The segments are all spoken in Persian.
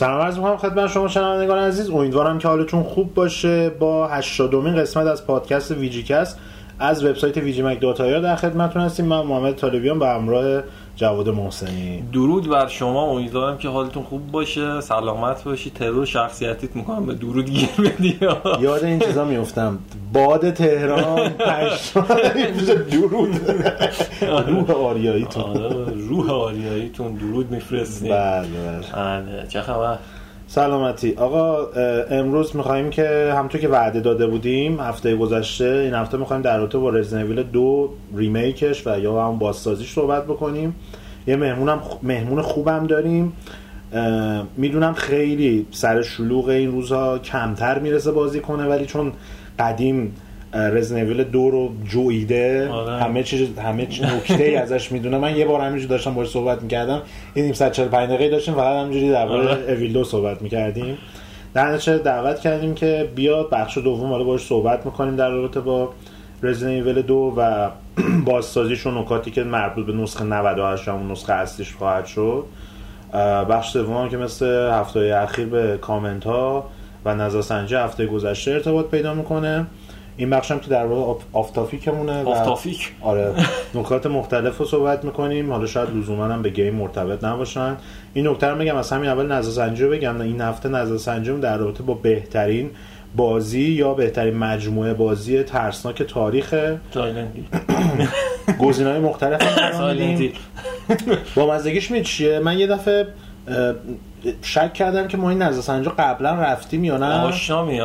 سلام عرض می‌کنم خدمت شما شنوندگان عزیز. امیدوارم که حالتون خوب باشه. با 80 مین قسمت از پادکست VGCast از وبسایت ویجی‌مگ دات آی‌آر در خدمتتون هستیم. من محمد طالبیان به همراه جواد محسنی. درود بر شما. امیدوارم که حالتون خوب باشه سلامت باشی. ترور شخصیتیت می‌کنم به درود گیر بدی. یاد این چیزا میفتم باد تهران درود. روح آریاییتون. آره، روح آریاییتون. درود میفرستیم بله. بله چه خبر؟ سلامتی. آقا امروز می‌خوایم که همونطور که وعده داده بودیم هفته گذشته این هفته می‌خوایم در رابطه با رزنویل دو ریمیکش و یا هم بازسازیش صحبت بکنیم. یه مهمونم مهمون خوبم داریم. می‌دونم خیلی سر شلوغ این روزها کمتر می‌رسه بازی کنه ولی چون قدیم رزنویل دو رو جویده. آره. همه چیز همه چیز نکته ای ازش می‌دونه من یه بار همینجوری داشتم باهاش صحبت می‌کردم. این نیم ساعت 45 دقیقه داشتیم فقط همینجوری درباره آره. اویل دو صحبت می‌کردیم. در نتیجه دعوت کردیم که بیاد بخش دوم حالا باهاش صحبت می‌کنیم در رابطه با Resident Evil دو و بازسازیش و نکاتی که مربوط به نسخه 98 همون نسخه اصلیش خواهد شد. بخش دوم که مثل هفته اخیر به کامنت ها و نظرسنجی هفته گذشته ارتباط پیدا می‌کنه. این بخش هم که در واقع آف- و- off topic؟ آره. نکات مختلف رو صحبت می‌کنیم. حالا شاید لزوما هم به گیم مرتبط نباشن. این نکته رو میگم از همین اول نظرسنجی رو بگم. این هفته نظرسنجی در رابطه با بهترین بازی یا بهترین مجموعه بازی ترسناک تاریخ گزینه‌های مختلف. با مزدگیش می چیه؟ من یه دفعه شک کردم که ما این نظرسنجی قبلا رفتیم یا نه.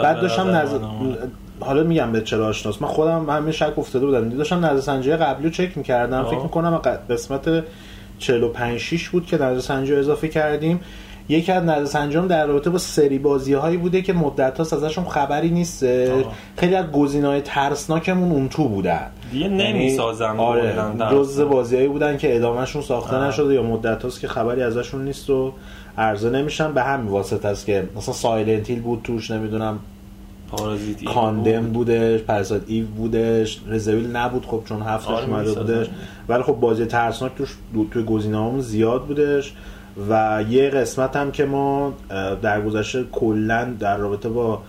بعد داشتم نظر نظر... حالا میگم به چرا آشناست من خودم همین شک افتاده بودم. داشتم نظرسنجی قبلی رو چک می‌کردم. آه. فکر می‌کنم قسمت 45 6 بود که نظرسنجی اضافه کردیم. یکی از نظرسنجیام در رابطه با سری بازی هایی بوده که مدت هاست ازشون خبری نیست. خیلی از گزینه های ترسناکمون اون تو بودن دیگه یعنی نمی‌سازم آره جز بازیایی بودن که ادامهشون ساخته آه. نشده یا مدت هاست که خبری ازشون نیست و عرضه نمیشن به همین واسطه است که مثلا سایلنت هیل بود توش نمی‌دونم کاندمد بود. بودش Parasite Eve بودش Resident Evil نبود خب چون هفتش آره، اومده. بودش ولی خب بازی ترسناک توش دو- توی گزینه‌هامون زیاد بودش و یه قسمت هم که ما در گذشته کلا در رابطه با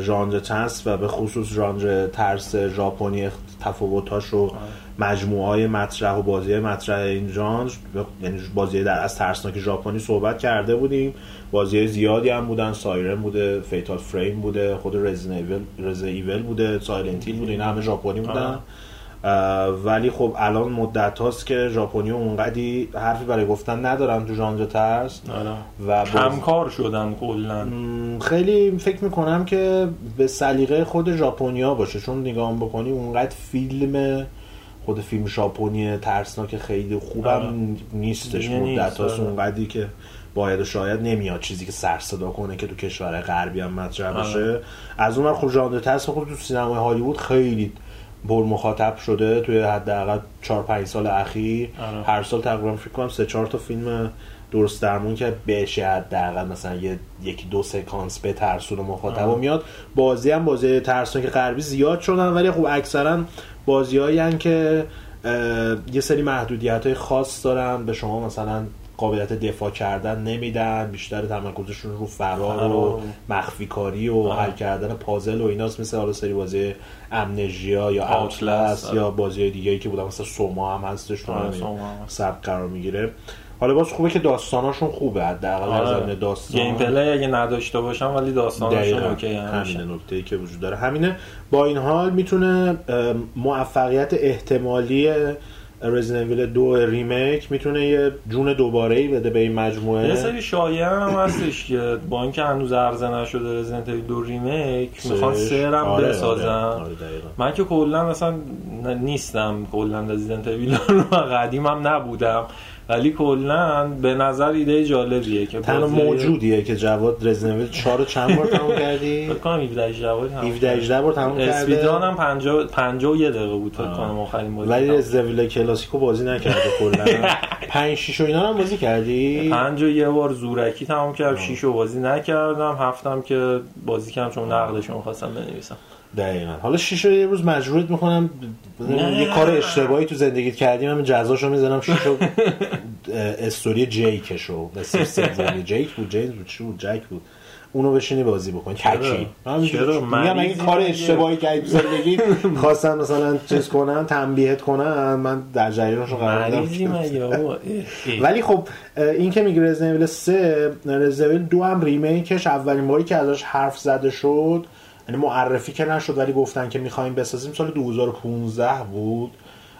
ژانر ترس و به خصوص ژانر ترس ژاپنی تفاوتاش رو مجموعه های مطرح و بازی مطرح این ژانر یعنی بازی در از ترسناک ژاپنی صحبت کرده بودیم. بازی زیادی هم بودن. سایرن بوده Fatal Frame بوده خود Resident Evil بوده سایلنت هیل بوده این همه ژاپنی بودن. ولی خب الان مدت هاست که ژاپنی اونقدی حرفی برای گفتن ندارن تو ژانر ترس. آره. و باز- همکار شدن کلا. خیلی فکر می‌کنم که به سلیقه خود ژاپنیا باشه. چون نگاه بکنی اونقدر فیلم خود فیلم ژاپنی ترسناک خیلی خوبم آره. نیستش مدت آره. اونقدی که باید و شاید نمیاد چیزی که سر صدا کنه که تو کشورهای غربی هم مطرح آره. بشه. از اون خب ژانر ترس خب تو سینمای هالیوود خیلی پر مخاطب شده. توی حداقل 4 5 سال اخیر. هر سال تقریبا فکر کنم سه چهار تا فیلم درست درمون که بشه حداقل مثلا یه یکی دو سکانس به ترسون مخاطب و میاد. بازی هم بازی ترسون که غربی زیاد شدن. ولی خب اکثرا بازی که اه، یه سری محدودیت های خاص دارن به شما مثلا قابلیت دفاع کردن نمیدن بیشتر تمرکزشون رو فرار و. مخفی کاری و آه. حل کردن پازل و ایناست مثل حالا سری بازی Amnesia یا Outlast آره. یا بازی دیگه که بودن مثل سوما هم هستش تو آره،. سبک قرار می‌گیره حالا باز خوبه که داستاناشون خوبه حداقل در آره. زمینه داستان gameplay اگه نداشته باشم ولی داستانشون. اوکی همینه نکته ای که وجود داره همینه با این حال می‌تونه موفقیت احتمالی رزیدنت 2 remake می‌تونه یه جون دوباره ای بده به این مجموعه یه سری شایعه هم هستش که با اینکه هنوز عرضه نشده رزیدنت ایول دو ریمیک می‌خوان سرش. سرم آره، بسازن آره، آره، دقیقاً. من که کلا مثلا ن- نیستم کلا رزیدنت ایول رو قدیم هم نبودم ولی کلا به نظر ایده جالبیه که تنها موجودیه که جواد رزیدنت 4 رو چند بار تموم کردی؟ فکر کنم 17 18 بار تموم 17 18 بار تموم کرده؟ اسپیدران هم 50 51 دقیقه بود فکر کنم آخرین بازی ولی تموم. رزیدنت کلاسیکو بازی نکرده کلا. 5 6 و اینا هم بازی کردی؟ پنج و یه بار زورکی تمام کردم شیش رو بازی نکردم. هفتم که بازی کردم چون نقدشون خواستم بنویسم. دقیقا. حالا شیشو یه روز مجبورت می‌کنم یه کار اشتباهی تو زندگیت کردیم همین جزاشو می‌زنم شیشو استوری جیکشو مثل سومی جیک بود جیمز بود چی بود؟ جک بود. اونو بشینی بازی بکن چرا؟ میگم اگه کار اشتباهی کردی تو زندگی خواستن مثلا چیز کنن تنبیهت کنن من در جریانشو قرار اه. ولی خب این که میگه Resident Evil 3 Resident Evil 2 هم remake ش اولین باری که ازش حرف زده شد یعنی معرفی که نشد ولی گفتن که می‌خوایم بسازیم سال 2015 بود.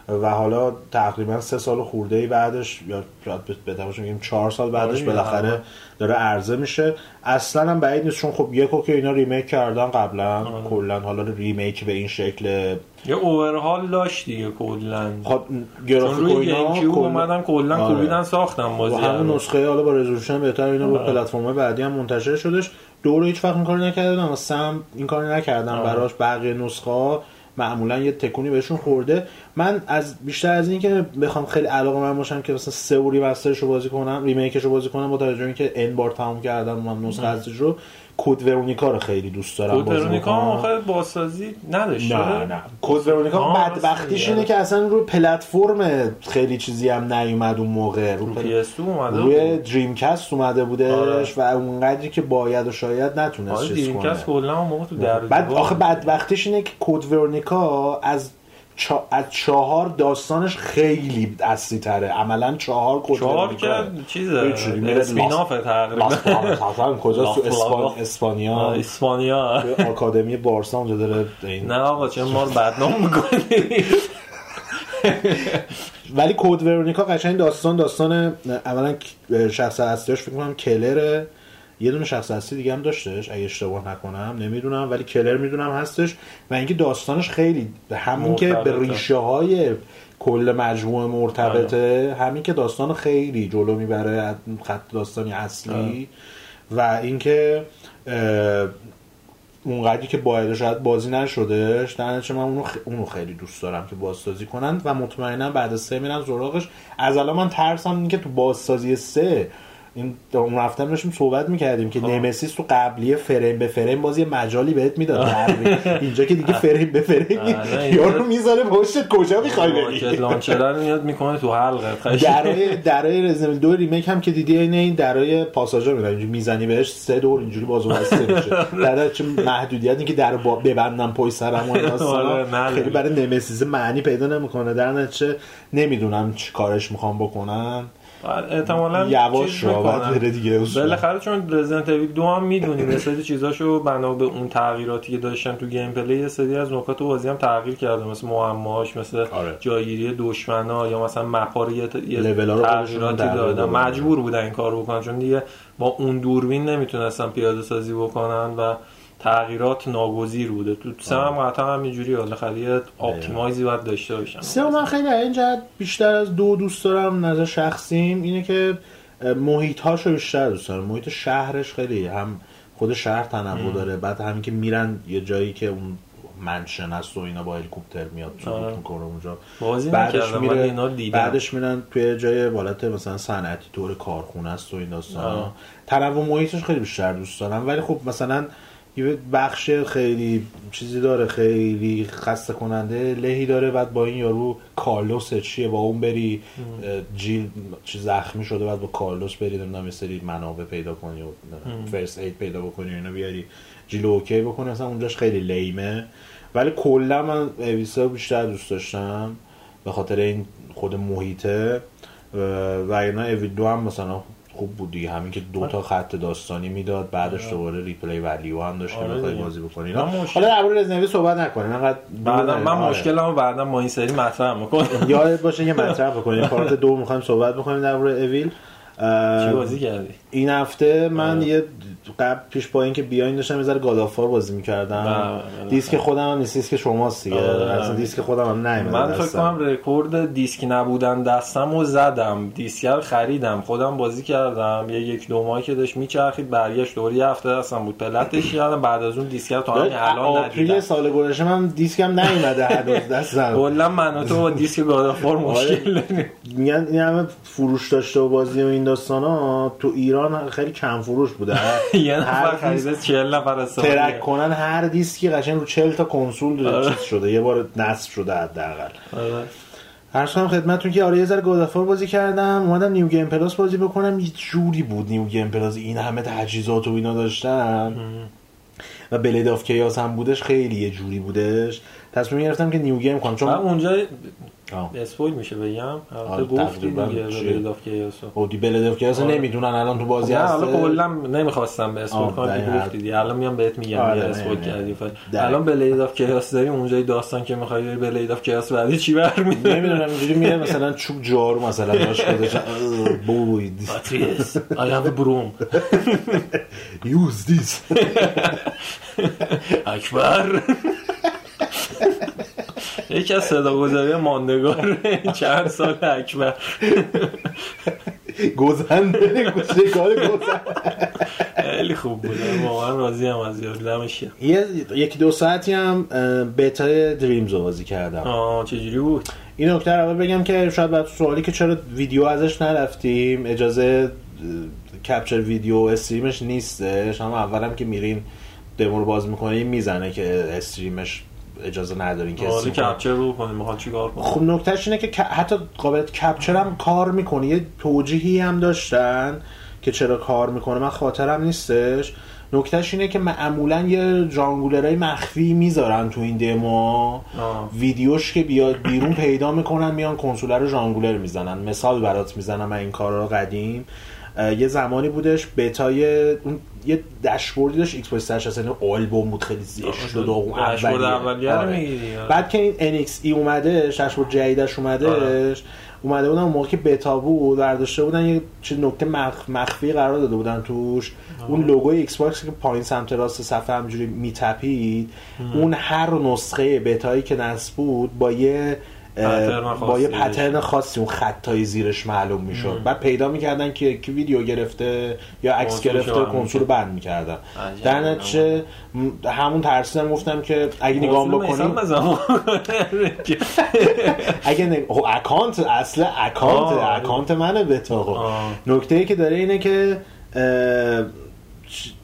و حالا تقریبا سه سال خورده ای بعدش یا شاید بهتر باشه میگیم چهار سال بعدش آره، بالاخره آره. داره عرضه میشه اصلا هم بعید نیست چون خب یکو که اینا remake کردن قبلا آره. کلا حالا remake به این شکل یه اوورهال داشت دیگه کلا خب گرافیک و اینا اومدن کلا. کوبیدن ساختن و بازی همون. نسخه حالا با رزولوشن بهتر اینا رو آره. پلتفرم بعدی هم منتشر شدش دو رو هیچ وقت این کار نکردن اما سم این کار نکردن آره. براش بقیه نسخه ها معمولا یه تکونی بهشون خورده. من از بیشتر از این که بخوام خیلی علاقه من باشم که مثلا سه و ریمسترش رو بازی کنم ریمیکش رو بازی کنم با توجه اینکه ان بار تمام کردم من نسخه اصلیش رو. Code Veronica رو خیلی دوست دارم Code Veronica. آخه بازسازی نداشت نه نه Code Veronica بدبختیش اینه. که اصلا روی پلتفرم خیلی چیزی هم نیومد اون موقع رو اس اومده روی. Dreamcast اومده بودش آره. و اونقدری که باید و شاید نتونست آره Dreamcast کلا اون موقع تو در بعد آخه. بدبختیش اینه که Code Veronica از چا... از چهار داستانش خیلی اصلی تره عملا چهار کد چهار که چیزه؟ اسپینافه تقریبا. اصلا کجاست تو اسپان... اسپانیا؟ اسپانیا. آکادمی بارسا اونجا داره نه آقا چه ما رو بدنام می‌کنی؟ ولی کد ورونیکا قشنگ داستان داستان اولا شخص اصلیش فکر کنم کلره. یه دونه شخص اصلی دیگه هم داشتش. اگه اشتباه نکنم نمی‌دونم ولی کلر می‌دونم هستش. و اینکه داستانش خیلی همین که به. ریشه های کل مجموعه مرتبطه همین که داستان خیلی جلو می‌بره خط داستانی اصلی. و اینکه اونقدری که باید شاید بازی نشدهش در من اونو, خ... اونو خیلی دوست دارم که بازسازی کنن. و مطمئنا بعد از سه میرن سراغش. از الان من ترسم این که تو بازسازی سه این اون رفتن داشتیم صحبت می‌کردیم که خب. نمسیس تو قبلی فریم به فریم باز یه مجالی بهت می‌داد. اینجا که دیگه فریم به فریم آره، یارو می‌ذاره پشتت کجا می‌خوای بری؟ launcher میاد می‌کنه تو حلقه. درای درای رزنل دو remake هم که دیدی این این درای پاساژا میرن اینجوری می‌زنی بهش سه دور اینجوری باز بسته میشه. در چه محدودیتی که در با ببندم پای سرم و آره،. خیلی برای Nemesis معنی پیدا نمی‌کنه. در نتیجه نمی‌دونم چی کارش می‌خوام بکنن احتمالا یواش رو. بره دیگه. بالاخره چون Resident Evil دو هم می‌دونیم یه سری چیزاشو بنا به اون تغییراتی که داشتن تو gameplay یه سری از نکات بازی هم تغییر کرده مثل معماهاش مثل آره. جایگیری دشمنا یا مثلا map ا رو یه, تغییراتی دادن. مجبور بودن این کار بکنن چون دیگه با اون دوربین نمی‌تونستن پیاده سازی بکنن و تغییرات ناگزیر بوده. تو سه هم قطعا همینجوری بالاخره یه optimize ی باید داشته باشن. سه من خیلی در این جهت بیشتر از دو دوست دارم نظر شخصیم. اینه که محیط هاشو بیشتر دوست دارم. محیط شهرش خیلی هم خود شهر تنوع داره. بعد همین که میرن یه جایی که اون منشن است و اینا با هلیکوپتر میاد آره. می‌کنه اونجا. بازی بعدش میره اینا دیدم. بعدش میرن توی جای حالت مثلا صنعتی طور کارخونه است و این داستان. تنوع محیطش خیلی بیشتر دوست دارم. ولی خب مثلا یه بخش خیلی چیزی داره خیلی خسته کننده لهی داره. بعد با این یارو کارلوس چیه؟ با اون بری جیل چی زخمی شده بعد با کارلوس بری نمی‌دونم یه سری منابع پیدا کنی و first aid پیدا بکنی و اینو بیاری. جیل OK بکنی مثلا اونجاش خیلی lame ه. ولی کلا من اویسا بیشتر دوست داشتم به خاطر این خود محیطه. و اینا اوی دو هم مثلا خوب بود دیگه. همین که دو تا خط داستانی می‌داد بعدش دوباره replay value هم داشت که آره بخوای. بازی بکنی. حالا در مورد Resident Evil صحبت نکنیم. انقدر بعدا من آره. مشکلمو بعدا با این سری مطرح می‌کنم. یادت باشه که مطرح بکنیم. part دو می‌خوایم صحبت بکنیم در مورد Evil. چی بازی کردی؟ این هفته من آره. یه قبل پیش با اینکه بیاین داشتم یه ذره God of War بازی می‌کردم. دیسک خودم هم نیست دیسک شماست دیگه. آره. اصلا دیسک خودم هم نیومده من فکر. کنم رکورد دیسک نبودن دستم و زدم. دیسک رو خریدم. خودم بازی کردم. یه یک دو ماهی که داشت میچرخید برگشت دوری هفته دستم بود. plat ش کردم. بعد از اون دیسک تا الان ندیدم. سال گذشته من دیسکم نیومده هنوز دستم. کلا من تو با دیسک God of War مشکل داریم. میگن این همه فروش داشته و بازی و این داستان ها تو ایران خیلی کم فروش بوده. یه نفر خریده 40 نفر استفاده ترک کنن هر دیسکی قشنگ رو 40 تا کنسول آره. چیز شده. یه بار نصب شده حداقل. آره. عرض کنم خدمتتون که آره یه ذره God of War بازی کردم. اومدم new game plus بازی بکنم. یه جوری بود new game plus این همه تجهیزات و اینا داشتم. و بلید آف کیاس هم بودش. خیلی یه جوری بودش. تصمیم گرفتم که نیو گیم کنم. چون اونجا. اسپویل میشه بگم آره، البته گفتی تقریباً دیگه؟ بلید آف کیاسو اودی بلید آره. نمی‌دونن الان تو بازی نه هست حالا کلا نمی‌خواستم به اسپویل کنم که. گفتی دیگه الان میام بهت میگم آره، یه اسپویل. کردی. الان بلید آف کیاس داریم اونجای داستان که می‌خوای بری بلید آف کیاس بعدی چی برمی‌داری نمی‌دونم اینجوری میره مثلا چوب جارو مثلا داشت خودش بوید have a broom. use this اکبر یکی از صداگذاری ماندگار چند سال اکبر. گذنده گوشه کار خیلی خوب بود. واقعا راضی هم از یاد. دمش. یه یکی دو ساعتی هم بتا دریمز رو بازی کردم. آه چجوری بود؟ این نکته رو اول بگم که شاید بعد سوالی که چرا ویدیو ازش نرفتیم اجازه کپچر ویدیو استریمش نیستش. اما اولم که میرین دمو رو باز می‌کنین می‌زنه که استریمش اجازه ندارین که حالا. کپچر رو کنیم می‌خواد چیکار کنیم خب نکتهش اینه که حتی قابلیت کپچر هم کار می‌کنه. یه توجیهی هم داشتن که چرا کار می‌کنه. من خاطرم نیستش. نکتهش اینه که معمولا یه جانگولرهای مخفی می‌ذارن تو این دمو. ویدیوش که بیاد بیرون پیدا می‌کنن میان کنسوله رو جانگولر می‌زنن. مثال برات می‌زنم من این کار رو قدیم. یه زمانی بودش بتای اون یه داشبوردی داشت Xbox 360 آلبوم بود خیلی زشت و داغون آره. بعد که این NXE اومده داشبورد جدیدش اومدهش آره. اومده بودن اون موقع که بتا بود برداشته بودن یه چه نکته مخ... مخفی قرار داده بودن توش. اون لوگوی Xbox که پایین سمت راست صفحه همجوری میتپید اون هر نسخه بتایی که نصب بود با یه با یه pattern خاصی اون خطای زیرش معلوم می‌شد. بعد پیدا می‌کردن که کی ویدیو گرفته یا عکس گرفته کنسول ban می‌کردن. در نتیجه همون ترسیدم گفتم که اگه نگاه بکنیم اگه نگ... خب account اصل account. account منه بتا خب آه. نکته ای که داره اینه که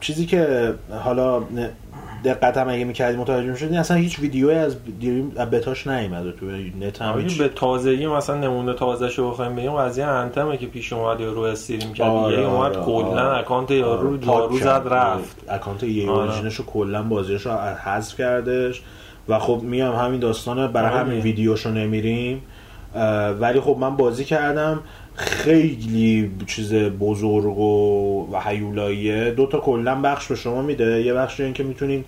چیزی که حالا ن- دقتم اگه می‌کردی متوجه می‌شدی اصلا هیچ ویدیویی از Dream از بتاش نیومده تو نت هم هیچ به تازگی مثلا نمونه تازه شو بخوایم بگیم قضیه Anthem ه که پیش اومد یارو stream کرد آره، یه اومد آره، کلا آره. account یارو پاک دارو زد. رفت account یه آره. Origin ش رو کلا بازیش رو حذف کردش و خب میام همین داستانه برای آره. همین ویدیوشو نمیریم ولی خب من بازی کردم خیلی چیز بزرگ و, و هیولاییه. دو تا کلا بخش به شما میده. یه بخش این که می‌تونین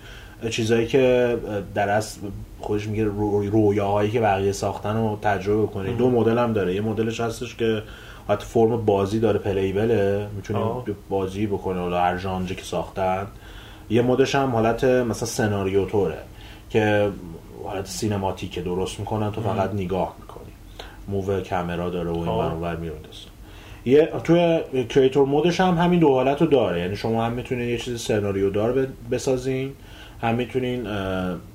چیزایی که در اصل خودش میگه رو- رویاهایی که بقیه ساختن رو تجربه کنید دو مدل هم داره. یه مدلش هستش که حتی فرم بازی داره playable ه می‌تونیم. بازی بکنه حالا هر ژانری که ساختن. یه مدش هم حالت مثلا سناریو طوره که حالت cinematic ه. درست می‌کنن تو فقط نگاه می‌کنی move camera داره و این. ور اونور داستان. یه توی creator mode ش هم همین دو حالت رو داره یعنی شما هم می‌تونید یه چیز سناریو دار بسازین هم می‌تونین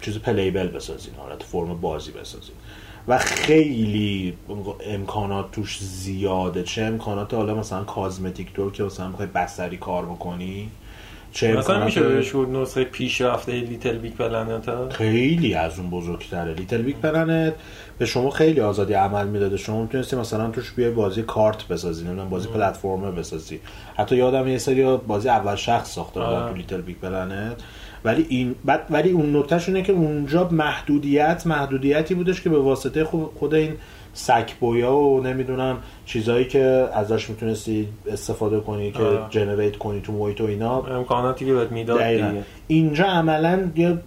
چیز playable بسازین حالت فرم بازی بسازین و خیلی امکانات توش زیاده چه امکانات حالا مثلا cosmetic طور که مثلا می‌خوای بستری کار بکنی چه مثلا میشه بهش نسخه پیشرفته Little Big Planet خیلی از اون بزرگتره. Little Big Planet به شما خیلی آزادی عمل می‌داده. شما می‌تونستی مثلا توش بیای بازی کارت بسازی نمی‌دونم بازی platformer بسازی. حتی یادم یه سری بازی اول شخص ساخته بودن. تو Little Big Planet. ولی این بعد ولی اون نکتهش اینه که اونجا محدودیت محدودیتی بودش که به واسطه خود این Sackboy ا و نمی‌دونم چیزایی که ازش می‌تونستی استفاده کنی که آره. generate کنی تو محیط و اینا. امکاناتی که بهت می‌داد اینجا عملا یه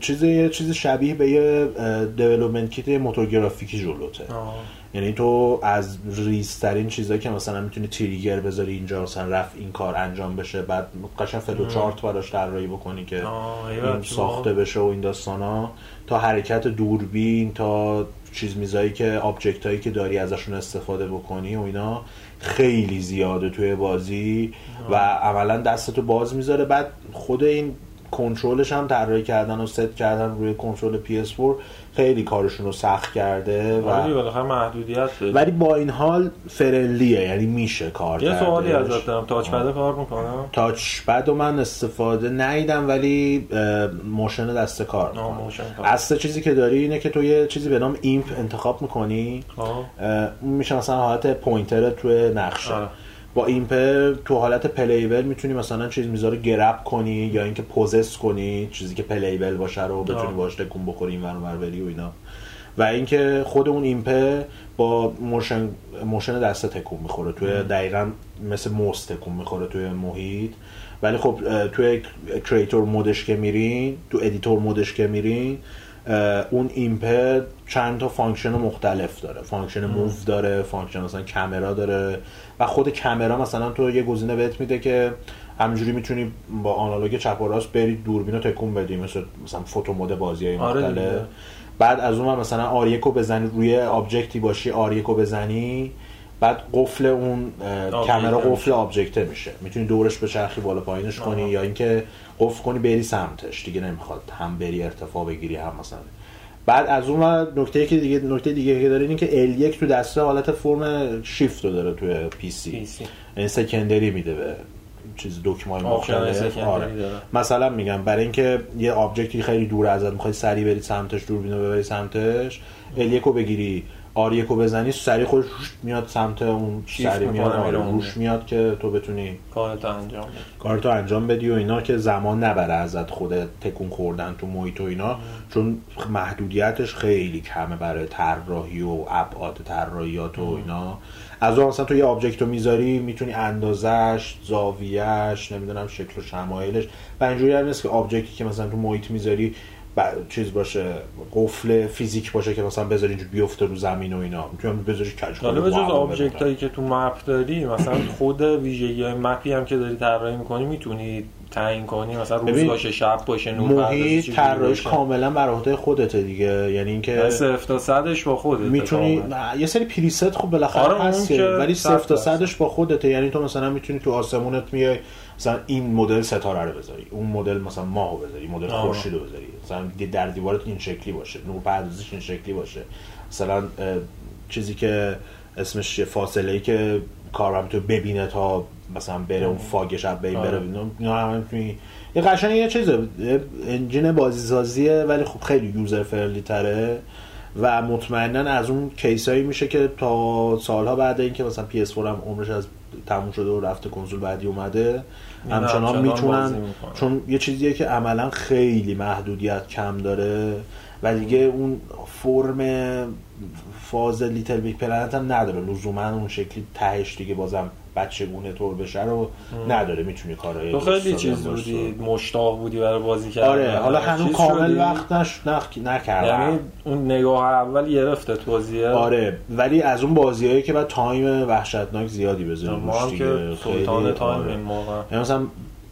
چیز یه چیز شبیه به یه development kit موتور گرافیکی جلوته. آه. یعنی تو از ریزترین چیزایی که مثلا می‌تونی trigger بذاری اینجا مثلا رفت این کار انجام بشه بعد قشنگ فلو چارت براش طراحی بکنی که این ساخته بشه و این داستانا. تا حرکت دوربین تا چیز میزایی که object هایی که داری ازشون استفاده بکنی و اینا خیلی زیاده توی بازی و عملا دستتو باز می‌ذاره. بعد خود این کنترلش هم طراحی کردن و ست کردن روی کنترل PS4 خیلی کارشون رو سخت کرده و آره بالاخره محدودیت داره. ولی با این حال friendly ه یعنی میشه کار یه سوالی. ازت دارم. touchpad کار می‌کنه؟ touchpad من استفاده ندیدم ولی motion دست کار آه، می‌کنه. اصل چیزی که داری اینه که تو یه چیزی به نام imp انتخاب می‌کنی. اون میشه مثلا حالت pointer توی نقشه. آره. با imp تو حالت playable می‌تونی مثلا چیز می‌ذاره grab کنی یا اینکه possess کنی چیزی که playable باشه رو بتونی. باش تکون بخوری این ور بری و اینا. و اینکه خود اون imp با motion motion دست تکون می‌خوره. توی دقیقا مثل موس تکون می‌خوره توی محیط. ولی خب توی creator mode ش که میرین تو editor mode ش که میرین اون imp چند تا function مختلف داره. function move داره function مثلا کامرا داره. و خود کامرا مثلا تو یه گزینه بهت میده که همینجوری می‌تونی با آنالوگ چپ و راست بری دوربین رو تکون بدی مثل مثلا photo mode بازی های آره مختلف. بعد از اون مثلا R یک رو بزنی روی object ی باشی R یک رو بزنی بعد قفل اون object camera. قفل object ه میشه می‌تونی دورش بچرخی بالا پایینش کنی یا اینکه قفل کنی بری سمتش دیگه نمی‌خواد هم بری ارتفاع بگیری هم مثلا بعد از اون نکته که دیگه نکته دیگه که داره اینه که L1 تو دسته حالت فرم شیفت رو داره توی PC. یعنی secondary میده به چیز دکمه مختلف آره. داره. مثلا میگم برای اینکه یه object ی خیلی دور ازت می‌خوای سریع بری سمتش دوربین رو ببری سمتش L1 رو بگیری R رو بزنی سریع خودش روش میاد سمت اون سریع میاد آره،. روش میاد که تو بتونی کارتو انجام بده. کارتو انجام بدی و اینا که زمان نبره ازت خود تکون خوردن تو محیط و اینا. چون محدودیتش خیلی کمه برای طراحی و ابعاد طراحیات و اینا. از اون مثلا تو یه object رو می‌ذاری می‌تونی اندازش زاویهش نمی‌دونم شکل و شمایلش. و اینجوری هم نیست که object ی که مثلا تو محیط می‌ذاری چیز باشه قفل فیزیک باشه که مثلا بذاری اینجور بیفته رو زمین و اینا می‌تونی بذاری کج حالا به جز کنی object. هایی که تو map داری مثلا خود ویژگی های map ی هم که داری طراحی می‌کنی می‌تونی تعیین کنی مثلا روز باشه شب باشه نور محیط طراحیش. کاملا بر عهده خودته دیگه یعنی اینکه صفر تا صدش با خودت می‌تونی یه سری preset خب بالاخره آره، هست ولی صفر تا. صدش با خودته یعنی تو مثلا می‌تونی تو آسمونت میای مثلا این مدل ستاره رو بذاری اون مدل مثلا ماهو بذاری مدل. خورشید رو بذاری مثلا در دیوارت این شکلی باشه نور پردازش این شکلی باشه مثلا چیزی که اسمش؟ فاصله ای که کاربر تو ببینه تا مثلا بره اون فاگش از بین بره آره. اینا- یه قشنگ یه چیزه انجین بازیسازیه ولی خب خیلی یوزر فرندلی تره و مطمئنا از اون کیسایی میشه که تا سالها بعد اینکه مثلا PS4 هم عمرش از تموم شده و رفته کنسول بعدی اومده همچنان همچنان می‌تونن. چون یه چیزیه که عملا خیلی محدودیت کم داره و دیگه اون فرم فاز Little Big Planet هم نداره لزوما اون شکلی تهش دیگه بازم بچگونه طور بشه رو نداره می‌تونی کارهای تو خیلی چیز. بودی مشتاق بودی برای بازی کردن آره حالا هنوز کامل شدی؟ وقت نش... نخ... نکردم یعنی اون نگاه اول گرفته تو بازیه آره ولی از اون بازیایی که بعد time وحشتناک زیادی بذاری ما هم که. سلطان time آره. این موقع یعنی مثلا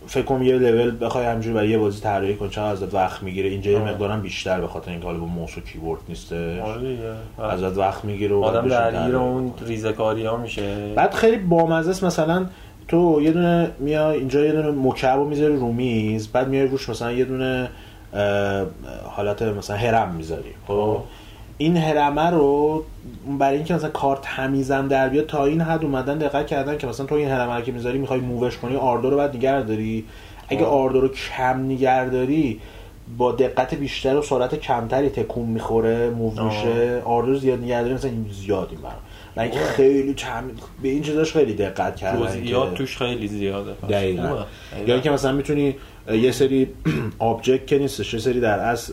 فکر کنم یه لول بخوای همجوری برای یه بازی طراحی کنی چقدر ازت وقت می‌گیره. اینجا یه. مقدارم بیشتر به خاطر اینکه حالا با موس و کیبورد نیسته آره ازت وقت می‌گیره و آدم درگیر اون. ریزکاری ها میشه. بعد خیلی بامزه است. مثلا تو یه دونه میای اینجا یه دونه مکعب رو می‌ذاری رو میز بعد میای روش مثلا یه دونه حالت مثلا هرم می‌ذاری. خب؟ این هرمه رو برای اینکه مثلا کار تمیزن در بیاد تا این حد اومدن دقت کردن که مثلا تو این هرمه رو که می‌ذاری می‌خوای مووش کنی آردو رو بعد نگه داری اگه. R دو رو کم نگه داری با دقت بیشتر و سرعت کمتری تکون می‌خوره move. میشه R دو رو زیاد نگه داری مثلا این زیاد این و اینکه خیلی چم... به این چیزاش خیلی دقت کردن جزئیات توش خیلی زیاده دقیقا. یا اینکه مثلا می‌تونی یه سری object که نیستش یه سری در از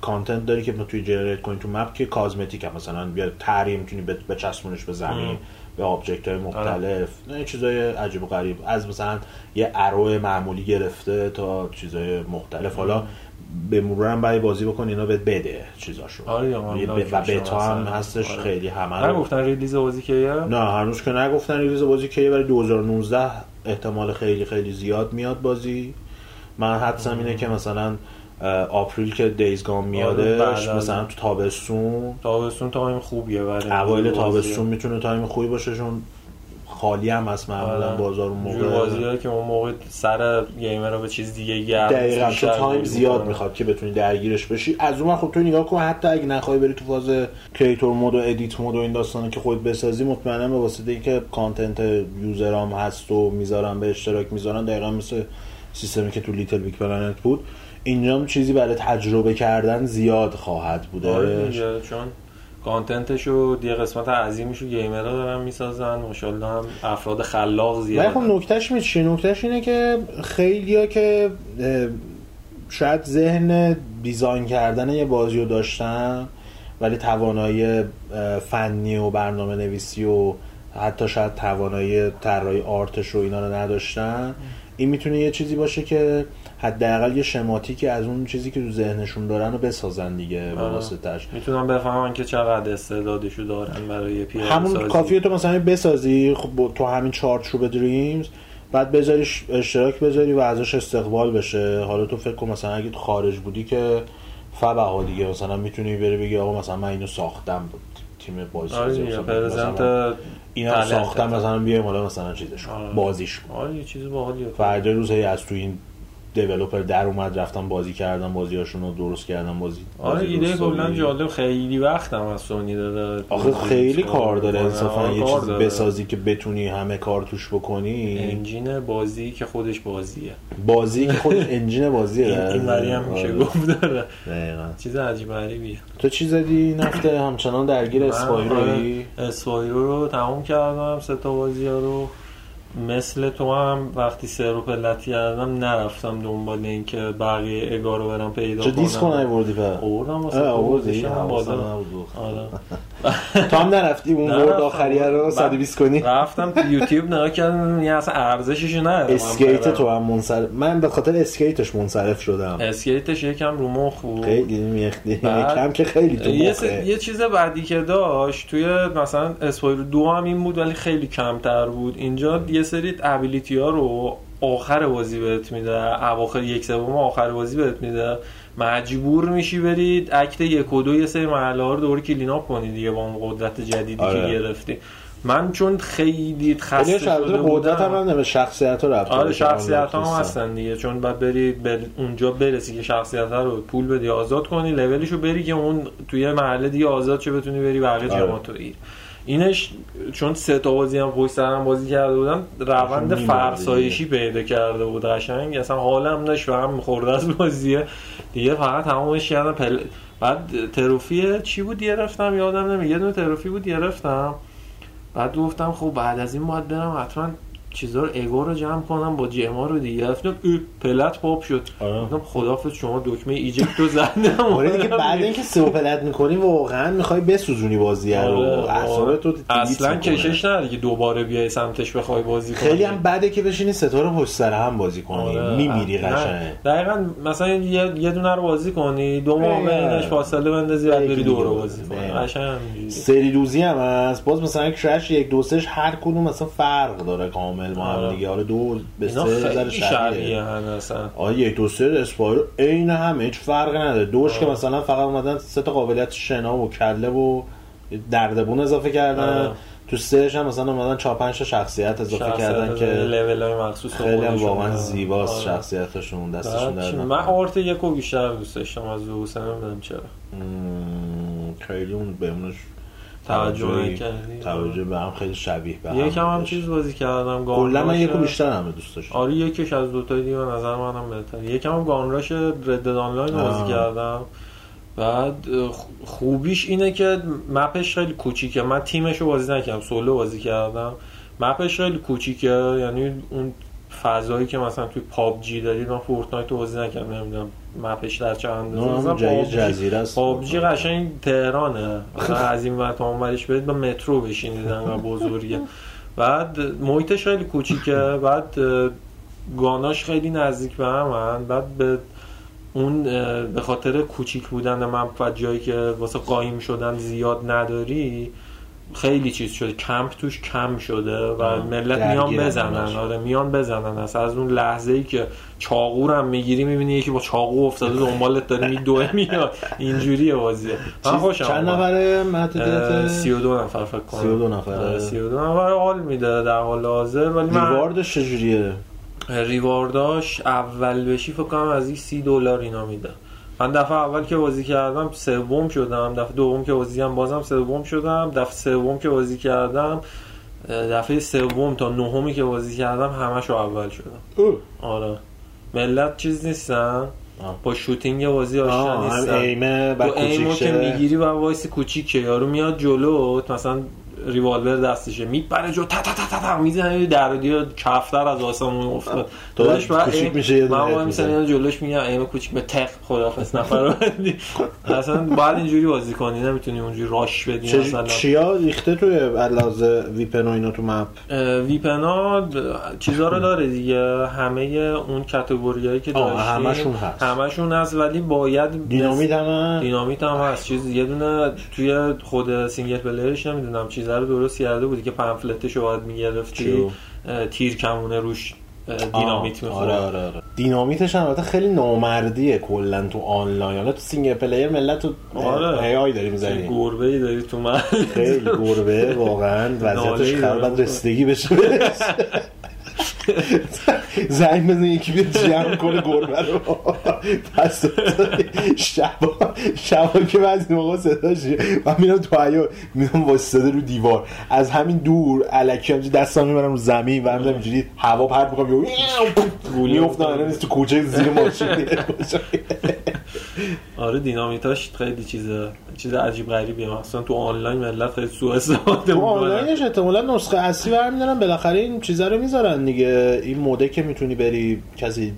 content داری که توی generate کنی تو map که cosmetic هم. مثلا بیا تری می‌تونی بچسبونش به زمین. به object های مختلف. نه چیزای عجیب و غریب. از مثلا یه arrow معمولی گرفته تا چیزای مختلف. حالا به مرور هم برای بازی بکن اینا بهت بده چیزاشو. آره، و بتا هم. هستش آره. خیلی همه رو نگفتن release بازی که یه نه هنوز که نگفتن release بازی که برای 2019 احتمال خیلی خیلی زیاد میاد بازی. من حدسم اینه که مثلا April که Days Gone آره، میادش بعد از- مثلا تو تابستون تابستون time خوبیه برای اوایل. تابستون می‌تونه time خوبی باشه چون خالی هم هست معمولا آره. بازار اون موقع بازی که اون موقع سر gamer رو به چیز دیگه گرم دقیقا تو time زیاد. می‌خواد که بتونی درگیرش بشی از اون خب تو نگاه کن حتی اگه نخوای بری تو فاز creator mode و edit mode و این داستانه که خود بسازی مطمئنا به واسطه اینکه content user ام هست و می‌ذارن به اشتراک می‌ذارن دقیقا مثل سیستمی که تو Little Big Planet بود اینجا هم چیزی برای تجربه کردن زیاد خواهد آره بودش دیگه، چون کانتنتش رو یه قسمت عظیمیش رو گیمرها دارن می‌سازن. ماشاءالله هم افراد خلاق ولی زیاد خب نکتهش می چیه نکتهش اینه که خیلیا که شاید ذهن دیزاین کردن یه بازی رو داشتن ولی توانایی فنی و برنامه نویسی و حتی شاید توانایی طراحی آرتش رو اینا رو نداشتن این می‌تونه یه چیزی باشه که حداقل یه شماتیکی از اون چیزی که تو ذهنشون دارن رو بسازن دیگه به. واسطش می‌تونم بفهمن که چقدر استعدادشو دارن برای پی همون کافیه تو مثلا بسازی خب تو همین چارچوب دریمز بعد بذاریش اشتراک بذاری و ازش استقبال بشه. حالا تو فکر کن مثلا اگه تو خارج بودی که فبها دیگه مثلا می‌تونی بری بگی آقا مثلا من اینو ساختم تیم بازی آره سازی مثلا اینا ساختم. مثلا بیایم حالا مثلا چیزش آره. بازیش آره یه چیز باحالیه. فردا روز هی از تو این دیولپر در اومد رفتن بازی کردن بازیاشون رو درست کردن بازی آره ایده کلا. جالب خیلی وقت هم از سونی داره آخه خیلی کار داره می‌کنه. انصافا آره، یه چیز داره. بسازی که بتونی همه کار توش بکنی انجین بازی که خودش بازیه بازی که خود انجین بازیه این وری هم میشه آره. گفت داره دقیقاً. چیز عجیب غریبیه تو چی زدی این هفته همچنان درگیر اسپایروی من اسپایرو رو تموم کردم سه تا بازی رو مثل تو هم وقتی سه رو پلت کردم نرفتم دنبال این که بقیه اگا رو برم پیدا چه کنم. دیسکو نیوردی په آوردم واسه اه، تو آوردی. گذاشتم حواسم بالا نبود. آره. تو هم نرفتی اون. ورد آخریه رو من 120 کنی؟ رفتم تو یوتیوب نگاه کردم یه اصلا ارزشش نداره. اسکیت تو هم منصرف من به خاطر اسکیتش منصرف شدم. اسکیتش یکم رو مخ بود. خیلی میختی بعد کم که خیلی تو مخه. یه چیز بعدی که داشت توی مثلا اسپایرو دو هم این بود ولی خیلی کمتر بود. اینجا یه سری ability ها رو آخر بازی بهت میده اواخر یک سوم آخر بازی بهت میده. مجبور میشی برید act یک و دو یه سری مرحله ها رو دور clean up کنی دیگه با اون قدرت جدیدی آره. که گرفتی. من چون خیلی خسته شده قدرت هم به شخصیت ها رفت آره شخصیت هم هستن دیگه. چون باید بری به اونجا برسی که شخصیت رو پول بدی آزاد کنی لولشو بری که اون توی مرحله دیگه آزاد چه بتونی بری بقیه آره. جماعت رو اینش چون سه تا بازی هم پشت سرم بازی کرده بودم روند فرسایشی پیدا کرده بود قشنگ. اصلا حالم داشت به هم می‌خورد از بازیه. دیگه فقط تمامش کردم. پل... بعد trophy چی بود گرفتم؟ یادم نمیاد. یه دونه trophy بود گرفتم. بعد گفتم خب بعد از این باید برم حتما چیزا رو egg و رو جمع کنم با gem ا رو دیگه رفتم plat pop شد آره. گفتم خدافظ شما دکمه eject رو زدم آره دیگه بعد اینکه سه رو plat می‌کنی واقعا می‌خوای بسوزونی بازی رو آره، اعصابت رو اصلا delete می‌کنه. کشش نداره که دوباره بیای سمتش بخوای بازی کنی خیلی هم بده که بشینی ستاره پشت سر هم بازی کنی آره. میمیری. قشنگ دقیقا مثلا یه, دونه رو بازی کنی دو ماه آره. بینش فاصله بندازی بعد بری دیگه دو رو بازی. کنی. قشنگ. سری دوزی هم هست باز مثلا کرش یک دو سهش هر کدوم مثلا فرق داره کامل با هم آره. دیگه حالا دو به سه ذره هم اصلا آره یک دو سه اسپایرو عین همه هیچ فرقی نداره دوش که آره. مثلا فقط اومدن سه تا قابلیت شنا و کله و دردبون اضافه کردن آره. تو سهش هم مثلا اومدن چهار پنج تا شخصیت اضافه کردن که لول های مخصوص خیلی هم. واقعا زیباست آره. شخصیتشون دستشون در. من آرت یکو بیشتر دوست داشتم از دو سه نمی‌دونم چرا خیلی اون بهمونش توجه نکردی توجه به هم خیلی شبیه به هم یکم هم. چیز بازی کردم کلا من. یکو بیشتر همه دوست داشتم. آره یکیش از دوتای دیگه به نظر منم بهتر یکم هم گانراش رد آنلاین. بازی کردم. بعد خوبیش اینه که مپش خیلی کوچیکه. من تیمش رو بازی نکردم سولو بازی کردم. مپش خیلی کوچیکه. یعنی اون فضایی که مثلا توی پابجی داری من فورتنایت بازی نکردم نمی‌دونم مپش در مثلا هم جای جزیره است. پابجی قشنگ تهرانه. مثلا از این ور تا اون ورش برید با مترو بشینید انقدر بزرگه. بعد محیطش خیلی کوچیکه. بعد گاناش خیلی نزدیک به همن بعد به اون به خاطر کوچیک بودن من و جایی که واسه قایم شدن زیاد نداری خیلی چیز شده. کمپ توش کم شده و ملت میان بزنن. آره میان بزنن. اصلا از اون لحظه ای که چاقو رو هم می‌گیری می‌بینی یکی با چاقو افتاده دنبالت داره میدوه میاد. اینجوریه بازیه. من خوشم چند. نفره محدودیت 32 نفر فکر کنم. 32 نفره. آره، 32 نفر حال میده در حال حاضر. ولی من ریواردش چجوریه؟ ریوارداش اول بشی فکر کنم از این سی دلار اینا میده. من دفعه اول که بازی کردم سوم شدم دفعه دوم که بازی کردم بازم سوم شدم دفعه سوم که بازی کردم دفعه سوم تا نهمی که بازی کردم همشو اول شدم اوه. آره ملت چیز نیستن. با شوتینگ بازی آشنا نیستن ایمه با ایمو کوچیک که. می‌گیری و وایس کوچیکه یارو میاد جلو مثلا ریوالور دستشه میپره جو تا تا تا تا, تا می‌زنه در دیو کفتر از آسمون افتاد داداش بعد بعد میشه یه دونه من می‌زنه. جلوش میگم aim کوچیک به تق خدافظ نفر. اصلا باید اینجوری بازی کنی نمی‌تونی اونجوری راش بدی چه مثلا چیا ریخته توی علاوه weapon و اینا تو map weapon ا چیزا رو داره دیگه همه اون category ایی که داشتیم همشون هست. همشون هست ولی باید دینامیت هم دینامیت هم هست چیز یه دونه توی خود single player ش نمی‌دونم چیزا رو درست کرده بودی که pamphlet ش رو باید می‌گرفتی؟ تیر کمونه روش دینامیت می‌خوره. آره آره آره. دینامیتش هم البته خیلی نامردیه کلا تو آنلاین. حالا تو single player ملت تو آره. AI داری می‌زنی. گربه ای داری تو من خیلی گربه واقعا. وضعیتش خراب رسیدگی بشه زنگ بزن یکی بیاد جمع کنه گربه رو. پس شبا شبا که بعضی موقع صداش من میرم تو حیات میرم واسطه رو دیوار. از همین دور الکی همجوری دستام می‌برم رو زمین و همینجوری اینجوری هوا پرت می‌کنم. میافتم. الان تو کوچه زیر ماشین. آره دینامیتاش خیلی چیز چیز عجیب غریبیه. مثلا تو آنلاین ملت خیلی سوء استفاده تو می‌کنن. آنلاینش احتمالا نسخه اصلی برمیدارن. بالاخره این چیزا رو می‌ذارن دیگه. این موده که می‌تونی بری کسی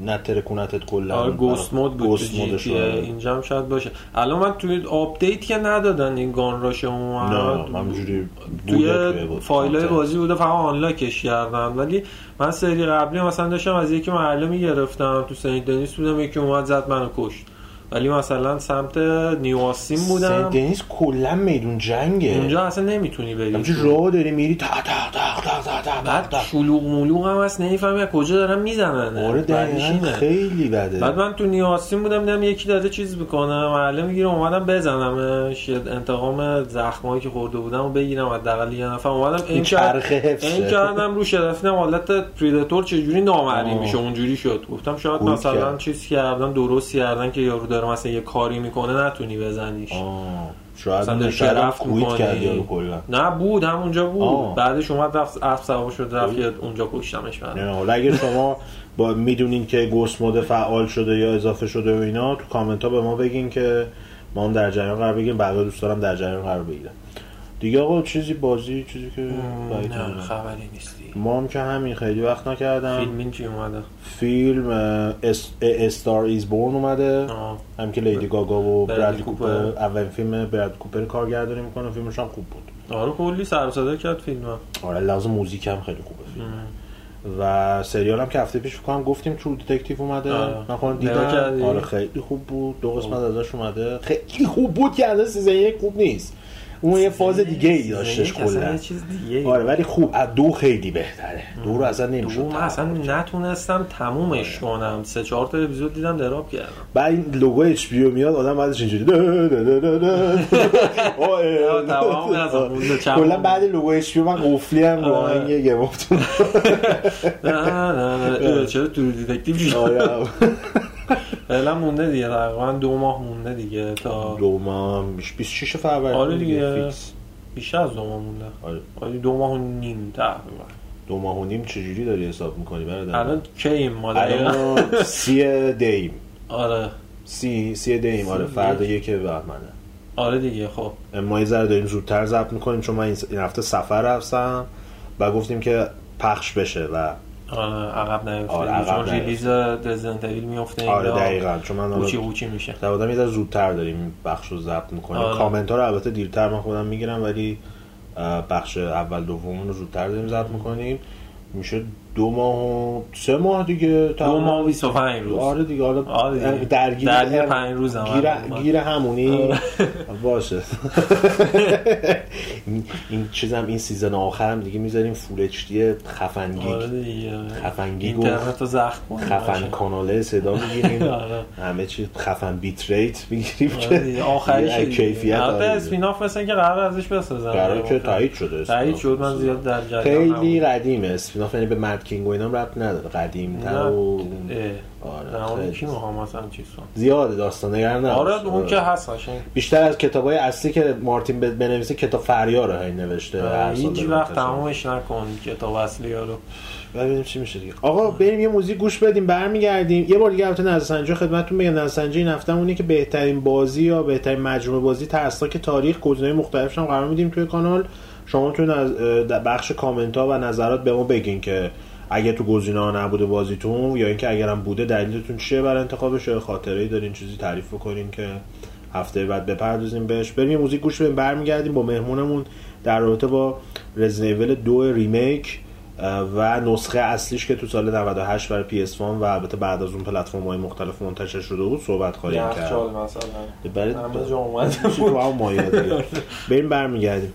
نتره کنتت کلا آره گوست مود بود رو. اینجا هم شاید باشه الان من توی آپدیت که ندادن این گان راش اومد نه همینجوری توی بود فایل. بازی بوده فقط آنلاکش کردن ولی من سری قبلی مثلا داشتم از یکی محله می‌گرفتم تو سنت دنیس بودم یکی اومد زد منو کشت ولی مثلا سمت نیواسیم بودم. سنت دنیس کلا میدون جنگه. اونجا اصلا نمی‌تونی بری. همینجوری راه داری میری تا تا تا تا تا تا بعد شلوغ مولوغ هم هست نمی‌فهمی کجا دارن می‌زنن. آره دقیقا خیلی بده. بعد من تو نیواسیم بودم دیدم یکی داره چیز می‌کنه محله می‌گیره اومدم بزنمش. انتقام زخمایی که خورده بودم و بگیرم حداقل یه نفر. اومدم این چرخه حفظه. این کردم رو شرفتم حالت پریدتور چجوری نامری آه. میشه؟ اونجوری شد. گفتم شاید مثلا. چیز کردن درست کردن که یارو داره مثلا یه کاری می‌کنه نتونی بزنیش آه شاید مثلا شرف کویت می‌کنی. کرد یارو کلا. نه بود همونجا بود. آه. بعدش اومد رفت اسب سوار شد رفت اونجا کشتمش بعد. نه حالا اگه شما با می‌دونین که گوست مود فعال شده یا اضافه شده و اینا تو کامنت ها به ما بگین که ما هم در جریان قرار بگیریم. بقیه دوست دارم در جریان قرار بگیرم دیگه آقا چیزی بازی چیزی که نه. خبری نیستی. ما هم که همین خیلی وقت نکردم. فیلمین چی اومده؟ فیلم اس- Star Is Born اومده. آه. هم که لیدی گاگا و برادلی کوپر. اولین فیلم براد کوپر کارگردانی می‌کنه فیلمش هم خوب بود. آره کلی سر و صدا کرد فیلم آره از لحاظ موزیک هم خیلی خوبه فیلم. و سریال هم که هفته پیش فکر گفتیم True Detective اومده. آره. من خودم دیدم؟ آره خیلی خوب بود. دو قسمت ازش اومده. خیلی خوب بود که از season یک خوب نیست. اون یه فاز دیگه ای داشتش یک اصلا کلا. یه آره ولی خوب از دو خیلی بهتره. دو رو اصلا نمی‌شد من اصلا نتونستم تمومش کنم. سه چهار تا اپیزود دیدم دراب کردم. بعد این لوگو اچ پی میاد آدم بعدش اینجوری کلا بعد لوگو اچ پی من قفلی هم رو آره. آهنگ گیم اف نه نه نه. اه، چرا تو دیتکتیو آره. فعلا مونده دیگه تقریبا دو ماه مونده دیگه تا دو ماه 26 فروردین آره دیگه. فیکس. بیشتر از دو ماه مونده. آره. آره دو ماه و نیم تقریبا. دو ماه و نیم چجوری داری حساب می‌کنی برادر؟ الان کیم ما الان سی دیم. آره. سی سی دیم آره فردا یک. بهمنه. آره دیگه خب. ما یه ذره داریم زودتر ضبط می‌کنیم چون من این هفته سفر رفتم و گفتیم که پخش بشه و عقب آره، عقب چون نیفته. release Resident Evil میفته آره اینجا. دقیقا چون من قوچی حالا قوچی میشه در یه ذره زودتر داریم بخش رو ضبط می‌کنیم آره. کامنت ها رو البته دیرتر من خودم می‌گیرم ولی بخش اول دوم رو زودتر داریم ضبط می‌کنیم میشه دو ماه و سه ماه دیگه دو ماه و 25 روز. آره دیگه حالا آره. درگیر درگیر پنج روز هم. گیر, آره. گیر همونی. باشه. این- چیزم این season آخرم دیگه می‌ذاریم full HD آره خفنگی اینترنت رو زخم کنه خفن کاناله صدا می‌گیریم. آره. همه چی خفن bit rate می‌گیریم آره. آخریش یه کیفیت البته آره. اسپیناف مثل که قرار ازش بسازن. قرار که تایید شده تایید شد من زیاد در جریان خیلی قدیمه. اسپیناف یعنی به مد کینگ و اینام ربط نداره. قدیم تر و آره، آره. کی می‌خوام مثلا چیز کنم زیاده داستان نگر نه آره اون که هست قشنگ. بیشتر از کتابای اصلی که مارتین بنویسه کتاب فریار رو هی نوشته سال هیچ وقت. تمامش نکن کتاب اصلی رو. ببینیم چی میشه دیگه. آقا بریم یه موزیک گوش بدیم برمیگردیم. یه بار دیگه البته نظرسنجی خدمتتون بگم نظرسنجی این هفته اونه که بهترین بازی یا بهترین مجموعه بازی ترسناک تاریخ گزینه‌های مختلفش هم قرار میدیم توی کانال. شما تو. در بخش کامنت ها و نظرات به ما بگین که اگه تو گزینه ها نبوده بازیتون یا اینکه اگرم بوده دلیلتون چیه برای انتخابش؟ یا خاطره ای دارین چیزی تعریف بکنین که هفته بعد بپردازیم بهش؟ بریم موزیک گوش بدیم برمیگردیم با مهمونمون در رابطه با رزنیول دو ریمیک و نسخه اصلیش که تو سال 98 برای PS1 و البته بعد از اون پلتفرم های مختلف منتشر شده بود صحبت خواهیم کرد. مثلا. برای اومده تو؟ هم مایه. بریم برمیگردیم.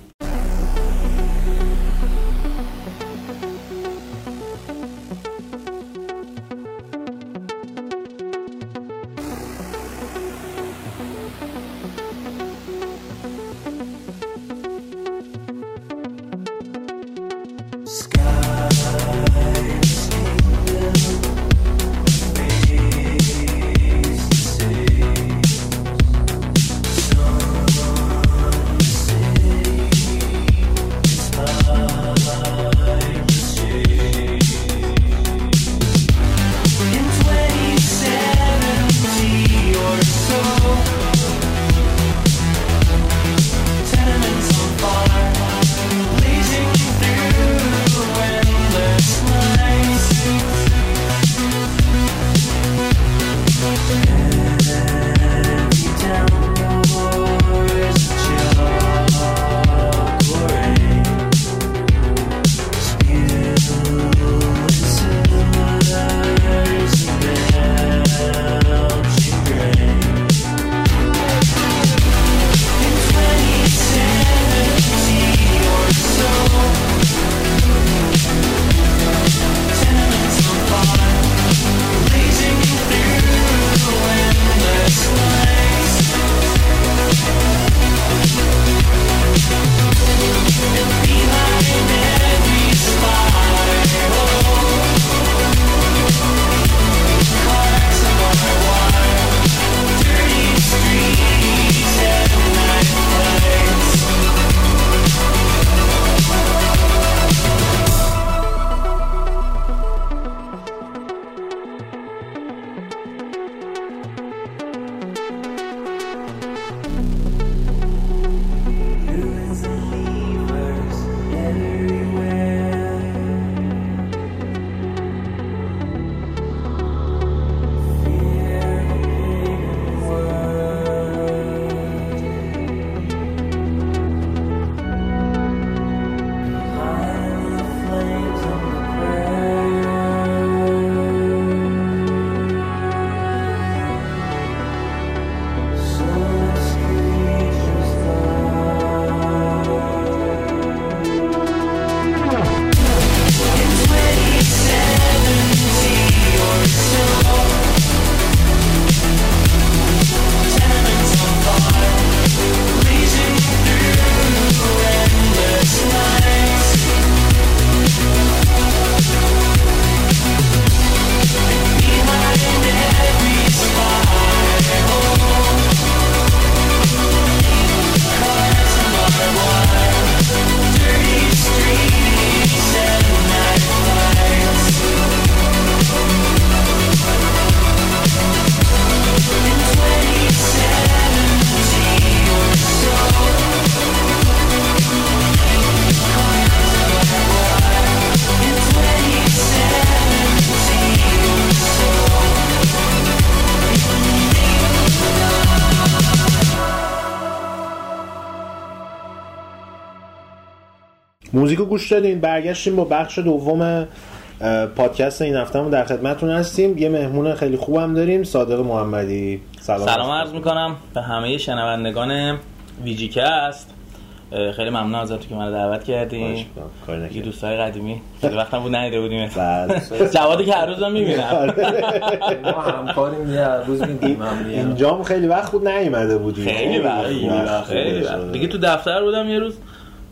موزیکو گوش دادین برگشتیم با بخش دوم پادکست این هفتهمون در خدمتتون هستیم. یه مهمون خیلی خوبم داریم صادق محمدی. سلام. سلام عرض می‌کنم به همه شنوندگان ویجیکه است. خیلی ممنون ازتون که من دعوت کردین. یه. دوستای قدیمی. خیلی وقتم بود ندیده بودیم. بله. جوادی که هر روزم می‌بینم. ما همکاریم یه هر روز میدیم هم دیگه. اینجام خیلی وقت بود نیومده بودی خیلی وقت. آره. دیگه تو دفتر بودم یه روز.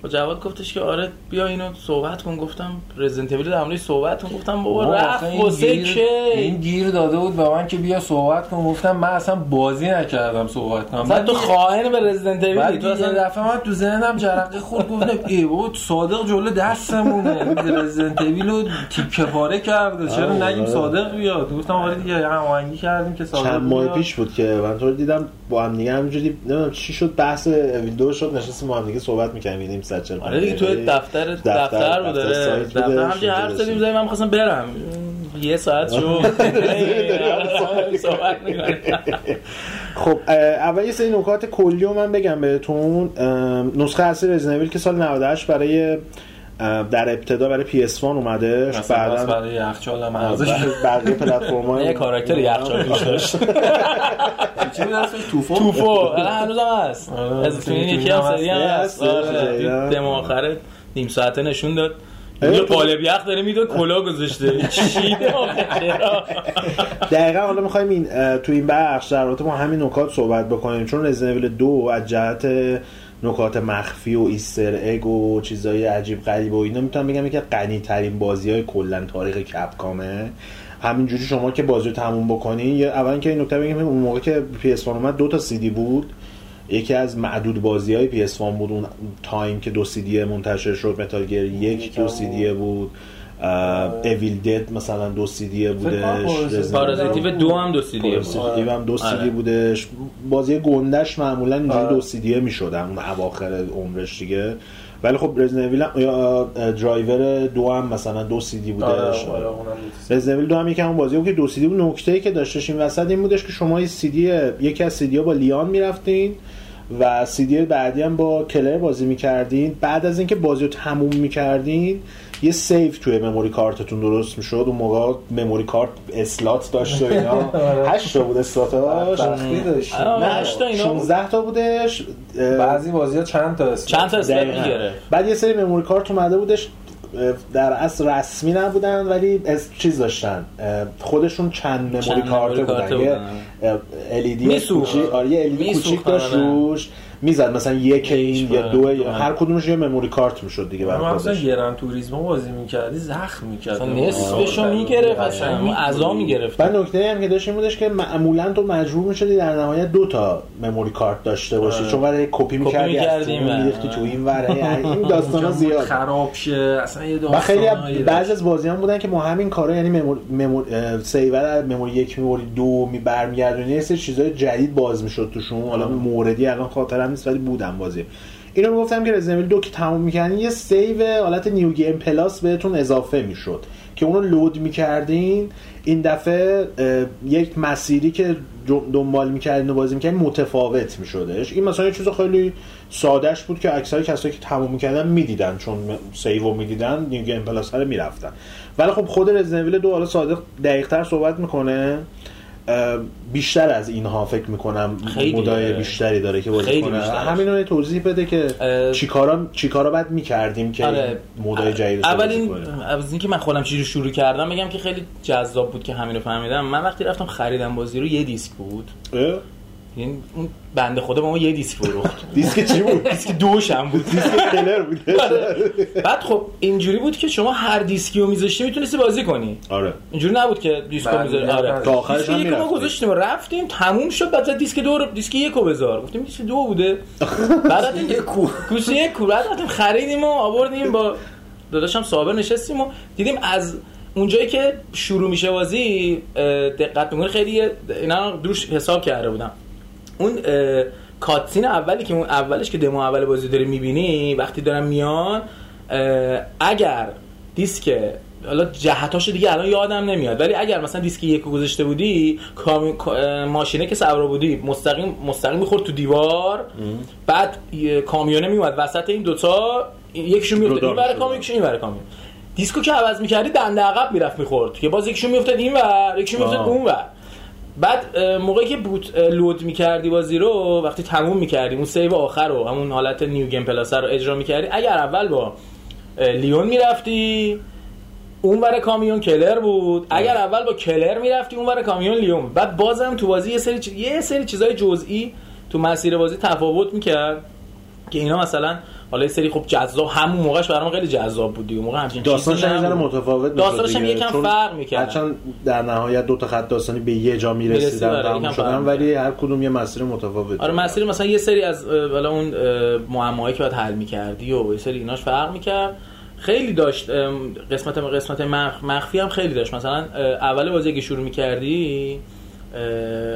با جواد گفتش که آره بیا اینو صحبت کن. گفتم رزیدنت ایول در صحبت کن. گفتم بابا رفت واسه گیر- که این گیر داده بود به من که بیا صحبت کن. گفتم من اصلا بازی نکردم صحبت کنم. بعد تو خائن به رزیدنت ایول بعد تو یه اصلا دفعه من تو ذهنم جرقه خورد. گفتم ای بابا صادق جلو دستمونه. رزیدنت ایول رو تیکه پاره کرده. چرا نگیم آره. صادق بیاد؟ گفتم آره دیگه هماهنگی کردیم که صادق چند ماه. پیش بود که من تو دیدم با هم دیگه. همینجوری نمی‌دونم چی شد بحث ویندوز شد نشستیم با هم دیگه صحبت می‌کردیم چهل آره دیگه تو دفتر دفتر بود دفتر داره سایت دفتر همچه حرف زدیم زدیم من می‌خواستم برم. یه ساعت می‌کنیم خب اه، اول یه سری نکات کلی رو من بگم بهتون. نسخه اصلی رزنویل که سال 98 برای در ابتدا برای PS1 اومده بعدا برای یخچال هم ارزش بقیه پلتفرم‌ها یه کاراکتر یخچال توش داشت. چی بود اسمش؟ توفو؟ توفو. الان هنوزم هست. آره، از تو این یکی هم سری هم هست. آره. دم آخره نیم ساعته نشون داد. یه قالب یخ داره می‌داد کلا گذاشته. چی چرا؟ دقیقا حالا می‌خوایم این تو این بخش در رابطه با همین نکات صحبت بکنیم چون رزنویل دو از جهت نکات مخفی و ایستر اگ و چیزای عجیب غریب و اینا. می‌تونم بگم یکی غنی ترین بازی های کلا تاریخ کپکامه همینجوری شما که بازی رو تموم بکنین یه اول که این نکته بگم که اون موقع که PS1 اومد دو تا سی بود. یکی از معدود بازی های PS1 بود اون تایم که دو سی دی منتشر شد Metal Gear یک دو سی دی بود. Evil Dead مثلا دو سی دی بودش Parasite Eve Parasite Eve دو هم دو سی دیه بود. Parasite Eve هم دو سی آره. دی بودش. بازی گندش معمولا اینجوری آره. دو سی دی می‌شدن اون اواخر عمرش دیگه. ولی خب Resident Evil یا درایور دو هم مثلا دو سی دی بودش. آره، آره،. Resident Evil دو هم یکی همون بازی بود که دو سی دی بود. نکته که داشتش این وسط این بودش که شما یه سی دی یکی از سی دی با لیون می‌رفتین و سی دی بعدی هم با کلر بازی می‌کردین. بعد از اینکه بازی رو تموم می‌کردین یه save توی memory card تون درست می‌شد. اون موقع memory card slot داشت و اینا. هشت تا بود slot اش نه هشت تا اینا بود. 16 تا بودش. بعضی بازی ها چند تا اسم چند تا slot. می‌گرفت؟ بعد یه سری memory card اومده بودش. در اصل رسمی نبودن ولی از چیز داشتن. خودشون چند مموری کارت بودن. یه. LED. کوچیک آره یه LED کوچیک داشت آره. روش. می‌زد. مثلا یک این یا. دو یا هر کدومش یه مموری کارت می‌شد دیگه برای من مثلا خودش گران توریسمو بازی می‌کردی زخم می‌کرد. نصفشو می‌گرفت. اصلا اعضا می‌گرفت بعد نکته هم که داشت این بودش که معمولا تو مجبور می‌شدی در نهایت دو تا مموری کارت داشته باشی. آره. چون برای کپی می‌کردی. میریختی تو این ور. این داستانا زیاد. خراب شه. اصلا یه و خیلی بعضی از بازی بودن که ما همین کارا یعنی ممور ممور اه، save رو از memory یک memory دو می برمیگردونی یه سری چیزای جدید باز می‌شد توشون. حالا موردی الان خاطرم نیست ولی بودم بازی اینو می‌گفتم که Resident Evil دو که تموم می‌کردین یه save حالت new game plus بهتون اضافه می‌شد که اونو load می‌کردین. این دفعه یک مسیری که دنبال می‌کردین و بازی می‌کردین متفاوت میشدش. این مثلا یه چیز خیلی سادهش بود که اکثر کسایی که تموم می‌کردن می‌دیدن چون save می‌دیدن new game plus رو می‌رفتن. ولی خب خود Resident Evil دو حالا صادق دقیقتر صحبت می‌کنه. بیشتر از اینها فکر می‌کنم mode های. بیشتری داره که بازی کنه. همین رو توضیح بده که چیکارا چیکارا بعد می‌کردیم که آره. mode های جدید رو اول بازی این کنیم. از اینکه من خودم چیزی رو شروع کردم بگم که خیلی جذاب بود که همین رو فهمیدم من وقتی رفتم خریدم بازی رو یه دیسک بود اه؟ یعنی اون بنده خدا با ما یه دیسک فروخت. دیسک چی بود؟ دیسک دوش هم بود. دیسک کلر بود. بعد خب اینجوری بود که شما هر دیسکی رو میذاشتی می‌تونستی بازی کنی. آره. اینجوری نبود که دیسک رو بله، می‌ذاری. آره. تا آخرش هم ما. گذاشتیم و رفتیم. تموم شد. بعد دیسک دو رو دیسک یک رو بذار. گفتیم دیسک دو بوده. بعد یک کو. گوش یک کو. بعد رفتیم خریدیم و آوردیم با داداشم صابر نشستیم و دیدیم از اونجایی که شروع میشه بازی دقت می‌کنی خیلی اینا روش حساب کرده بودم. اون کاتسین اولی که اون اولش که دمو اول بازی داری می‌بینی وقتی دارن میان اگر دیسک حالا جهتاشو دیگه الان یادم نمیاد ولی اگر مثلا دیسک یک گذاشته بودی ماشینه که سوار بودی مستقیم مستقیم می‌خورد تو دیوار بعد کامیونه میومد وسط این دوتا یکیشون میفته جدا این برای. کامیون یکیشون این برای کامیون دیسکو که عوض می‌کردی دنده عقب می‌رفت می‌خورد که باز یکیشون میافتاد این ور یکیشون میافتاد. اون ور بعد موقعی که boot load می‌کردی بازی رو وقتی تموم می‌کردی اون save آخر رو همون حالت new game plus رو اجرا می‌کردی اگر اول با لیون می‌رفتی اون ور کامیون کلر بود اگر اول با کلر می‌رفتی اون ور کامیون لیون. بعد بازم تو بازی یه سری چیز- یه سری چیزای جزئی تو مسیر بازی تفاوت می‌کرد که اینا مثلا حالا یه سری خب جذاب همون موقعش برام خیلی جذاب بود دیگه موقع همچین داستانش هم. متفاوت می‌شد داستانش هم. یکم فرق می‌کرد. هرچند در نهایت دو تا خط داستانی به یه جا می‌رسید، می‌رسیدن آره، تموم یکم شدن ولی هر کدوم یه مسیر متفاوت آره مسیر مثلا یه سری از حالا اون اه، معماهایی که باید حل می‌کردی و یه سری ایناش فرق می‌کرد خیلی داشت قسمت قسمت مخ- مخفی هم خیلی داشت مثلا اول بازی که شروع می‌کردی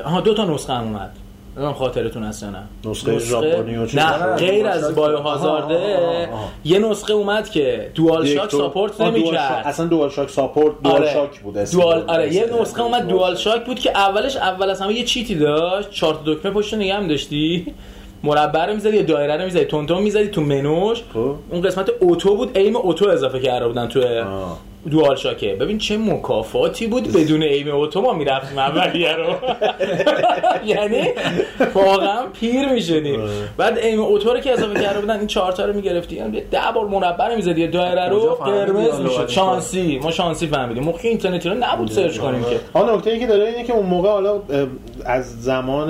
آها دو تا نسخه هم اومد نمی‌دونم خاطرتون هست یا نه نسخه ژاپنی؟ نه غیر از. Biohazard ه. یه نسخه اومد که DualShock support. نمی‌کرد اصلا DualShock support Dual آره. Shock بود Dual بود. آره یه نسخه اومد DualShock بود که اولش اول از همه یه cheat ی داشت چهار تا دکمه پشت نگه هم داشتی مربع رو می‌زدی یا دایره رو می‌زدی تند تند می‌زدی تو منوش خب. اون قسمت auto بود aim auto اضافه کرده بودن تو. DualShock ه ببین چه مکافاتی بود. بدون aim auto ما می‌رفتیم اولیه رو. یعنی واقعا پیر می‌شدیم بعد aim auto رو که اضافه کرده بودن این چهار تا رو می‌گرفتی. یعنی ده بار مربع رو می‌زدی. یه دایره رو قرمز می‌شد. شانسی. ما شانسی فهمیدیم. موقع که اینترنتی رو نبود search کنیم که. ها نکته ای که داره اینه که اون موقع حالا از زمان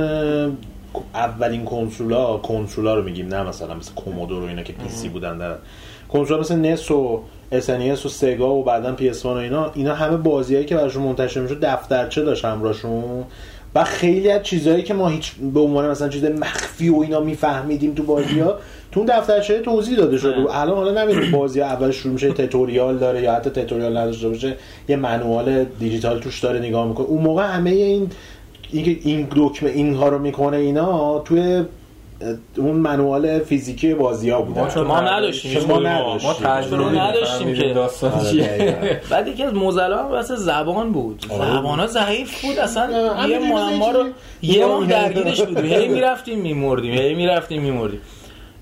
اولین کنسولا کنسولا رو میگیم. نه مثلا مثل Commodore و اینا که PC بودن در کنسولا مثل NES و SNES و Sega و بعدا PS و اینا اینا همه بازیایی که براشون منتشر می‌شد دفترچه داشت همراهشون و خیلی از چیزهایی که ما هیچ به عنوان مثلا چیز مخفی و اینا میفهمیدیم تو بازی ها تو اون دفترچه توضیح داده شده. و الان حالا نمی‌دونم بازی اول شروع میشه تتوریال داره یا حتی تتوریال نداشته باشه یه منوال دیجیتال توش داره نگاه می‌کنه. اون موقع همه این این این دکمه اینها رو می‌کنه اینا توی اون منوال فیزیکی بازی ها بودن چون ما نداشتیم کدوم. نداشتیم. ما تجربه نداشتیم که. داستان آره، چیه دقیقاً. بعد یکی از موزلا هم واسه زبان بود زبان ها ضعیف بود اصلا آره، یه معما رو یه ماه درگیرش بودیم هی می‌رفتیم میمردیم هی می‌رفتیم میمردیم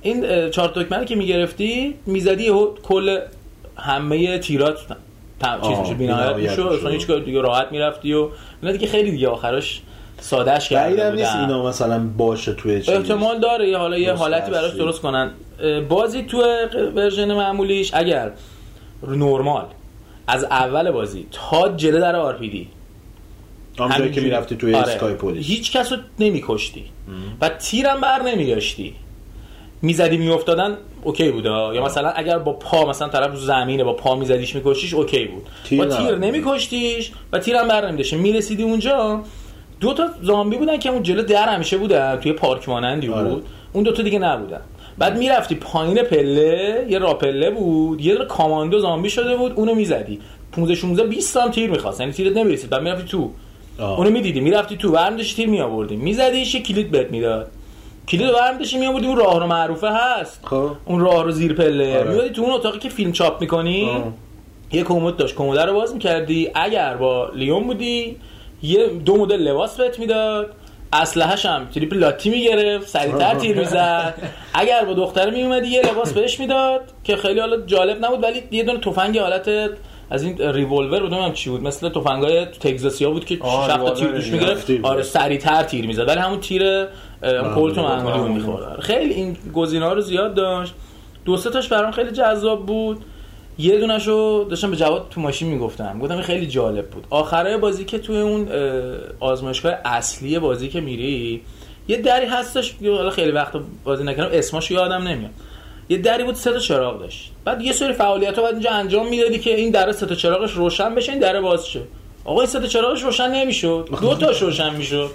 این چهار دکمه که می‌گرفتی می‌زدی کل همه تیرات تا- چیز میشه میشه میشه. اصلا هیچ کار دیگه راحت می‌رفتی و اینا دیگه خیلی دیگه آخرش سادهش کرده بعیدم نیست بودن. اینا مثلا باشه توی چیز. احتمال داره یه حالا یه حالتی براش. درست کنن. بازی تو version معمولیش اگر نورمال از اول بازی تا جلو در RPD همونجایی که می‌رفتی توی ایستگاه پلیس آره. هیچ کس رو نمیکشتی. و تیرم بر نمیداشتی می‌زدی میافتادن اوکی بود. یا مثلا اگر با پا مثلا طرف رو زمینه با پا میزدیش میکشتیش اوکی بود. تیر با تیر. نمیکشتیش و تیرم بر نمیداشتی می‌رسیدی اونجا دو تا زامبی بودن که اون جلو در همیشه بودن توی پارک مانندی بود. آره. اون دوتا دیگه نبودن. بعد می‌رفتی پایین پله یه راپله بود یه دونه کاماندو زامبی شده بود اونو می‌زدی. 15 16 20 تا هم تیر می‌خواست. یعنی تیرت نمی‌رسید. بعد می‌رفتی تو. آه. اونو می‌دیدی. می‌رفتی تو. برمیداشتی تیر میآوردی. میزدیش یه کلید بهت می‌داد. کلید رو برمیداشتی میآوردی اون راه رو معروفه هست. خب. اون راه رو زیر پله. آره. میادی تو اون اتاقی که فیلم چاپ می‌کنی. آه. یه کمد داشت. کمد رو باز می‌کردی. اگر با لیون بودی یه دو مدل لباس بهت می‌داد. اسلحه‌ش هم تریپل لاتی می‌گرفت سریعتر تیر می‌زد. اگر با دختره میومدی یه لباس بهش می‌داد که خیلی حالا جالب نبود ولی یه دونه تفنگ حالت از این ریولور بود نمی‌دونم چی بود. مثل تفنگای تگزاسیا بود که آه، شفت تیر دیگه. می‌گرفت. آره. سریعتر تیر می‌زد. ولی همون تیر کلت معمولی. می‌خورد. خیلی این گزینه‌ها رو زیاد داشت. دو سه تاش برام خیلی جذاب بود. یه دونش رو داشتم به جواد تو ماشین می‌گفتم. گفتم خیلی جالب بود. آخره بازی که توی اون اه، آزمایشگاه اصلی بازی که میری یه دری هستش حالا خیلی وقت بازی نکردم اسمش یادم نمیاد. یه دری بود سه تا چراغ داشت. بعد یه سری فعالیت ها باید اینجا انجام می‌دادی که این در سه تا چراغش روشن بشه این در باز شه آقا این سه تا چراغش روشن نمی‌شد. دو تاش روشن می‌شد.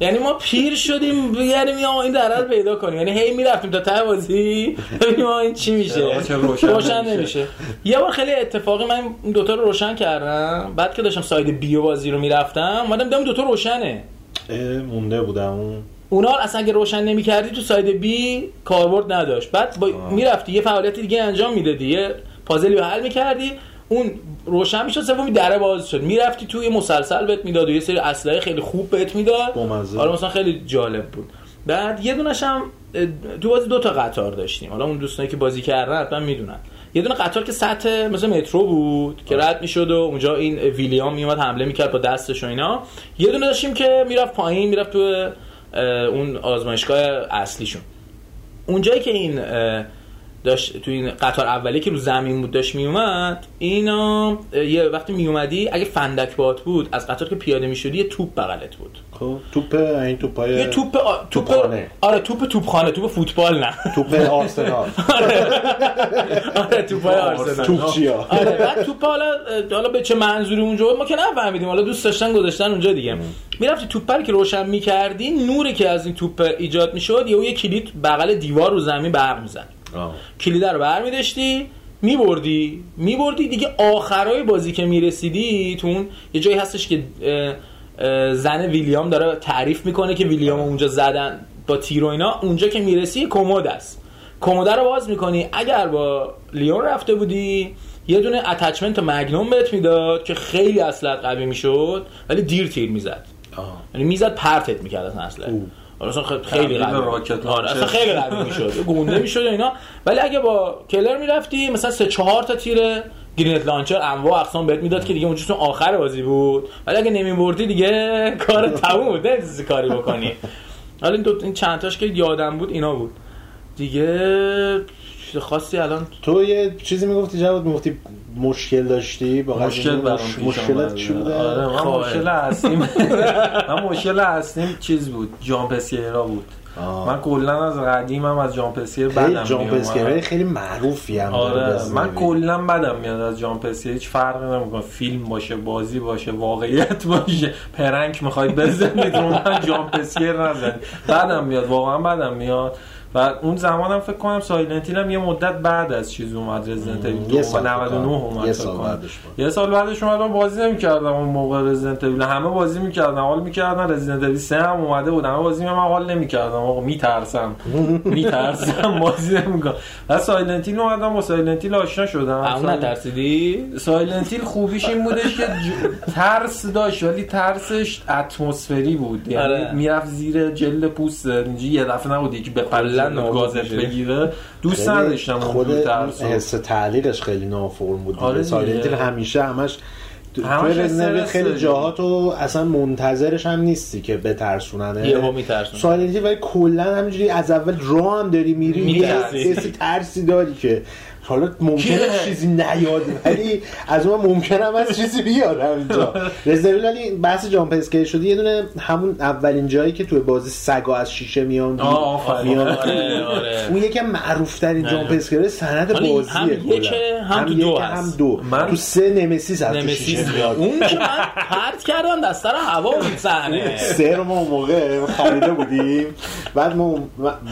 یعنی ما پیر شدیم بگردیم یا این در رو پیدا کنیم. یعنی هی می‌رفتیم تا ته بازی. ببینیم این چی میشه. روشن نمیشه؟ یه بار خیلی اتفاقی من این دوتا رو روشن کردم. بعد که داشتم ساید بیو بازی رو می‌رفتم اومدم دیدم دوتا روشنه. مونده بودم. اون اونا اصلا اگه روشن نمی‌کردی تو ساید بی کاربرد نداشت. بعد با می‌رفتی یه فعالیت دیگه انجام می‌دادی. یه پازلی رو حل می‌کردی. اون روشن می‌شد سومی دره باز شد. می‌رفتی توی مسلسل بهت می‌داد و یه سری اسلحه خیلی خوب بهت می‌داد. بامزه. آره مثلا خیلی جالب بود. بعد یه دونش هم تو بازی دو تا قطار داشتیم. حالا اون دوستانی که بازی کردن حتما می‌دونن. یه دونه قطار که سطح مثل مترو بود که رد می‌شد و اونجا این ویلیام میومد حمله می‌کرد با دستش و اینا. یه دونه داشتیم که می‌رفت پایین می‌رفت تو اون آزمایشگاه اصلیشون. اونجایی که این داشت تو این قطار اولی که رو زمین بود داشت میومد اینا یه وقتی میومدی اگه فندک بات بود از قطار که پیاده می‌شدی یه توپ بغلت بود. خب توپ این توپای یه توپ آ... توپ توپخانه. آره توپ توپخانه توپ فوتبال نه. توپ آرسنال. آره. توپ آرسنال. توپچیا آره بعد توپ حالا حالا به چه منظوری اونجا بود ما که نفهمیدیم حالا دوست داشتن گذاشتن اونجا دیگه. می‌رفتی توپ رو که روشن می‌کردی نوری که از این توپ ایجاد می‌شد یهو یه کلید بغل دیوار رو زمین برق می‌زد کلید رو برمیداشتی میبردی میبردی دیگه آخرای بازی که می‌رسیدی تو اون یه جایی هستش که زن ویلیام داره تعریف می‌کنه که ویلیام اونجا زدن با تیر و اینا. اونجا که می‌رسی کمد است. کموده رو باز می‌کنی. اگر با لیون رفته بودی یه دونه attachment magnum بهت می‌داد که خیلی اسلحت قوی می‌شد ولی دیر تیر می‌زد. یعنی می‌زد پرتت می‌کرد اصلا خ- خیلی قوی rocket آره اصلا. خیلی قوی می‌شد. گنده می‌شد اینا. ولی اگه با کلر می‌رفتی مثلا سه چهار تا تیر grenade launcher انواع اقسام بهت می‌داد که دیگه اونجا تو آخر بازی بود. ولی اگه نمیبردی دیگه کار تموم بود. نمی‌تونستی کاری بکنی. حالا این, دو این چند تاش که یادم بود اینا بود. دیگه چیز خاصی الان تو یه چیزی می‌گفتی جواد می‌گفتی مشکل داشتی با مشکل برام مشکلت. چی بوده آره من خب. مشکل اصلیم من مشکل اصلیم چیز بود جامپسیرا بود آه. من کلا از قدیمم از جامپسیر خیلی بدم جان. پسکرهای خیلی معروفی هم آره. من کلا بدم میاد از جان پسیر هیچ فرقی نمی‌کنه فیلم باشه بازی باشه واقعیت باشه پرنک می‌خواید بزنید رو من جان پسیر نزنید بدم میاد واقعا بدم میاد و اون زمانم فکر کنم Silent Hill هم یه مدت بعد از چیز اومد Resident Evil سال 99 فکر کنم. اومد یه سال. بعدش بود. یه سال بعدش اومدم بازی نمی‌کردم اون موقع Resident Evil همه بازی می‌کردن حال می‌کردن. Resident Evil 3 هم اومده بود. همه بازی من حال نمی‌کردم. آقا میترسم. میترسم بازی نمی‌کنم. و Silent Hill اومدم با Silent Hill آشنا شدم. اون نترسیدی؟ Silent Hill خوبیش این بودش که ج- ترس داشت ولی ترسش اتمسفری بود. یعنی آره. می‌رفت زیر جلد پوست اینجا یه دفعه نبود که به کلاً گازت. بگیره دوست نداشتم خود حس تعلیقش خیلی نافرم بود آره همیشه همش تو خیلی داری. جاها تو اصلا منتظرش هم نیستی که بترسوننه یهو میترسونه. ولی کلا همینجوری از اول راه هم داری میری می‌ترسی. یه ترسی داری که حالا ممکنه؟ چیزی نیاد ولی از اون ممکنه هم از چیزی بیاد همینجا. رزیدنت ولی بحث جامپ اسکیل شده یه دونه همون اولین جایی که توی بازی سگا از شیشه میان. میان آره آره. اون یکی معروف ترین jump scare صنعت ولی بازیه هم. یکه، هم دو هم هست. دو. من- تو سه نمسیس از نمسیس شیشه میاد. اون که من پرت کردم دست رو هوا بود صحنه سه رو ما اون موقع خریده بودیم. بعد ما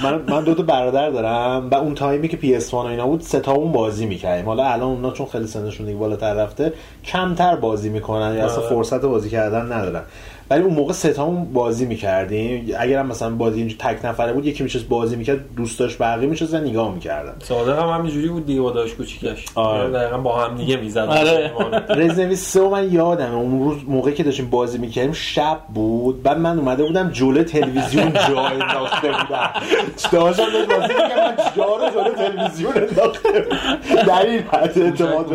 من من دو تا برادر دارم. و اون تایمی که PS و اینا بود سه تا اون بازی می‌کردیم. حالا الان اونا چون خیلی سنشون دیگه بالاتر رفته کمتر بازی می‌کنن. یا اصلا آره. فرصت بازی کردن ندارن. ولی اون موقع سه بازی می‌کردیم. اگرم مثلا بازی اینجوری تک نفره بود یکی میشه بازی می‌کرد دوست داشت بقیه میشه نگاه می‌کردن. صادق هم همینجوری بود دیگه با داشت کوچیکش. آره. دقیقا با هم دیگه می‌زد آره. رزیدنت 3 من یادمه. اون روز موقعی که داشتیم بازی می‌کردیم شب بود. بعد من اومده بودم جلو تلویزیون جا انداخته بودم. داشتم داشت بازی می‌کردم من جا رو جلو تلویزیون انداخته بودم. در این حد اعتماد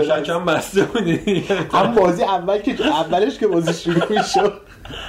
بودی. هم بازی اول که اولش که بازی شروع می‌شد.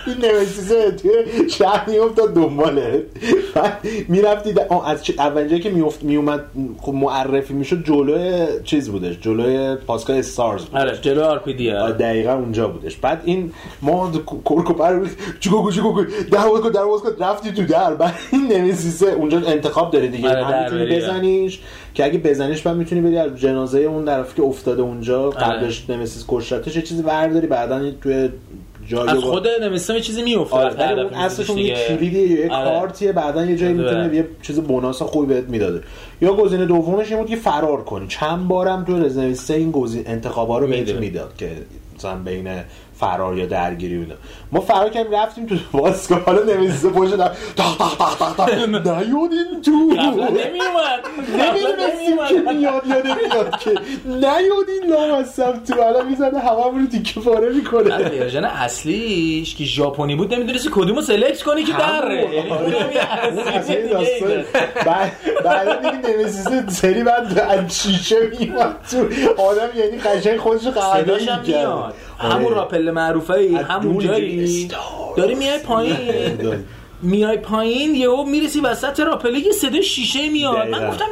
این نوستیزه توی شهر میافتاد دنباله بعد می‌رفتی از اول جایی که میافت میومد خب معرفی می‌شد جلوی چیز بودش جلوی پاسگاه استارز بودش. آره جلو آر پی دی آه، دقیقا اونجا بودش. بعد این ما کرکو پر چیکو چیکو در کن در کن رفتی تو در. بعد این نمیسیسه اونجا انتخاب داری دیگه. آره، می‌تونی بری. بزنیش که اگه بزنیش بعد می‌تونی بری از جنازه اون طرف که افتاده اونجا قبلش نمیسیس کشتش یه چیزی برداری بعدا توی جایی از خود نمیستم یه چیزی میفته آره ولی اون اصلش اون یه کلیدیه یا یه آره. کارتیه بعدا یه جایی آره. می‌تونه یه چیز بوناس خوبی بهت می‌داده یا گزینه دومش این بود که فرار کنی چند بارم تو سه این گزینه انتخابا رو بهت. می‌داد که مثلا بین فرار یا درگیری بوده ما فرار کردیم رفتیم تو بازگاه. حالا نمیزه پشت در تق تق تق نیاد این تو. نمیومد. نمی‌دونستیم که میاد یاده میاد که نیاد این لام هستم تو. الان می‌زنه همه رو تیکه پاره می‌کنه ورژن اصلیش که ژاپنی بود نمی‌دونستی کدومو سلکت کنی که دره یعنی دیگه. بعد دیگه نمیسیز سری بعد از شیشه میومد تو. آدم یعنی قشنگ خودش قهوه میاد. همون راپل معروفه ای از همون جایی. داری میای پایین. میای پایین یهو می‌رسی وسط راپله یه صدای شیشه میاد. من. گفتم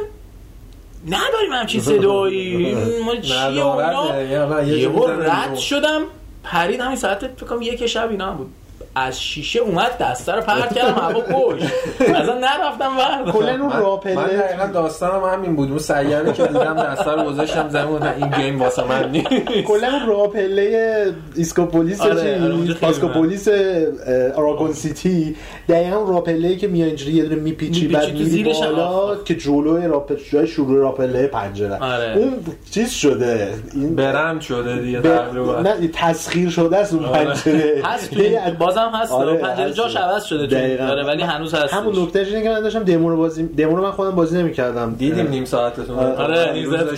نداریم همچین صدایی. ما چیه اونا؟ یه یهو رد شدم. پرید همین ساعت فکر کنم یک شب اینا هم بود. از شیشه اومد دسته رو پرت کردم هوا کش اصلا نرفتم ور. کلا اون من من راپله دقیقا داستانم همین بود. اون سیاره که دیدم دسته رو گذاشتم زمین این گیم واسه من نیست. کلا اون راه‌پله ایستگاه پلیس آره، آره، اه، Raccoon City. دقیقا اون راه‌پله که میای اینجوری یه دونه میپیچی بعد میری بالا. که جلوی راه‌پله جای شروع راه‌پله پنجره. آره. اون چیز شده. این برند شده دیگه تقریبا. نه تسخیر شده است اون پنجره. هست بازم هست آره، پنجره. جاش عوض شده. دقیقاً. آره ولی هنوز هست همون نکتهش اینه که من داشتم دمو رو بازی دمو رو من خودم بازی نمی‌کردم دیدیم نیم ساعتتون آره، آره،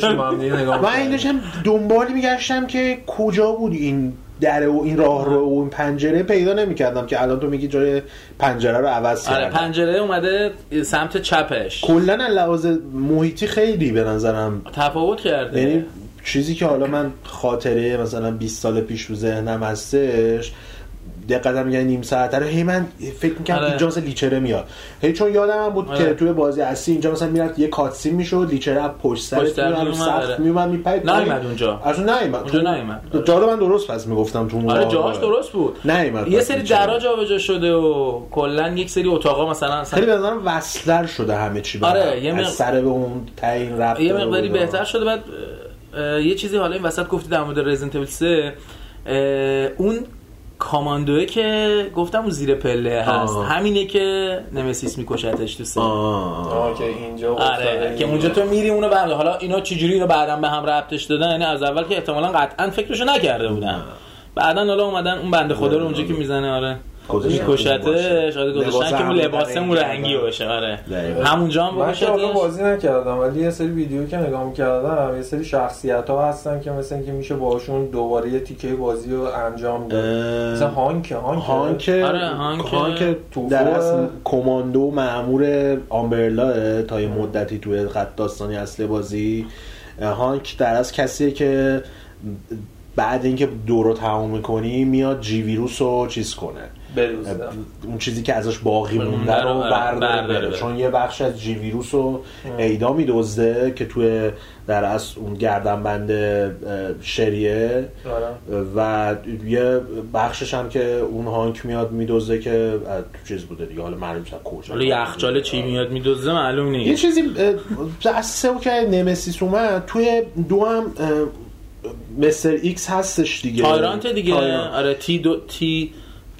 هم دیگه نگاه من این. داشتم دنبال میگشتم که کجا بود این دره و این راه رو و این پنجره پیدا نمی‌کردم که الان تو میگی جای پنجره رو عوض آره کردم پنجره اومده سمت چپش کلا از لحاظ محیطی خیلی به نظرم تفاوت کرده یعنی چیزی که حالا من خاطره مثلا 20 سال پیش رو ذهنم هستش دقیقا میگن نیم ساعته رو هی من فکر می‌کنم آره. اینجا مثلا لیچره میاد هی چون یادم هم بود آره. که توی بازی اصلی اینجا مثلا می‌رفت یه کاتسین می‌شد لیچره از پشت سر پشت سر میومد سقف آره. میومد میپرید نیومد اونجا اصلا نیومد اونجا تو- نیومد. جا رو من درست پس می‌گفتم تو اون آره جاهاش. درست بود نیومد یه سری. درا جابجا شده و کلا یک سری اتاقا مثلا خیلی به نظرم وصلر شده همه چی آره،. یه از سر به اون تعیین رفت یه مقداری بهتر شده بعد یه چیزی حالا این وسط گفتی در مورد رزیدنت ایول 3 اه، اون کاماندوه که گفتم اون زیر پله هست. آه. همینه که نمسیس میکشتش تو سه. که اینجا آره. که اونجا تو میری اونو برد حالا اینا چجوری اینو بعدا به هم ربطش دادن؟ یعنی از اول که احتمالا قطعا فکرشو نکرده بودن. بعدا حالا اومدن اون بنده خدا رو اونجا که می‌زنه آره. آره لباس گذاشتن که اون همون لباس رنگی. باشه آره. همونجا هم من بکشتش بازی نکردم ولی یه سری ویدیو که نگاه می‌کردم یه سری شخصیت ها هستن که مثل اینکه میشه باشون دوباره یه تیکه بازی رو انجام داد. مثلا هانک هانک. هانک. آره، هانک. هانک. در اصل کماندو مأمور آمبرلا تا یه مدتی توی خط داستانی اصل بازی. هانک در اصل کسیه که بعد اینکه دو رو تمام می‌کنی میاد جی ویروس رو چیز کنه. بروزه اون چیزی که ازش باقی مونده رو رو برداره برداره بره. چون یه بخش از جی ویروس رو ایدا میدزده که توی در اصل اون گردنبند شریه. آره. و یه بخشش هم که اون هانک میاد میدزده که تو چیز بوده دیگه. حالا معلوم نیست کجا حالا یخچال چی میاد میدوزه معلوم یه نیست. چیزی اه، از سه که نمسیس اومد. توی دو هم مستر ایکس هستش دیگه تایرانت دیگه تایرانت. آره تی دو تی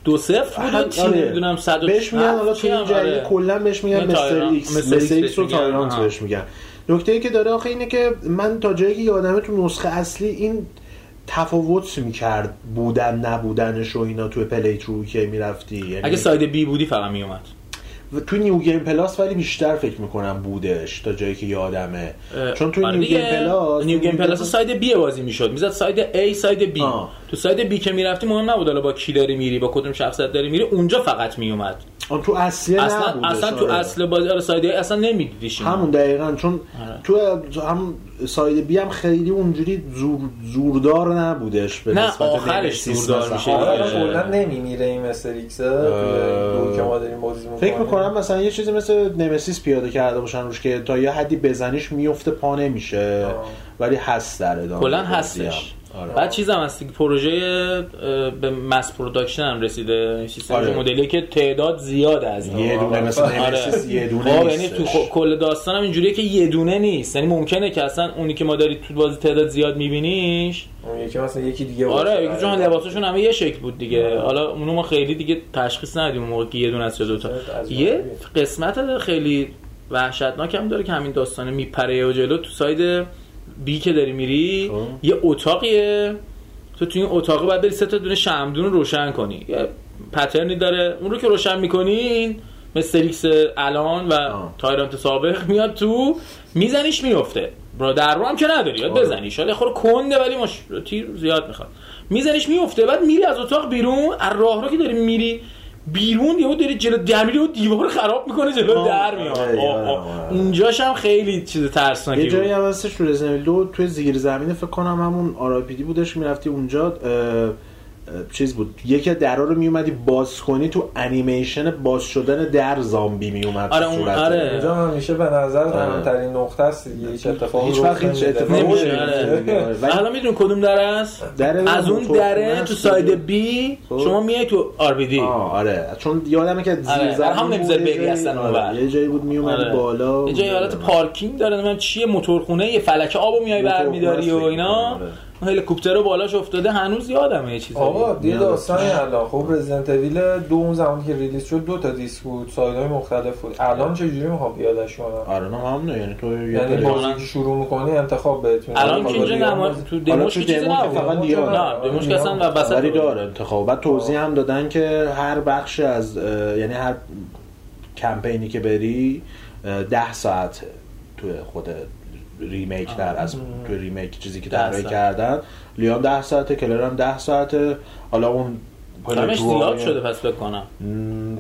دو صفر بود و تی آره. نمی‌دونم صد و بهش میگن حالا هم، این جریه آره. کلا بهش میگن مستر تایران. ایکس مستر ایکس رو. تایرانت. بهش میگن نکته ای که داره آخه اینه که من تا جایی که یادمه تو نسخه اصلی این تفاوت می‌کرد بودن نبودنش و اینا توی پلی‌ترو که می‌رفتی یعنی اگه side B بودی فقط میومد و تو new game plus ولی بیشتر فکر می‌کنم بودش تا جایی که یادمه چون تو آره new. game plus new game plus side B بازی می‌شد می‌زد side A side B آه. تو side B که می‌رفتی مهم نبود حالا با کی داری میری با کدوم شخصیت داری میری اونجا فقط میومد آن تو اصلی اصلا نبودش، اصلا تو. اصل بازی آره side A اصلا نمیدیدیش همون دقیقا چون آره. تو هم side B هم خیلی اونجوری زور زوردار نبودش به نه، نسبت آخرش Nemesis زوردار مثلا. میشه آره، دیگه. آره کلا نمیمیره این Mister X دو که ما داریم بازی می‌کنیم فکر می‌کنم مثلا یه چیزی مثل Nemesis پیاده کرده باشن روش که تا یه حدی بزنیش میفته پا نمیشه آه. ولی هست در ادامه کلا هستش. آره. بعد چیزم هست پروژه به mass production هم رسیده سیستم آره. مدلی که تعداد زیاده از این یه دونه مثل آره. یه دونه خب یعنی نیستش. تو کل داستان هم اینجوریه که یه دونه نیست یعنی ممکنه که اصلا اونی که ما دارید تو بازی تعداد زیاد میبینیش یکی مثلا یکی دیگه آره. یکی چون لباسشون همه یه شکل بود دیگه آره. حالا اونو ما خیلی دیگه تشخیص ندیم اون موقع که یه دونه است یا دوتا از یه. قسمت خیلی وحشتناک هم داره که همین داستانه میپره و جلو تو side B که داری میری خب. یه اتاقیه. تو تو این اتاق باید بری سه تا دونه شمعدون رو روشن کنی. یه pattern ی داره اون رو که روشن می‌کنین مثل X الان و آه. Tyrant سابق میاد تو میزنیش میفته را در رو هم که نداری باید بزنی شاید خور کنده ولی ماش تیر زیاد می‌خواد. میزنیش میفته بعد میری از اتاق بیرون از راه رو که داری میری بیرون یهو داری جلو در و دیوار خراب می‌کنه جلو در میاد آره، آه، آره، آه. آره. اونجاش هم خیلی چیز ترسناکی یه جایی. هم هستش تو رزنویل دو توی زیر زمین فکر کنم همون آراپیدی بودش می‌رفتی اونجا اه، چیز بود یکی از درا رو میومدی باز کنی تو انیمیشن باز شدن در زامبی میومد آره، اون- آره. اینجا همیشه به نظر مهمترین نقطه است دیگه هیچ اتفاقی هیچ وقت هیچ. اتفاقی. آره. الان می‌دونی کدوم در است در از اون دره تو. ساید بی خب. شما میای تو آر بی دی آره چون یادمه که زیر آره، زمین هم نمی‌ذاره بری جایی- اصلا آره، اونور. یه جایی بود میومدی آره. بالا یه جای حالت پارکینگ داره نمی‌دونم چیه موتورخونه یه فلکه آبو میای برمیداری و اینا. آره. اون هلیکوپتر رو بالاش افتاده هنوز یادمه یه چیزی آقا یه میاد. داستانی الان خب رزیدنت اویل دو اون زمانی که ریلیز شد دو تا دیسک بود سایدهای مختلف بود الان چجوری می‌خوام بیادش کنم آره نه همونه یعنی تو یه یعنی بازی که شروع می‌کنی انتخاب الان میده. که اینجا حالا نما بازی- تو دموش تو که چیزی فقط لیان. نه دموش که اصلا و وسط. داره انتخاب بعد توضیح هم دادن که هر بخش از یعنی هر کمپینی که بری ده ساعت توی خود remake در از توی remake چیزی که طراحی ساعت. کردن. لیان ده ساعته کلر هم ده ساعته. حالا اون همش زیاد شده پس فکر کنم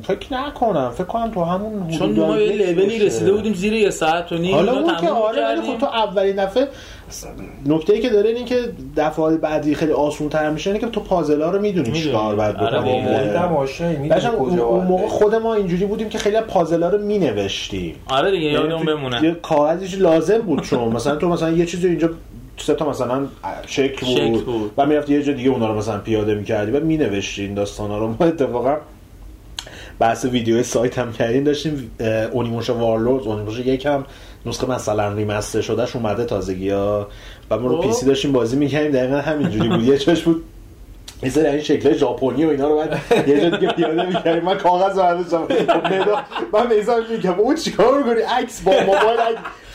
فکر نکنم فکر کنم تو همون چون ما یه لولی. رسیده بودیم زیر یه ساعت و نیم حالا اون که آره ولی. خب تو اولین دفعه نکته ای که داره اینه که دفعه بعدی خیلی آسون تر میشه اینه که تو پازلا رو می‌دونی. چیکار باید آره بکنی اون کجا اون باید موقع. خود ما اینجوری بودیم که خیلی پازلا رو مینوشتیم آره دیگه یادمون یعنی تو- بمونه یه کاغذش لازم بود چون مثلا تو مثلا یه چیزی اینجا سه تا مثلا شکل بود, شکل بود. و می‌رفتی یه جا دیگه اونا رو مثلا پیاده می‌کردی و مینوشتی این داستانا رو. ما اتفاقا بحث ویدیو سایت هم کردیم داشتیم اونیموشا وارلورد اونیموشا یکم نسخه مثلا ریمستر شدهش اومده تازگی ها. و ما رو خب. پی سی داشتیم بازی می‌کردیم دقیقا همینجوری بود. یه چاش بود. این سری این شکل ژاپنی و اینا رو بعد یه جا دیگه پیاده می‌کردیم. من کاغذ رو برداشتم. مداد من میزان میگم اون چیکار می‌کنی عکس با موبایل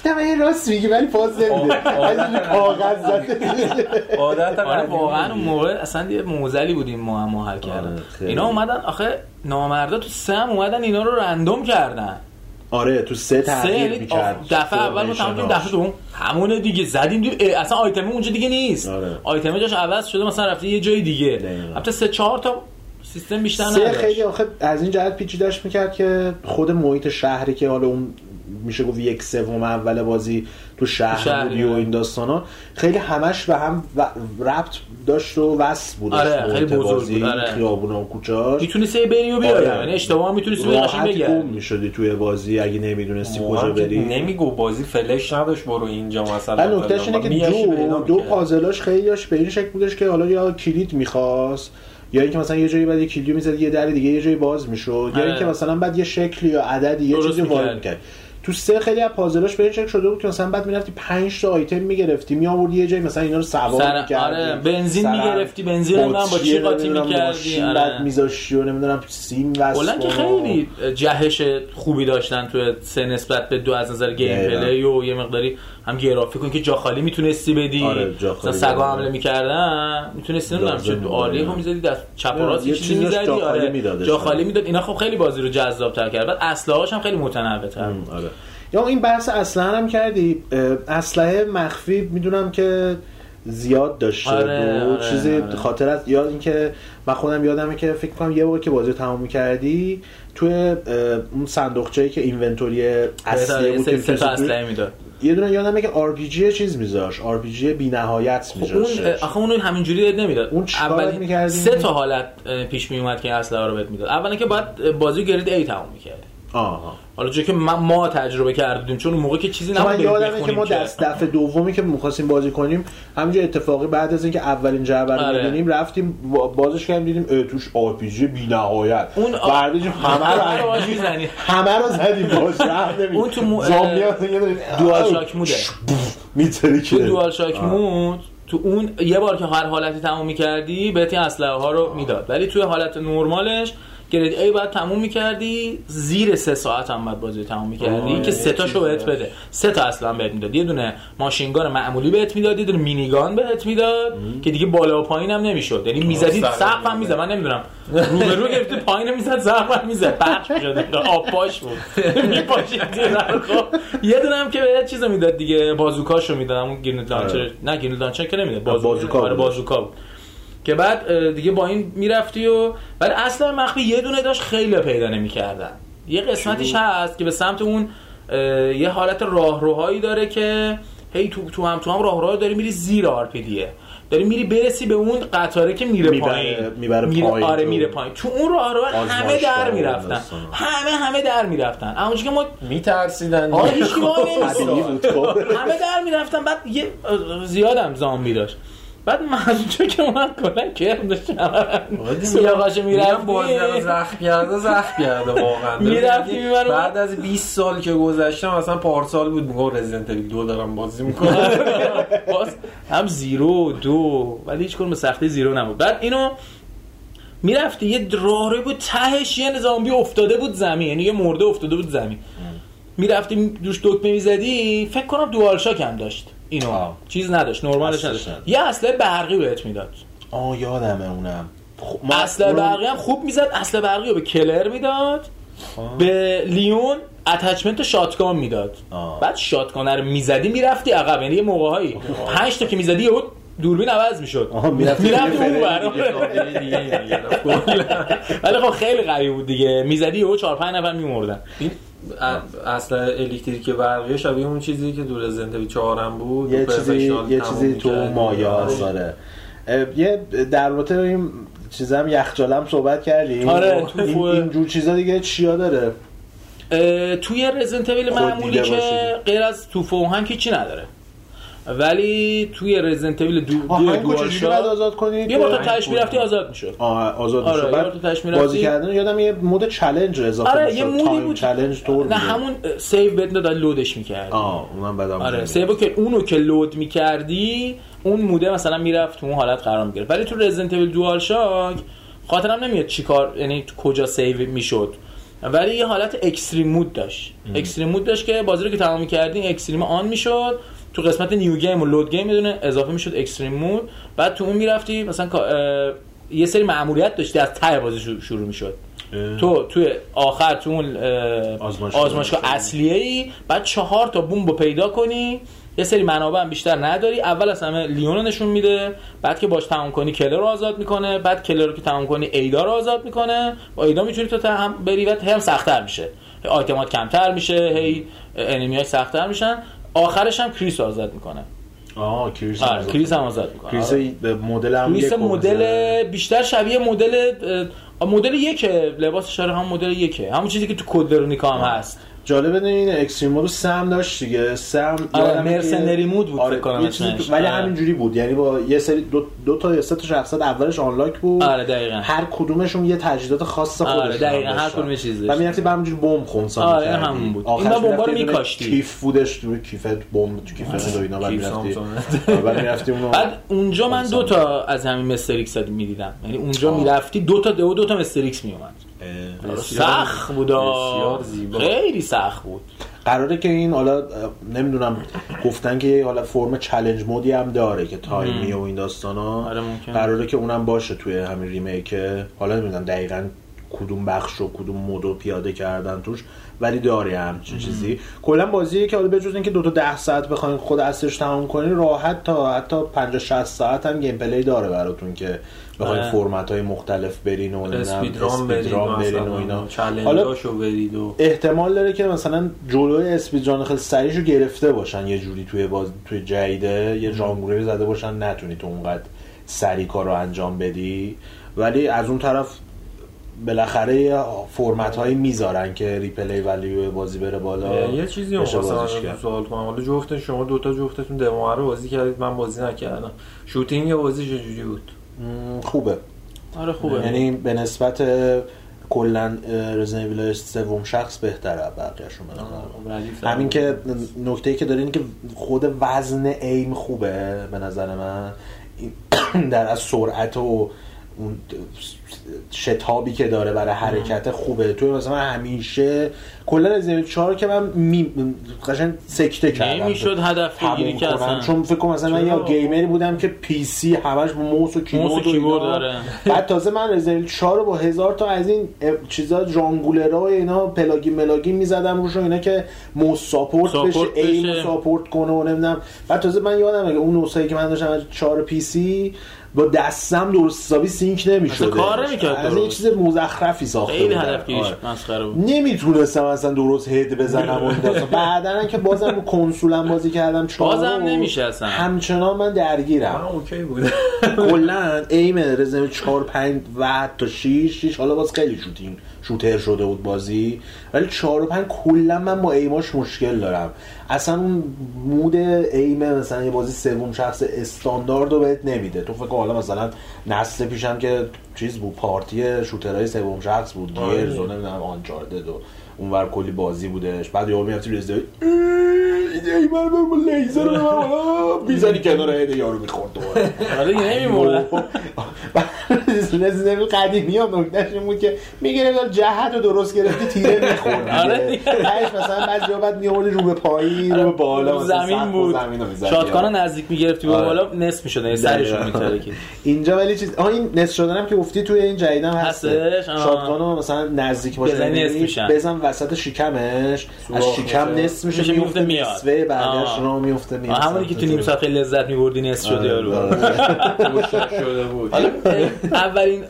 این راست میگی ولی پاس نمیده. از این کاغذ زده. عادت آره قدیمی واقعا اون دیگه. موقع اصلا یه موزلی بودیم معما حل کردن. آره، خیلی. اینا اومدن آخه نامردا تو سه هم اومدن اینا رو رندوم کردن. آره تو سه تغییر یعنی می‌کرد. دفعه اول ما تمام دفعه دوم. همونه دیگه زدیم دیم اه، اصلا آیتم اونجا دیگه نیست. آره. آیتم جاش عوض شده مثلا رفته یه جای دیگه. البته سه چهار تا سیستم بیشتر سه نداشت. خیلی آخه از این جهت پیچیده‌اش می‌کرد که خود محیط شهری که حالا اون میشه گفت یک سوم اول بازی تو شهر شهر، بودی و آره. این داستانا خیلی همش به هم ربط داشت و وصل بود آره، خیلی بزرگ بود، آره. خیابونا و کوچاش می‌تونستی بری و بیای آره. یعنی اشتباه هم می‌تونستی بری قشنگ راحت گم می‌شدی توی بازی اگه نمی‌دونستی کجا بری نمیگو بازی فلش نداشت برو اینجا مثلا نکتهش اینه. که دو دو. پازلاش خیلی داشت به این شکل بودش که حالا یا کلید می‌خواست یا اینکه مثلا یه جایی بعد یه کلیدی می‌زد یه در دیگه یه جایی باز می‌شد یا آره. اینکه مثلا بعد یه شکلی یا عددی یه چیزی وارد می‌کرد. تو سه خیلی از پازلاش به این شکل شده بود که مثلا بعد می‌رفتی 5 تا آیتم می‌گرفتی میآوردی یه جایی مثلا اینا رو سوار سر- می‌کردی آره، بنزین می‌گرفتی، بنزین هم با چی قاطی می‌کردی، آره. بعد میذاشتی و نمی‌دونم سیم وصل کلا که خیلی جهش خوبی داشتن تو سه نسبت به دو از نظر گیم. پلی و یه مقداری هم گرافیک که جا خالی می‌تونستی بدی آره، مثلا سگا. حمله می‌کردن می‌تونستی نمی‌دونم چه آلیه آره. می‌زدی دست چپ و راست چیزی می‌زدی آره. جا خالی می‌داد اینا خب خیلی بازی رو جذاب تر کرد بعد اسلحه‌هاش هم خیلی متنوع تر آره. یا این بحث اسلحه هم کردی اسلحه مخفی می‌دونم که زیاد داشته آره، بود آره، چیزی آره. خاطر از یاد اینکه من خودم یادمه که فکر کنم یه بار که بازی رو تمام می‌کردی توی اون صندوقچه‌ای که inventory اصلی یه بود سری که سه تا می‌تونستی- اسلحه می‌داد یه دونه یادمه که RPG چیز میذاش RPG بی‌نهایت خب اون میذاش آخه اون همینجوری نمی‌داد. اون می‌کردی؟ سه تا حالت پیش می اومد که اسلحه رو بهت می‌داد. اولا که باید بازی grade A تموم می‌کردی. آها. حالا چون که ما, ما تجربه کردیم چون موقع که چیزی نبود یادمه که ما دست دفعه دومی که می‌خواستیم بازی کنیم همینجا اتفاقی بعد از اینکه اولین جعبه رو آره. می‌بینیم رفتیم با- بازش کردیم دیدیم اه، توش آر پی جی بی‌نهایت. اون آ- همه رو می‌زنی. همه رو زدیم نمی‌دیم. اون تو مو- دوال شاک موده. میتره تو که دوال شاک مود تو اون یه بار که هر حالتی تموم می‌کردی بهت این اسلحه ها رو می‌داد. ولی توی حالت نرمالش گرید ای باید تموم می‌کردی زیر سه ساعت هم باید بازی تموم می‌کردی که سه تاشو بهت بده. سه تا اصلا بهت می‌داد. یه دونه ماشینگان معمولی بهت می‌داد یه دونه مینیگان بهت می‌داد که دیگه بالا و پایین هم نمی‌شد. یعنی می‌زدی سقف هم می‌زد. من نمی‌دونم. رو به رو گرفته پایین می‌زد سقف هم می‌زد. پخش می‌شد. آب پاش بود. یه دونه هم که بهت چیزو می‌داد دیگه بازوکاشو می‌داد اون grenade launcher آره. نه grenade launcher که نمی‌داد. بازوکا بازوکا آره بود. که بعد دیگه با این می‌رفتی و ولی اصلا مخفی یه دونه داشت خیلی پیدا نمی‌کردن. یه قسمتیش هست که به سمت اون یه حالت راهروهایی داره که هی تو تو هم تو هم راهرو داری میری زیر RPD ه. داری میری برسی به اون قطاره که میره میبره- پایین. می‌بره پایین آره. میره پایین. تو اون راهرو همه آزمایشگاه در و می‌رفتن. همه همه در می‌رفتن. اما که ما میترسیدن. آره هیچ کی. همه در می‌رفتن. بعد یه زیادم زامبی داشت. بعد اونجا که من کلا کرم داشتم سیاقاشو میرم بازی رو زخم کرده زخم کرده واقعا. می‌رفتی ببین، می‌برم. بعد از 20 سال که گذشته مثلا پارسال بود میگم رزیدنت ایول دو دارم بازی می‌کنم. باز هم زیرو دو. ولی هیچ به سختی زیرو نبود. بعد اینو می‌رفتی یه راره بود تهش یه زامبی افتاده بود زمین. یعنی یه مرده افتاده بود زمین. می‌رفتی دوش دکمه می‌زدی فکر کنم دوال شاک هم داشت. اینو آه. چیز نداشت نرمالش نداشت. یه اصله برقی بهت می‌داد. آه یادمه اونم. خب، ما- اصله اونو- برقی هم خوب می‌زد اصله برقی رو به کلر می‌داد به لیون اتچمنت شاتگان می‌داد. بعد شاتگان رو می‌زدی می‌رفتی عقب یعنی یه موقعهایی پنج تا که می‌زدی یهو دوربین عوض می‌شد. می‌رفتی یه اون. ولی خب خیلی قوی بود دیگه. می‌زدی یهو چهار پنج نفر میمردن. اصلا الکتریک برقی شبیه اون چیزی که دور 4 هم بود. یه و چیزی یه چیزی تو آره. داره یه در رابطه این چیزام یخچالم صحبت کردیم. آره، تو این, این جور چیزا دیگه چیا داره؟ توی رزنت ویل خود معمولی که. غیر از تو فوهن هیچی نداره. ولی توی رزنت ویل دو دو شات- باید آزاد کنید؟ یه بار تا تهش می‌رفتی آزاد می‌شد. آه، آزاد آره، میشه یه بعد می‌رفتی. بازی کردن یادم یه مود چالش اضافه آره می‌شد. یه مودی بود. چالش طور نه همون سیو بهت داد لودش می‌کردی. آه اونم بعدم آره سیو که اونو که لود می‌کردی اون mode ه مثلا می‌رفت تو اون حالت قرار می‌گرفت. ولی تو Resident Evil Dual Shock خاطرم نمیاد چیکار یعنی کجا save می‌شد. ولی یه حالت extreme mode داشت. extreme mode داشت که بازی رو که تمام می‌کردی extreme on می‌شد. تو قسمت new game و load game یه دونه اضافه می‌شد extreme mode بعد تو اون می‌رفتی مثلا یه سری معمولیت داشتی از ته بازی شروع- می‌شد. تو توی آخر تو اون اه، آزمایشگاه. آزمایشگاه اصلیه ای بعد چهار تا بمب پیدا کنی. یه سری منابع هم بیشتر نداری. اول از همه لیون رو نشون میده بعد که باش تمام کنی کلر رو آزاد می‌کنه بعد کلر رو که تمام کنی ایدا رو آزاد می‌کنه. با ایدا می‌تونی تو هم بری و هم سختتر میشه. آیتمات کمتر میشه هی enemy هاش سختتر میشن. آخرش هم کریس رو آزاد می‌کنه. آه کریس آره آزاد. کریس هم آزاد می‌کنه. کریس آره. مدل هم کریس مدل بیشتر شبیه مدل مدل یکه لباسش هم مدل یکه. همون چیزی که تو کد هم هست. جالبه این اکستریم رو سم داشت دیگه سم آره، مرسنری مود بود آره کنم چیزی. ولی آره. همینجوری بود یعنی با یه سری دو, دو تا یا سه تا شخصیت اولش آنلاک بود آره دقیقا هر کدومشون یه تجهیزات خاص خودشون آره، دقیقاً. هر. کدوم یه چیز و. می‌رفتی همینجوری بمب خونسا آره،. همون بود. آخرش این با بمبا رو می‌کاشتی. کیف بودش تو کیفت بمب تو کیفت و اینا بعد می‌رفتی. آره، بعد می‌رفتی اونو بعد اونجا من دو تا از همین مستریکس می‌دیدم یعنی اونجا. می‌رفتی دو تا دو تا مستریکس میومد. سخت بود. خیلی سخت بود. قراره که این حالا نمی‌دونم گفتن که حالا فرم challenge mode ی هم داره که time ی و این داستانا آره، ممکنه. قراره که اونم باشه توی همین remake حالا نمی‌دونم دقیقا کدوم بخش و کدوم mode و پیاده کردن توش ولی داره همچین چیزی. کلا بازیه که حالا بجز اینکه دو تا ده ساعت بخواین خود اصلش تمام کنین راحت تا حتی 50 60 ساعت هم gameplay داره براتون که بخواین آره. فرمت های مختلف برین و برید اسپیدران برین و اینا. حالا برید و احتمال داره که مثلا جلوی اسپیدران خیلی سریعشو گرفته باشن یه جوری توی باز توی جیده یه جانگوری زده باشن. نتونی تو اونقدر سریع کار رو انجام بدی. ولی از اون طرف بالاخره فرمت هایی می‌ذارن که ریپلی ولیو بازی بره بالا. یه چیزی هم کرد. سوال کنم. حالا جفت شما دوتا جفتتون دمو رو بازی کردید. من بازی نکردم. شوتینگ بازی چجوری بود؟ خوبه. آره خوبه. یعنی به نسبت کلا رزنویل سوم شخص بهتره بقیه‌شون به. ردیف همین که نکته ای که داره اینه که خود وزن ایم خوبه به نظر من. در از سرعت و اون شتابی که داره برای حرکت خوبه توی مثلا من همیشه کلا رزیدنت 4 که من می... قشنگ سکته کردم نمی‌شد هدف بگیری که. اصلا چون فکر کنم مثلا من یا؟ gamer ی بودم که PC همش موس و کیبورد و کیبورد. داره. بعد تازه من رزیدنت 4 رو با هزار تا از این چیزا جانگولرا و اینا plugin ملاگین می‌زدم روش و اینا که موس support بشه support aim. support کنه و نمی‌دونم بعد تازه من یادم اون نسخه‌ای که من داشتم از 4 PC با دستم درست حسابی sync نمی‌شد اصلا کار نمی‌کرد از یه. چیز مزخرفی ساخته خیلی بودن. هدف گیریش آره. مسخره بود نمی‌تونستم اصلا درست head بزنم و این داستان. بعدن که بازم رو کنسولم بازی کردم چهار بازم نمیشه اصلا. همچنان من من درگیرم اوکی بود کلا aim Resident 4 5 و حتی 6 6 حالا باز خیلی shooting shooter شده بود بازی. ولی 4 و 5 کلا من با aim اش مشکل دارم. اصلا اون mode aim مثلا یه بازی سوم شخص استاندارد رو بهت نمیده. تو فکر حالا مثلا نسل پیشم که چیز بود پارتی شوترهای سوم شخص بود آره. گیرز و نمی‌دونم آنچاردد و اونور کلی بازی بودش بعد یهو می‌رفتی رزیدنت ایمر با لیزر رو می‌زنی کنار هد یارو می‌خورد دوباره آره نمیمونه رزیدنت قدیمی هم نکتهش این بود که می‌گرفت جهت رو درست گرفتی تیره می‌خورد آره دیگه. تهش مثلا بعضی جا بعد میوردی رو به پایین رو به بالا رو مثلا زمین و بود می‌زدی. شاتگانا نزدیک می‌گرفتی به آره. بالا نصف می‌شد یعنی دقیقاً. میترکید اینجا ولی چیز آها این نصف شدنم که گفتی توی این جدیدم هست. شاتگانو مثلا نزدیک باشه میشن. بزن وسط شکمش از شکم. نصف میشه میفته میاد. نصفه بعدش. رو میفته میاد همونی که تو نیم ساعت خیلی لذت میبردی نصف شده یارو شده بود اولین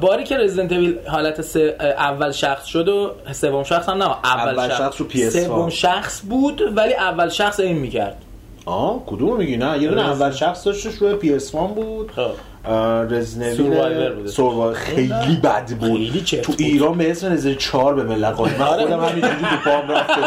باری که رزیدنت ایویل حالت اول شخص شد و سوم شخص هم نه اول, اول شخص رو PS4. سوم شخص بود ولی اول شخص این می‌کرد آه کدوم میگی؟ نه یه دونه اول شخص داشتش روی PS1 بود. خب. رزنویل. سوروایور خیلی بد بود. تو. ایران به اسم رزنویل 4 به ملت قایم من آره. خودم همینجوری تو پام رفته.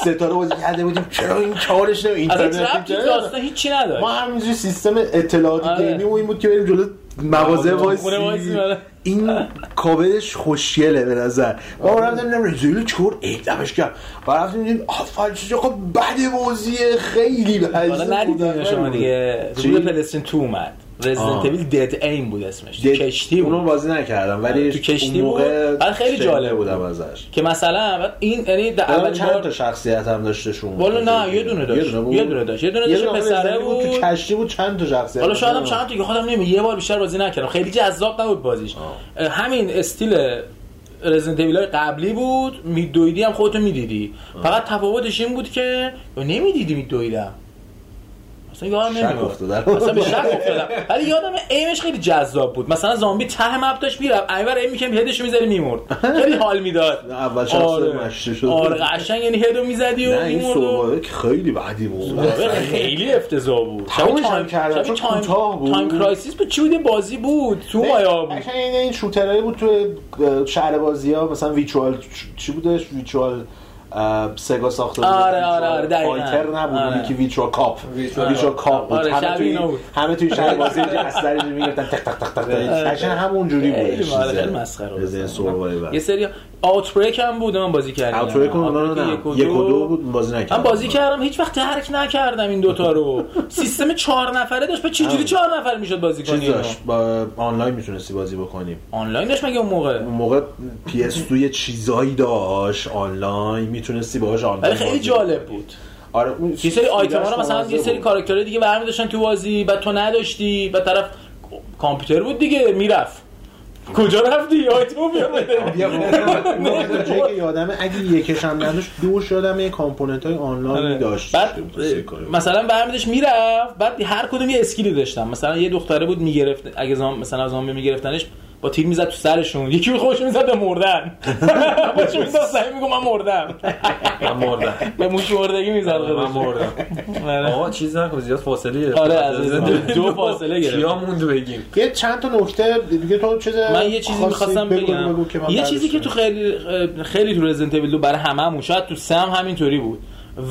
ستاره بازی کرده بودیم. چرا این چهارش نه اینترنت هیچی نداشت. ما همینجوری سیستم اطلاعاتی آره. گیمی و این بود که بریم جلو مغازه وایسی، آره. این کاورش خوشگله به نظر. ما رفتیم دیدم رزویل چور. اقدامش کرد و رفتیم دیدیم آفر چه آقا بده بازیه. خیلی بده حالا ندیدین شما دیگه؟ روی پلستین تو اومد. رزیدنت آه. ایویل دد ایم بود اسمش. دد- کشتی اونو بود بازی نکردم ولی تو کشتی اون موقع بود. آره، خیلی جالب بودم بود. ازش. که مثلا این یعنی اول چند تا شخصیت هم داشته شون؟ والا نه یه دونه داشت. بود؟ یه دونه داشت. یه دونه داشت پسره بود. تو کشتی بود چند تا شخصیت حالا شاید هم؟ چند تا که خودم نمی یه بار بیشتر بازی نکردم. خیلی جذاب نبود بازیش. همین style Resident Evil قبلی بود. میدویدی هم خودتو می‌دیدی. فقط تفاوتش این بود که نمی‌دیدی میدویدم. اصلا یادم نمیاد. افتادم. اصلا به شک افتادم. ولی یادم aim ش خیلی جذاب بود. مثلا زامبی ته map داشت می‌رفت. اینور aim می‌کرد head ش می‌زدی میمرد. خیلی حال می‌داد. اول شخص مشته شد. آره قشنگ یعنی head و می‌زدی و نه این میمرد که خیلی بدی بود. آره، خیلی افتضاح بود. تمومش هم شبیه چون کوتاه بود. Time Crisis بود چی بود؟ بازی بود. تو مایا بود این این shooter ایی بود تو شهر بازی ها مثلا ویچوال چی بودش؟ Virtua Sega ساخته بود. آره، آره، آره، دقیقاً. Fighter نبود. آره. اون یکی Virtua Cop ویچوال Virtua Cop. بود. آره، همه توی. همه توی شهر بازی یه اسلحه می‌گرفتن. تق تق تق تق. قشنگ همون جوری بود. خیلی آره، مسخره بود. یه سری Outbreak هم بود من بازی کردم. Outbreak اون نه. یک و دو. بود بازی نکردم. من بازی کردم هیچ وقت درک نکردم این دوتا رو. سیستم چهار نفره داشت به چجوری چهار نفر می‌شد بازی کنی؟ داشت با آنلاین می‌تونستی بازی بکنیم آنلاین داشت مگه اون موقع؟ اون موقع PS2 یه چیزایی داشت آنلاین می‌تونستی باهاش آنلاین خیلی جالب. بود. آره اون یه سری آیتم ها رو مثلا یه سری. کاراکترهای دیگه برمی داشتن تو بازی بعد تو نداشتی بعد طرف کامپیوتر بود دیگه می‌رفت. کجا رفتی آیتمو بده. بیا تا جایی که یادمه اگه یکش هم نداشت دوش یادمه یه component های آنلاین آره. داشت بعد. مثلا برمیدش می‌رفت بعد هر کدوم یه اسکیلی داشتن مثلا یه دختره بود می‌گرفت اگه مثلا زامبی میگرفتنش با تیر می‌زد تو سرشون. یکی بود خوش می‌زد به مردن. خوش می‌زد؟ سعی میگم من مردم. من مردم. به موش مردگی می‌زد من مردم. آره. آقا چیز نکن زیاد فاصله گرفت. آره، از دو فاصله گرفت. کیا موند بگیم؟ یه چند تا نکته دیگه تو چیز من یه چیزی می‌خواستم بگم. یه چیزی که تو خیلی خیلی تو رزیدنت ایویل برای هممون شاید تو سه هم همینطوری بود.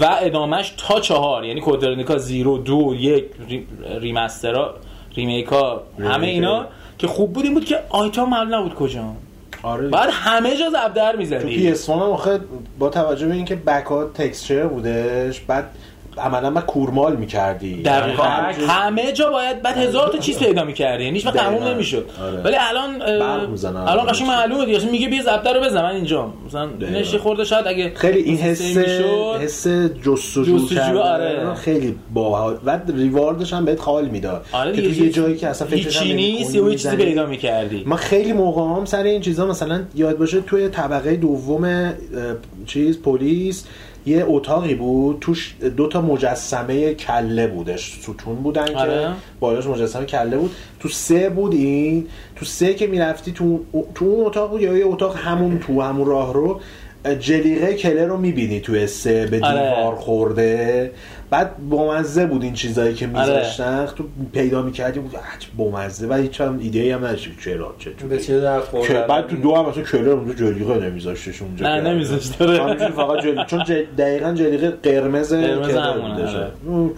و ادامش تا چهار یعنی کودرنیکا زیرو دو یک ری- ریمسترا ریمیکا همه اینا. که خوب بود این بود که آیتم معلوم نبود کجا. آره. بعد همه جا زبدر تو می‌زدی PS1 هم آخه با توجه به اینکه بک ها تکسچر بودش بعد عملا من کورمال می‌کردی دقیقاً برعکس. همه جا باید بعد هزار تا چیز پیدا می‌کردی یعنی هیچ وقت تموم. نمی‌شد آره. ولی الان. الان قشنگ معلومه دیگه میگه بیا ضبط رو بزن من اینجا مثلا. نشه خورده شاید اگه خیلی این حس حس جستجو جستجو، کردن آره. خیلی باحال و ریواردش هم بهت حال می‌داد آره که تو یه جایی که اصلا فکرش هم نیست یه چیزی. پیدا می‌کردی من خیلی موقع هم سر این چیزا مثلا یاد باشه توی طبقه دوم چیز پلیس یه اتاقی بود توش دو تا مجسمه کله بودش ستون بودن که آره. بالاش مجسمه کله بود تو سه بود این تو سه که می‌رفتی تو تو اون اتاق بود یا یه اتاق همون تو همون راه رو جلیقه کله رو می‌بینی توی سه به آره. دیوار خورده بعد بامزه بود این چیزایی که آره. میذاشتن تو پیدا می‌کردی بود عجب بامزه و هیچ هم ایده هم نداشتی چرا چه که بعد تو دو هم مثلا کلر اونجا جلیقه نمیذاشتش اونجا نه، که- نمیذاشت،. همینجوری فقط جلی... چون. دقیقا جلیقه قرمز قرمز. آره.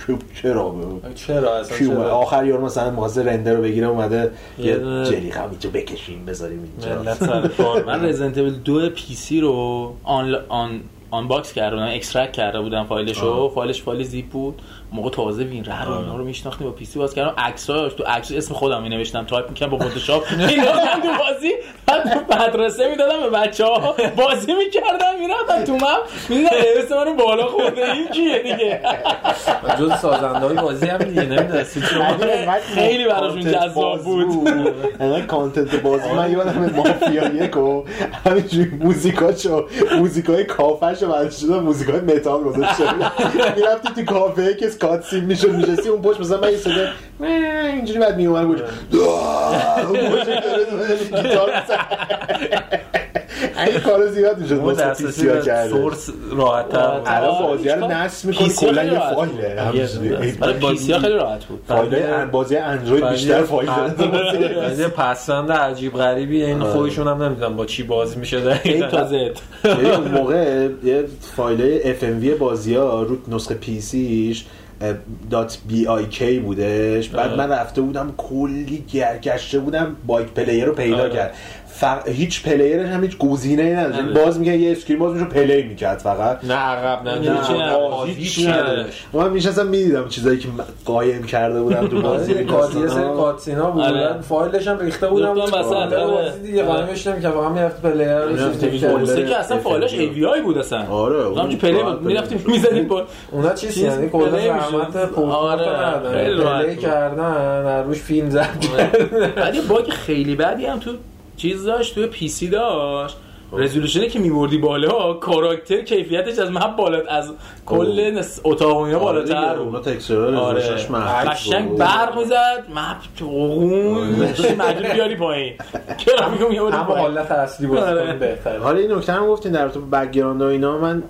که- چرا چرا اصلا آخر یارو مثلا مغازه رنده رو بگیره اومده یه جلیقه هم اینجا بکشیم بذاریم اینجا من Evil 2 PC رو un un unbox کرده بودم extract کرده بودم فایلشو آه. فایلش فایل زیپ بود موقع تازه WinRAR و اینا رو میشناختیم با PC باز کردم. عکساش تو عکس اسم خودم می نوشتم تایپ می‌کردم با فتوشاپ. اینا تو بازی بعد تو مدرسه می‌دادم به بچه ها بازی می‌کردم می‌رفتم تو map. می‌دیدم اسم منو بالا خورده. این کیه دیگه؟ جز سازنده های بازی هم دیگه نمی‌دونستی خیلی براشون جذاب بود. انقدر کانتنت بازی من یادم مافیا یک و همینجوری موزیکاشو موزیکای کافهشو بعد شده موزیکای متال گذاشته می‌رفتی تو کافه که اسکات سیم می‌شد میشستی اون پشت مثلا من یه صدا اینجوری بعد میومد گوش این کارو زیاد می‌شد واسه دسترسی پیسیا کرده سورس راحت تر بود الان بازی رو نصب می‌کنی کلا خیلی یه راحت فایله. برای ها خیلی راحت بود فایل بازی اندروید بیشتر فایل داره. یه پسند عجیب غریبی این خودشون هم نمی‌دونم با چی بازی میشه ای دقیقاً. تا زد اون موقع یه فایل FMV بازی ها رو نسخه پی سیش دات بی آی کی بودش. بعد من رفته بودم کلی گر- گشته بودم بایک پلیر رو پیدا آره. کرد. فق... هیچ پلیرش هم هیچ گزینه ای نداشت یعنی. باز میگه یه اسکرین باز میشه پلی می‌کرد فقط. نه عقب نه نه، نداشت. هیچی هیچی نداشت. من میشستم می‌دیدم چیزایی که قایم کرده بودم تو بازی. کاتیه سری کاتسینا بودن. آره. فایلش هم ریخته بودم آره. آره. بازی دیگه قایم می‌شدم که فقط می‌رفت پلیر رو که اصلا. فایلش ای وی آی بود اصلا. آره، اون پلی می‌رفتیم می‌زدیم با اونا چیز چیز یعنی کلا پلی زحمت آره، پلی. کردن روش فیلم زد. بعد یه باگ خیلی بدی هم تو چیز داشت توی پی سی داشت. رزولوشنی که میبردی بالا کاراکتر کیفیتش از مپ بالا از کل نس- اتاق و اینا بالاتر اونا بود texture آره. قشنگ. برق می‌زد map قوقون مجبور بیاری پایین. گرافیکو میبردی هم پایین. حالت اصلی بود آره. بهتره. حالا این نکته هم گفتین در تو background و اینا من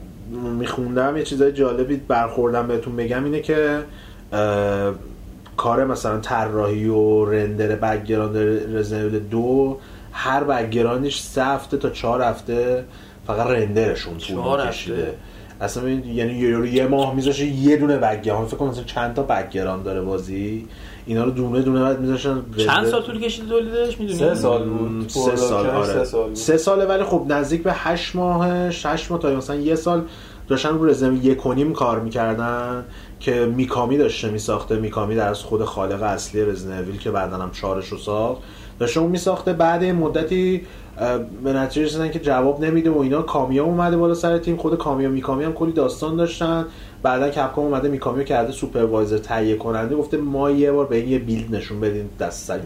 میخوندم یه چیزای جالبی برخوردم بهتون بگم اینه که کار مثلا طراحی و render background Resident Evil دو هر background ش سه هفته تا چهار هفته فقط render شون طول؟ کشیده اصلا یعنی یه, یه ماه میذاشه یه دونه background فکر کنم مثلا چند تا background داره بازی؟ اینا رو دونه دونه بعد میذاشن چند سال طول کشید تولیدش می‌دونی؟ سه سال بود. سه سال آره. سه. سه ساله ولی خب نزدیک به هشت ماه هشت ماه تا مثلا یه سال داشتن رو رزم یک و نیم کار می‌کردن که میکامی داشته میساخته. میکامی در از خود خالق اصلی Resident Evil که بعدا هم چارش رو ساخت. داشته اون میساخته. بعد مدتی به نتیجه رسیدن که جواب نمیده و اینا. کامیا اومده بالا سر تیم. خود کامیا میکامی هم کلی داستان داشتن. بعدا Capcom اومده میکامیو کرده supervisor تهیه کننده گفته ما یه بار به این یه build نشون بدین دست سر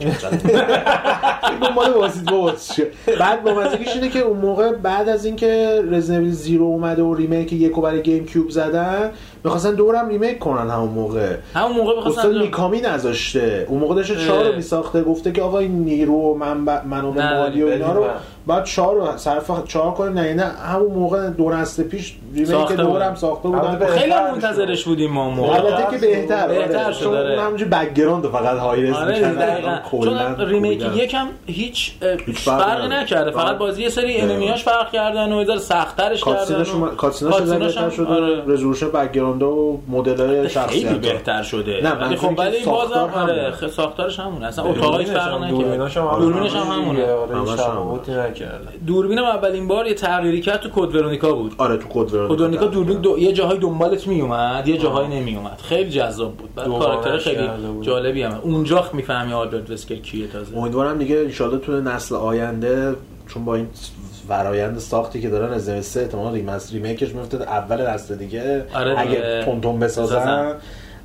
واسید واسید بعد با اینه که اون موقع بعد از اینکه Resident Evil Zero اومده و remake یکو برای GameCube زدن می‌خواستن دورم remake کنن همون موقع. همون موقع می‌خواستن میکامی نذاشته. اون موقع داشته چهار رو میساخته گفته که آقا این نیرو و منبع منابع مالی و اینا رو بعد چهار رو صرف چهار کنه نه نه همون موقع دو نسل پیش remake ساخته دورم. ساخته بودن به- خیلی بهتر منتظرش بودیم ما موقع البته که بهتر بهتر آره. شد، چون آره. اون همونجوری background فقط high-res آره چون remake. یکم هیچ فرقی. نکرده فقط آره. بازی یه سری. enemy اش فرق کردن و یه ذره سخت‌ترش کردن cutscene اش بهتر شده آره. resolution background و مدل شخصیت خیلی بهتر شده نه، ولی خب ولی بازم آره ساختارش همونه اصلا اتاقایش فرق نکرد دوربیناش هم دوربینش هم همونه آره نکردم دوربینم اولین بار یه تغییری کرد تو Code Veronica بود. آره تو Code Code Veronica دوربین دو... یه جاهای دنبالت می اومد یه جاهای نمی اومد خیلی جذاب بود. بعد کاراکتر خیلی. جالبی هم. اونجا می‌فهمی آلبرت وسکر کیه تازه. امیدوارم دیگه انشالله تو نسل آینده چون با این فرایند ساختی که دارن از 3 احتمال ریمس remake ش میفته اول نسل دیگه. آره اگه دیگه. تون بسازن. بسازن.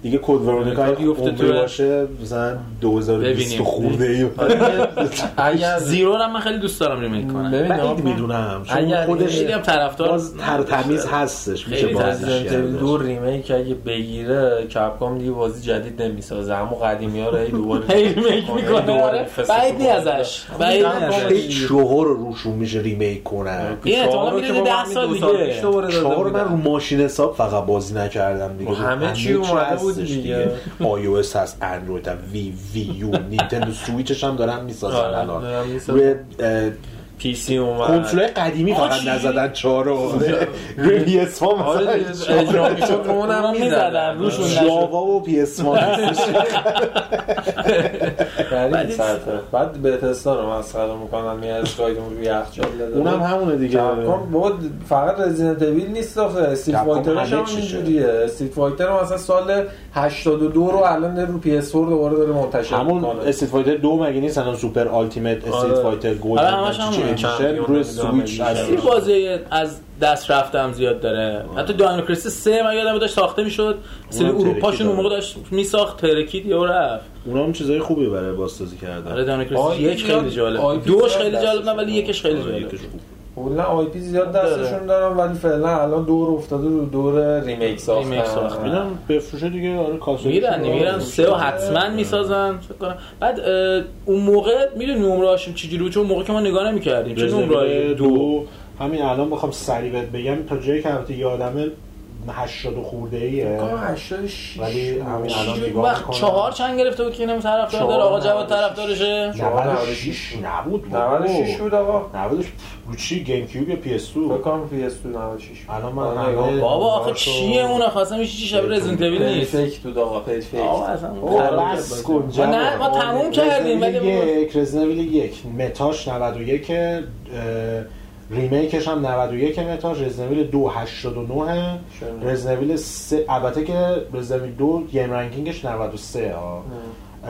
دیگه Code Veronica بیفته تو- باشه مثلا 2020 ببینیم. خورده. ای اگر Zero رو هم من خیلی دوست دارم remake کنم. ببین می‌دونم. چون خودش خیلی هم طرفدار باز تر تمیز هستش میشه بازیش Resident Evil کرد. دو remake اگه بگیره Capcom دیگه بازی جدید نمی‌سازه. همون قدیمی ها رو هی دوباره remake می‌کنه. دوباره آره. بعید. ازش بعید هیچ چهار رو روشون میشه remake کنن این احتمالاً چهار رو میره که ده بابا همین سال دو دیگه. رو من. رو ماشین حساب فقط بازی نکردم دیگه. همه چی اومده بود دیگه. iOS هست Android Wii Wii U Nintendo Switch ش هم دارن می‌سازن آره، الان. روی PC اومد. کنسول قدیمی فقط؟ نزدن چهار رو روی PS آره مثلا اجرا می‌شد رو اونم می‌زدن. می‌زدن، روشون نشد. Java و PS سرطه بعد به تستا رو مسخره می‌کنن میاد اسکایدون روی یخچال داده اونم همونه دیگه. کپکام بابا فقط رزیدنت ایویل نیست آخه. فایترش همه هم. اینجوریه. استریت فایتر هم مثلا سال 82 رو الان رو پی اس 4 دوباره داره منتشر همون استریت فایتر دو مگه نیست؟ الان سوپر آلتیمیت استریت. فایتر گولد روی نمی‌دونم سویچ ادیشن. هست این بازی از دست رفتم زیاد داره. حتی داینو کریست 3 من یادم داشت ساخته می‌شد. سری اونم اروپاشون اون موقع. داشت میساخت ترکید یا رفت. اونا هم چیزای خوبی برای بازسازی کردن. آره Dino یک زیاد- خیلی جالب. دوش خیلی جالب نه ولی یکش خیلی آره، جالب. کلا IP زیاد دستشون دارن ولی فعلا الان دور افتاده رو دور remake ساختن remake ساختن. اینا بفروشه دیگه آره کاسه میرن میرن. سه و حتما می‌سازن فکر کنم. بعد اون موقع می‌دونی نمرهاشون چجوری بود؟ چون اون موقع که ما نگاه نمی‌کردیم. چه نمره دو. دو. همین الان بخوام سریع بهت بگم تا جایی که البته یادمه 80 خورده ایه. فکر کنم 86 ولی. همین الان نگاه وقت. چهار چند گرفته بود که اینم طرفدار داره آقا جواد 96. طرفدارشه. 96 نبود بابا. 96 بود آقا. 90 رو چی گیم کیوب یا پی اس فکر 2 کنم پی اس 2 96 الان من آره،. بابا آخه. چیه اون خواستم چی شب رزیدنت ایول نیست. فیک بود آقا پیج فیک آقا اصلا کن نه ما تموم کردیم ولی یک رزنویل یک. Meta ش 91 اه، remake ش هم 91 Meta ش Resident Evil 2 89 شنیدم. Resident Evil 3 البته که Resident Evil 2 GameRankings ش 93 ها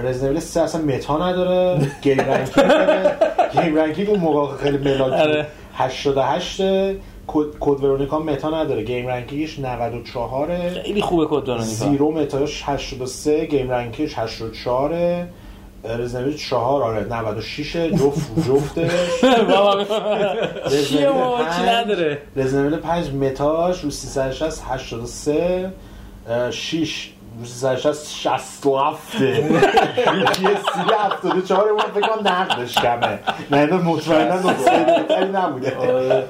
Resident Evil 3 اصلا Meta نداره GameRankings. GameRankings اون موقع خیلی ملاک بود. آره. 88 Code Veronica Meta نداره GameRankings ش 94 خیلی خوبه کد دارن Zero Meta ش 83 GameRankings ش 84 Resident Evil 4 آره 96 جفت جفتش. چیه ما چی نداره؟ Resident Evil 5 Meta ش رو 360 83 6 رو 360 67 PC 74 اون فکر کنم نقدش کمه. نه نه مطمئنا نسخه نبوده.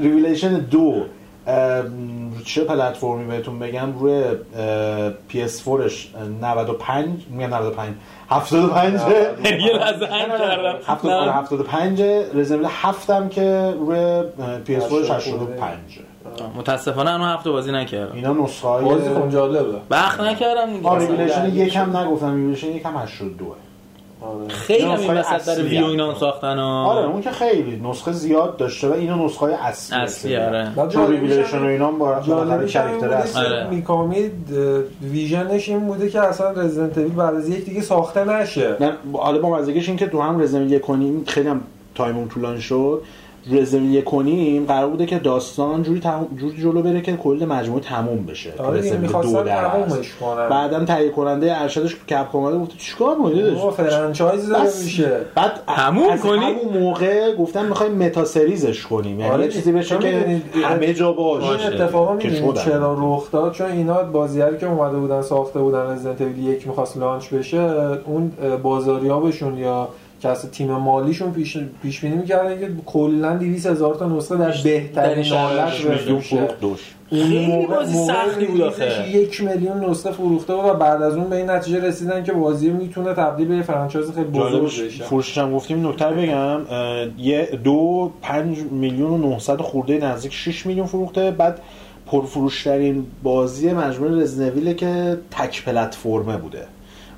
ریویلیشن دو. ام، چه پلتفرمی بهتون بگم؟ روی PS4ش 95 میگم 95 75 یه لحظه هنگ کردم. 70 آره، 75 رزنویل 7 هم که روی PS4ش 85 متاسفانه اونو هفته بازی نکردم. اینا نسخه های بازی کن جالبه. بخ نکردم دیگه. آره ریویلیشن اصلا یک هم نگفتم ریویلیشن یک هم 82 آره. خیلی هم وسط داره اصلی ویو. اینا هم ساختن ها. آره اون که خیلی نسخه زیاد داشته و اینا نسخه های اصلی اصلی آره ریویلیشن هم- و اینا هم با بالاخره بوده اصلی آره. که میکامی ویژنش این بوده که اصلا رزیدنت ایویل بعد از یک دیگه ساخته نشه نه حالا با مزگیش این که تو هم یک کنیم خیلی هم تایمون طولانی شد یک کنیم قرار بوده که داستان جوری, تموم جوری جلو بره که کل مجموعه تموم بشه. که آره دو در بعدم تهیه کننده ارشدش کپ اومده گفته چیکار کنید بابا فرانچایز داره بس. میشه. بعد تموم کنی؟ همون موقع گفتن می‌خوایم متا سریزش کنیم. یعنی آره. یه چیزی بشه که همه جا باشه. این اتفاقا. چرا رخ داد؟ چون اینا بازیگری که اومده بودن ساخته بودن رزیدنت یک می‌خواست لانچ بشه اون بازاریابشون یا کسی تیم مالیشون پیش پیش بینی می‌کردن که کلا 200 هزار تا نسخه در بهترین حالت فروخت خیلی موقع- بازی موقع سختی بود آخه. یک میلیون نسخه فروخته بود و بعد از اون به این نتیجه رسیدن که بازی می‌تونه تبدیل به فرانچایز خیلی بزرگ بشه. فروشش هم گفتیم. نکته بگم یه دو پنج میلیون و 900 خورده نزدیک 6 میلیون فروخته. بعد پرفروشترین بازی مجموعه Resident Evil ه که تک پلتفرمه بوده.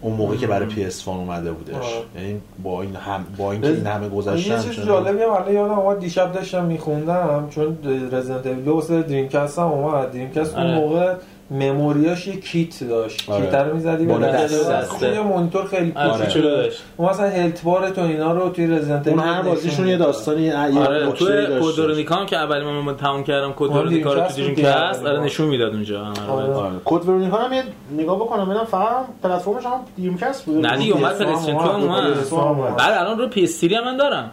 اون موقعی که برای PS4 اومده بودش. یعنی با این هم با اینکه این همه گذشته یه چیز جالبی هم الان یادم اومد دیشب داشتم میخوندم چون Resident Evil واسه Dreamcast هم اومد Dreamcast اون آره. موقع memory یاش یه کیت داشت آره. کیت رو می‌زدی به. دسته یه مونیتور خیلی آره کوچولو داشت اون مثلا health bar تو اینا رو توی رزیدنت اون هر بازیشون یه. داستانی یه آره تو. Code Veronica هم که اولی من من تموم کردم Code Veronica رو تو Dreamcast بود دیگه. آره نشون می‌داد اونجا. آره. آره Code Veronica هم یه نگاه بکنم ببینم فقط پلتفرمش هم Dreamcast بوده نه دیگه اومد PS4 PlayStation 2 اومد PS4 اومد. بعد الان رو PS3 هم من دارم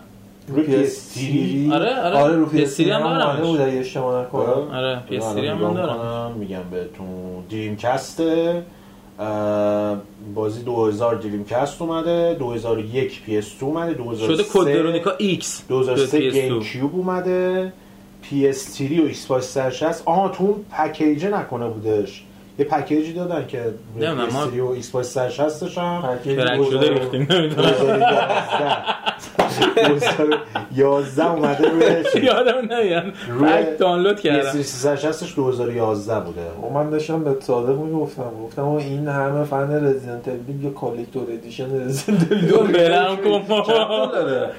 روی PS3 آره، آره. آره رو PS3 PS3 هم هم. اومده بود اگه اشتباه نکنم. آره. PS3 هم من دارم. میگم بهتون. Dreamcast بازی 2000 Dreamcast اومده 2001 PS2 اومده. 2003 شده Code Veronica X 2003 PS2. Game Cube اومده. PS3 و Xbox 360 آها تو اون package نکنه بودش. یه package ی دادن که روی نمی‌دونم، ما- PS3 و Xbox 360 هم. package. شده ریختیم نمی‌دونم. 2011 اومده روی یادم نمیاد روی دانلود PS3 کردم. 360 2011 بوده. خب من داشتم به صادق می‌گفتم. گفتم این همه fan Resident Evil یه collector edition Resident Evil برم کن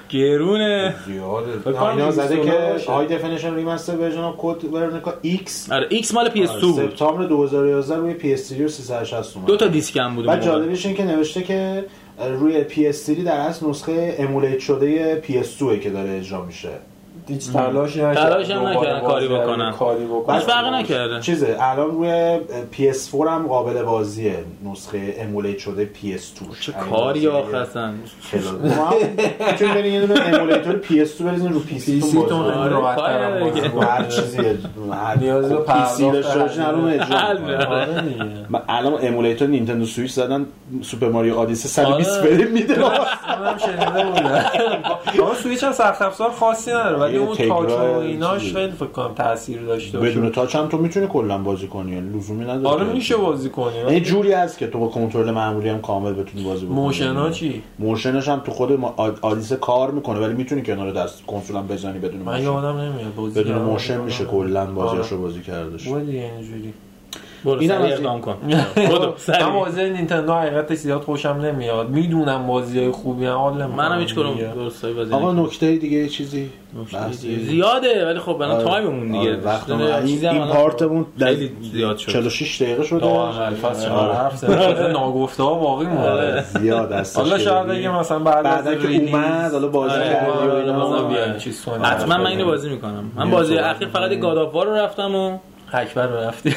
گرونه. زیاده. اینا 200 زده که. high definition remaster version Code Veronica ایکس آره X مال PS2 بود. سپتامبر 2011 روی PS3 و 360 اومد. دو تا دیسک هم بود بعد. جالبش این که نوشته که روی PS3 در اصل نسخه emulate شده PS2 که داره اجرا میشه. هیچ تلاشی نکردن تلاش هم نکردن کاری رو بکنن. کاری بکنن. هیچ فرقی نکرده. چیزه الان روی PS4 هم قابل بازیه. نسخه emulate شده PS2 چه کاری آخه اصلا می‌تونید برین یه دونه emulator PS2 بریزین رو PC تون تون بازی. آره، که. کنن. هر چیزی هر نیاز به PC پرداخت داشته باشین الان اجرا. آره من الان emulator Nintendo Switch زدن Super Mario Odyssey 120 آره. فریم میده. منم شنیده بودم. سویچ هم سخت افزار خاصی نداره ولی اون touch و ایناش. خیلی فکر کنم تاثیر داشته باشه. بدون touch هم تو می‌تونی کلا بازی کنی. یعنی لزومی نداره. آره میشه بازی کنی. یعنی جوری هست که تو با کنترل معمولی هم کامل بتونی بازی بکنی. motion ها چی؟ motion ش هم تو خود آدیسه کار می‌کنه ولی می‌تونی کنار دست کنسول هم بزنی بدون من یادم نمیاد بازی بدون. motion میشه کلا بازیاشو آره. بازی کردش بود دیگه اینجوری. برو اینم سریع این. اقدام کن من بازی نینتندو حقیقتش زیاد خوشم نمیاد می‌دونم بازی های خوبی هم حال منم هیچ کدوم دیگه. درستایی بازی آقا. نکته دیگه چیزی. زیاده ولی خب الان آره. تایممون دیگه آره، وقت این, این پارتمون خیلی زیاد شد 46 دقیقه شده آره. حرف زدن. ناگفته ها باقی مونده زیاد هست حالا شاید اگه مثلا بعد از که اومد حالا بازی کردی و اینا. چیز. حتما من. اینو بازی می‌کنم من بازی اخیر فقط. گادافوار رو رفتم و اکبر رو رفتی.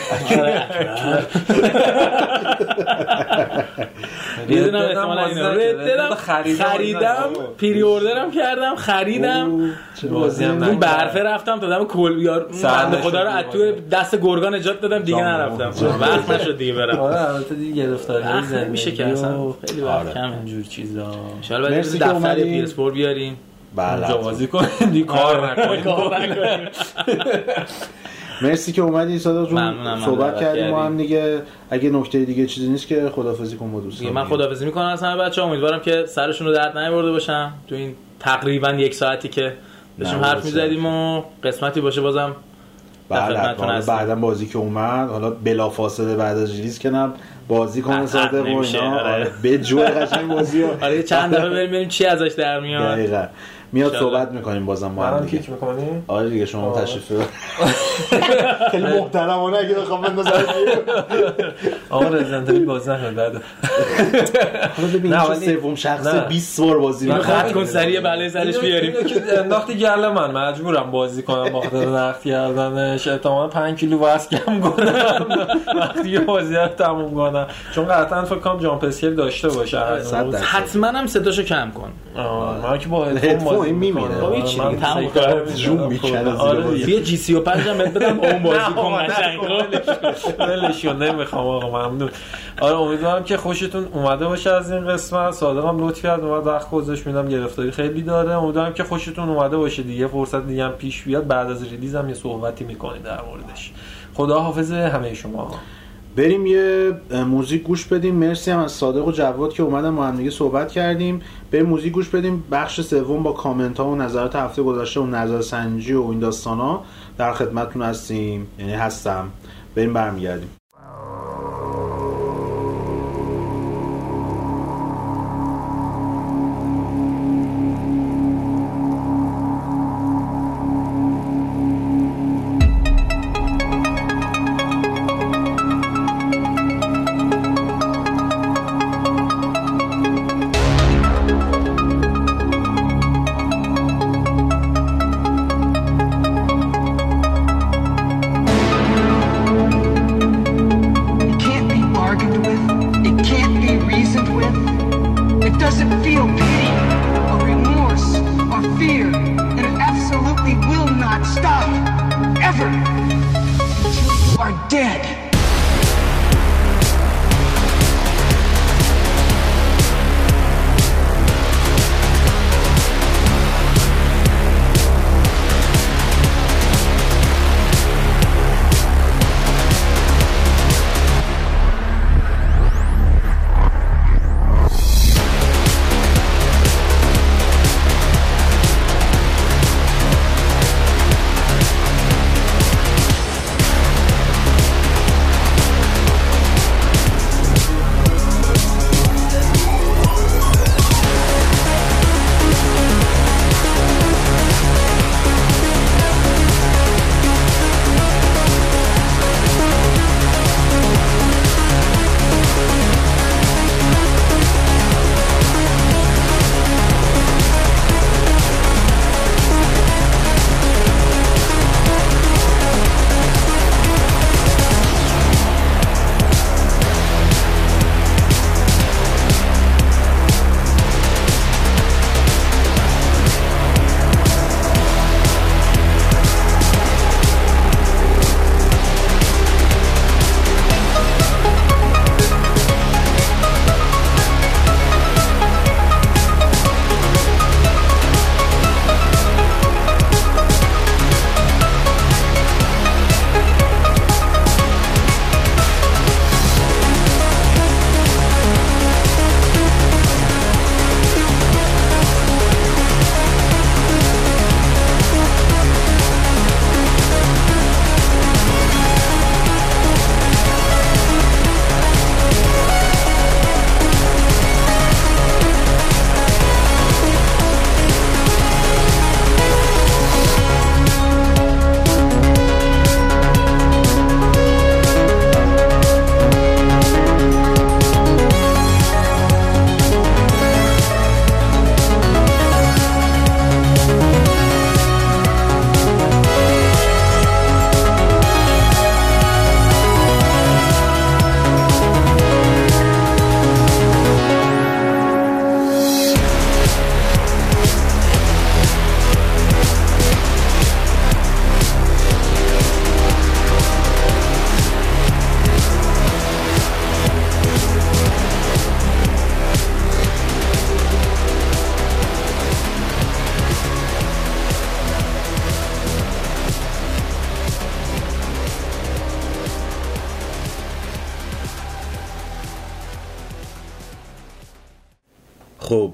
رددم احتمالاً خریدم. خریدم. پری اوردرم کردم. خریدم. بازی هم اون. برفه رفتم. تا دم کل بیار خدا رو از توی دست گرگان نجات دادم دیگه نرفتم. وقت نشد دیگه برم. آره البته دیگه گرفتاری زندگی میشه که اصلا خیلی وقت آره. کمه. اینجور چیزا. انشالله بعد مرسی دفتر. پی اس 4 بیاریم بله. بازی کنیم دیگه کار نکنیم کار نکنیم. مرسی که اومدی صادق جون صحبت کردیم ما. هم دیگه اگه نکته دیگه چیزی نیست که خدافظی کن با دیگه دوستان من خداحافظی می‌کنم از همه بچه‌ها. امیدوارم که سرشون رو درد نیاورده باشم تو این تقریبا یک ساعتی که داشتیم حرف. می‌زدیم و قسمتی باشه بازم بله هستیم. بعدا بازی که اومد حالا بلافاصله بعد از ریلیز کنم بازی کنه صادق و اینا. آره. به جو قشنگ بازی آره چند دفعه بریم ببینیم چی ازش در میاد. دقیقا. میاد. صحبت می‌کنیم بازم با هم کیک می‌کنی آره دیگه شما آه. تشریف. خیلی محترمانه اگه بخوام بندازم آقا رزیدنت بازی نکرد بعد حالا سوم شخص نه. 20 بار بازی می‌کنه. خط کن سریع بله سرش بیاریم انداختی گله من مجبورم بازی کنم با خاطر نقد کردنش احتمالاً 5 کیلو وزن کم کنم وقتی بازی رو تموم کنم چون قطعا فکر کنم جامپ اسکیل داشته باشه. حتما هم صداشو کم کن آه، من که با هدفون بازی می‌میره. می‌کنم. خب هیچی من دیگه، تموم. می‌زنم. جون می‌کنه آره. بیا جی سی و پنج هم بهت بدم اون بازی کن قشنگ نکن. ولش نمی‌خوام آقا ممنون آره امیدوارم که خوشتون اومده باشه از این قسمت صادقم لطف کرد اومد وقت گذاشت میدم گرفتاری خیلی داره امیدوارم که خوشتون اومده باشه دیگه فرصت دیگه هم پیش بیاد بعد از ریلیز هم یه صحبتی می‌کنیم در موردش خدا حافظ همه شما بریم یه موزیک گوش بدیم. مرسی هم از صادق و جواد که اومدن ما هم دیگه صحبت کردیم. بریم موزیک گوش بدیم. بخش سوم با کامنت ها و نظرات هفته گذشته و نظر سنجی و این داستان ها در خدمتتون هستیم. یعنی هستم. بریم برمیگردیم.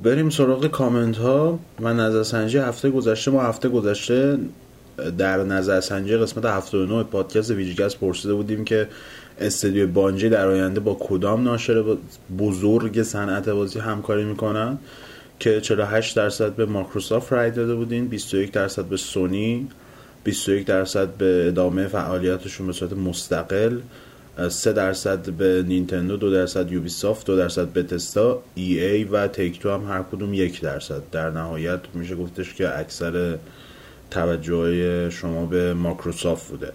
بریم سراغ کامنت ها من نظرسنجی هفته گذشته ما هفته گذشته در نظرسنجی قسمت 79 پادکست VGCAST پرسیده بودیم که استودیو بانجی در آینده با کدام ناشر بزرگ صنعت بازی همکاری می‌کنن؟ که 48 درصد به مایکروسافت رای داده بودین 21 درصد به سونی 21 درصد به ادامه فعالیتشون به صورت مستقل. 3 درصد به نینتندو 2 درصد Ubisoft 2 درصد Bethesda EA و Take-Two هم هر کدوم یک درصد. در نهایت میشه گفتش که اکثر توجه شما به مایکروسافت بوده.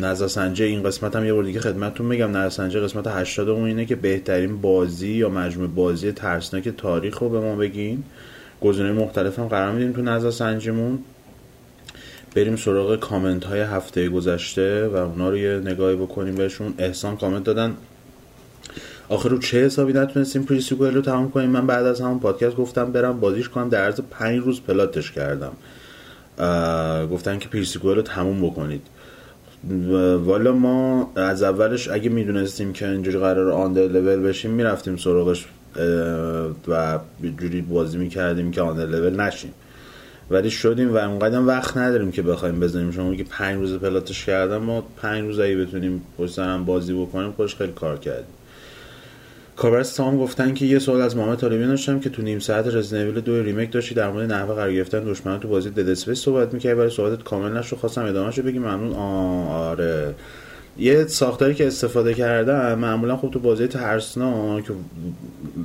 نظرسنجی این قسمت هم یه بار دیگه خدمتتون میگم. نظرسنجی قسمت 80 اون اینه که بهترین بازی یا مجموع بازی ترسناک تاریخ رو به ما بگین. گزینه مختلف هم قرار میدیم تو نظرسنجیمون بریم سراغ کامنت های هفته گذشته و اونا رو یه نگاهی بکنیم بهشون. احسان کامنت دادن. آخر رو چه حسابی نتونستیم Pre-Sequel رو تمام کنیم؟ من بعد از همون پادکست گفتم برم بازیش کنم. در عرض پنج روز plat ش کردم. گفتن که Pre-Sequel رو تموم بکنید. والا ما از اولش اگه می‌دونستیم که اینجوری قرار under level بشیم می‌رفتیم سراغش و جوری بازی می‌کردیم که under level نشیم. ولی شدیم و اونقدر وقت نداریم که بخوایم بزنیم. شما میگی پنج روز plat ش کردم ما پنج روز اگه بتونیم پشت سرم بازی بکنیم خوش خیلی کار کردیم. کاربرس تام گفتن که یه سوال از محمد طالبی داشتم که تو نیم ساعت رزیدنت دو remake داشتی در مورد نحوه قرار گرفتن دشمنان تو بازی Dead Space صحبت می‌کردی. ولی صحبتت کامل نشد. خواستم ادامهشو بگی. ممنون. آره. یه ساختاری که استفاده کردم معمولا خب تو بازی ترسناک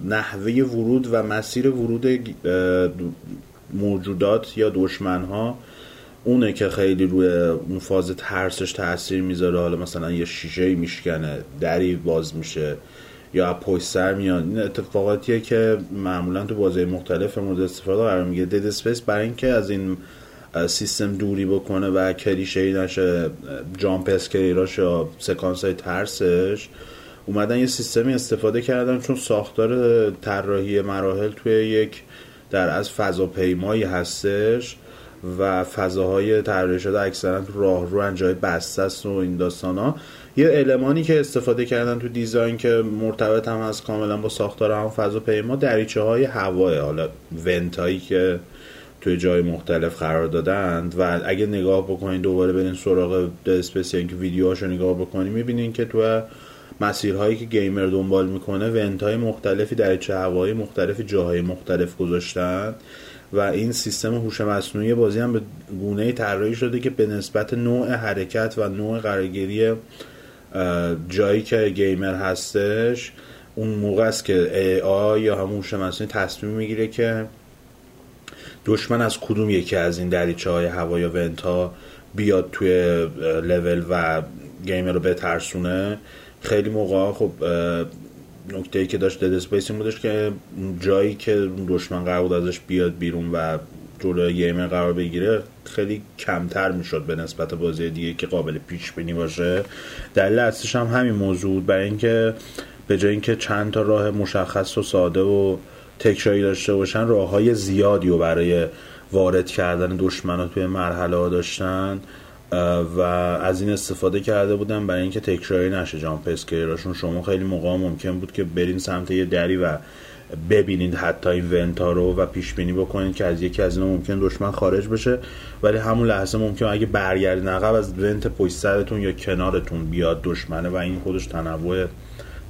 نحوه ورود و مسیر ورود موجودات یا دشمنها اونه که خیلی روی اون فاز ترسش تاثیر می‌ذاره. حالا مثلا یه شیشه میشکنه دری باز میشه یا پشت سر میاد. این اتفاقاتیه که معمولا تو بازی مختلف مورد استفاده قرار می‌گیره. دد اسپیس برای اینکه از این سیستم دوری بکنه و کلیشه ای نشه جامپ اسکریراش یا سکانس های ترسش اومدن یه سیستمی استفاده کردن چون ساختار طراحی مراحل توی یک در از فضاپیمایی هستش و فضاهای طراحی شده اکثرا راه رو جای بسته است و این داستان ها یه المانی که استفاده کردن تو دیزاین که مرتبط هم هست کاملا با ساختار هم فضاپیما دریچه های هواه حالا vent هایی که توی جای مختلف قرار دادند. و اگه نگاه بکنین دوباره برین سراغ Space که ویدیوهاشو نگاه بکنین می‌بینین که تو مسیرهایی که گیمر دنبال می‌کنه vent های مختلفی دریچه هوایی مختلفی جاهای مختلف گذاشتن و این سیستم هوش مصنوعی بازی هم به گونه طراحی شده که به نسبت نوع حرکت و نوع قرارگیری جایی که گیمر هستش اون موقع است که AI یا همون هوش مصنوعی تصمیم می‌گیره که دشمن از کدوم یکی از این دریچه های هوا یا vent ها بیاد توی لول و گیمر رو بترسونه. خیلی موقع خب نکته ای که داشت Dead Space این بودش که جایی که دشمن قرار بود ازش بیاد بیرون و جلوی گیمر قرار بگیره خیلی کمتر می‌شد به نسبت بازی دیگه که قابل پیش بینی باشه. دلیل اصلیش هم همین موضوع بود. برای اینکه به جای اینکه چند تا راه مشخص و ساده و تکراری داشته باشن راه های زیادی رو برای وارد کردن دشمن توی مرحله ها داشتن. و از این استفاده کرده بودن برای اینکه تکراری نشه. جامپ اسکیراشون شما خیلی موقع ممکن بود که برین سمت یه دری و ببینید حتی این ونتا رو و پیش بینی بکنید که از یکی از اینا ممکن دشمن خارج بشه. ولی همون لحظه ممکن اگه برگردین عقب از ونت پشت سرتون یا کنارتون بیاد دشمنه و این خودش تنوع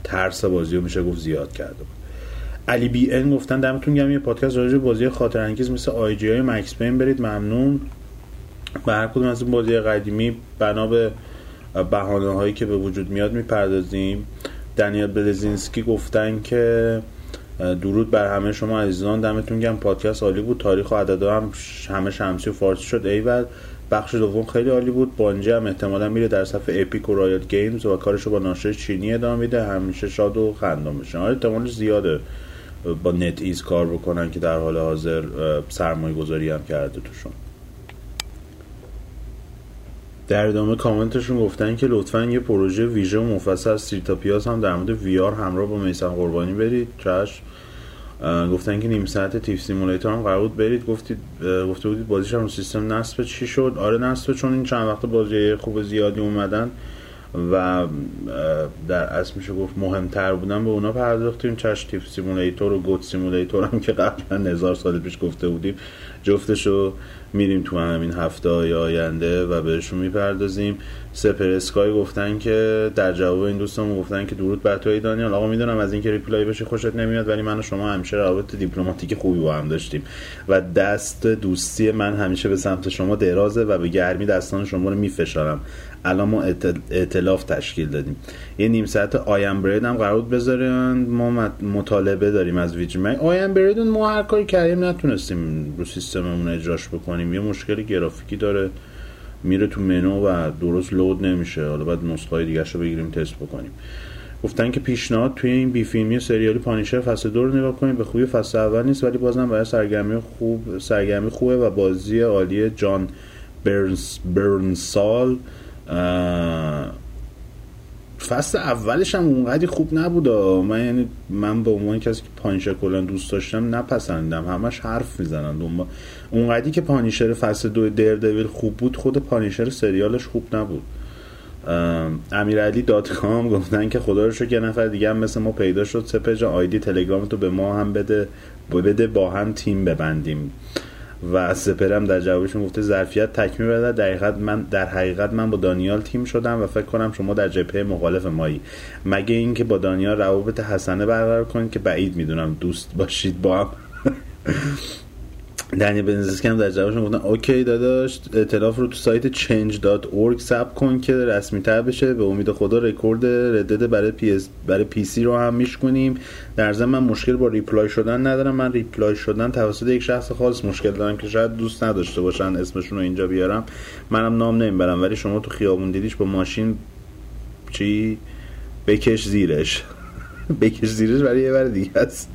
ترس بازی رو میشه گفت زیاد کرده بود. علی بی ان گفتن دمتون گرم یه پادکست راجع بازی خاطر انگیز مثل آی جی های مکس پین برید. ممنون. به هر کدوم از این بازی قدیمی بنا به بهانه هایی که به وجود میاد می‌پردازیم. دنیل بلزینسکی گفتن که درود بر همه شما عزیزان. دمتون گرم. پادکست عالی بود. تاریخ و عددا هم همه شمسی و فارسی شد. ایول بخش دوم خیلی عالی بود. بانجی هم احتمالا میره در صفحه Epic و Riot Games و کارشو با ناشر چینی ادامه میده. همیشه شاد و خندان بشن آره احتمالش زیاده با NetEase کار بکنن که در حال حاضر سرمایه گذاری هم کرده توشون. در ادامه کامنتشون گفتن که لطفا یه پروژه ویژه و مفصل از سیر تا پیاز هم در مورد VR همراه با میسن قربانی برید. چشم گفتن که نیم ساعت Thief Simulator هم قرار بود برید. گفتید گفته بودید بازیش هم سیستم نصب چی شد؟ آره نصب چون این چند وقت بازی خوب زیادی اومدن و در اصل میشه گفت مهمتر بودن به اونا پرداختیم. چش Thief Simulator و Goat Simulator هم که قبلا هزار سال پیش گفته بودیم جفتشو میریم تو همین هفته های آینده و بهشون می‌پردازیم. سپر اسکای گفتن که در جواب این دوستان گفتن که درود بر توی دانیال. آقا می‌دونم از اینکه reply بشه خوشت نمیاد ولی من و شما همیشه روابط دیپلماتیک خوبی با هم داشتیم و دست دوستی من همیشه به سمت شما درازه و به گرمی دستان شما رو میفشارم. الان ما اعتلاف تشکیل دادیم. یه نیم ساعت آیم برید هم قرار بذارن ما مط- مطالبه داریم از ویجی من آیم برید ما هر کاری کردیم نتونستیم رو سیستممون اجراش بکنیم. یه مشکل گرافیکی داره. میره تو منو و درست لود نمیشه. حالا باید نسخه دیگه رو بگیریم تست بکنیم. گفتن که پیشنهاد توی این بی فیلمی سریالی پانیشر فصل دو رو نگاه کنیم به خوبی فصل اول نیست ولی بازم برای سرگرمی خوب سرگرمی خوبه و بازی عالی جان برنس برنسال فصل اولش هم اونقدی خوب نبود. من یعنی من به عنوان کسی که Punisher کلا دوست داشتم نپسندم. همش حرف می‌زنن. دنبال اونقدی که Punisher فصل دو Daredevil خوب بود خود Punisher سریالش خوب نبود. ام، امیرعلی dot com گفتن که خدا رو شکر یه نفر دیگه هم مثل ما پیدا شد. سپر جان ID تلگرام تو به ما هم بده. بده با هم تیم ببندیم. و سپرم در جوابشون گفته ظرفیت تکمیل بده. در حقیقت من در حقیقت من با دانیال تیم شدم و فکر کنم شما در جبهه مخالف مایی. مگه اینکه با دانیال روابط حسنه برقرار کنید که بعید می‌دونم دوست باشید با هم. دنیل بنزسکی هم در جوابشون گفتن OK داداش ائتلاف رو تو سایت change.org ثبت کن که رسمی تر بشه. به امید خدا رکورد Red Dead برای PS برای PC رو هم میشکنیم. در ضمن من مشکل با ریپلای شدن ندارم. من ریپلای شدن توسط یک شخص خاص مشکل دارم که شاید دوست نداشته باشن اسمشون رو اینجا بیارم. منم نام نمی‌برم ولی شما تو خیابون دیدیش با ماشین چی؟ بکش زیرش. بکش زیرش برای یه بر دیگه است.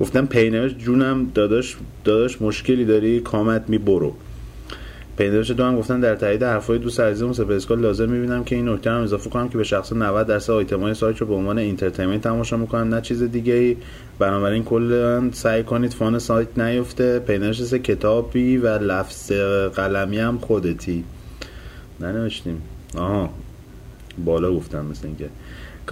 گفتم پینرش جونم داداش داداش مشکلی داری؟ کامت می برو. پیداش دو هم گفتن در تایید حرفای دوست عزیزمون سپسکال لازم می‌بینم که این نکته هم اضافه کنم که به شخص 90 درصد آیتم های سایت رو به عنوان اینترتینمنت تماشا می‌کنن نه چیز دیگه ای بنابراین کلا سعی کنید فان سایت نیفته. پیداش کتابی و لفظ قلمی هم خودتی. ننوشتیم. آها. بالا گفتم مثل اینکه.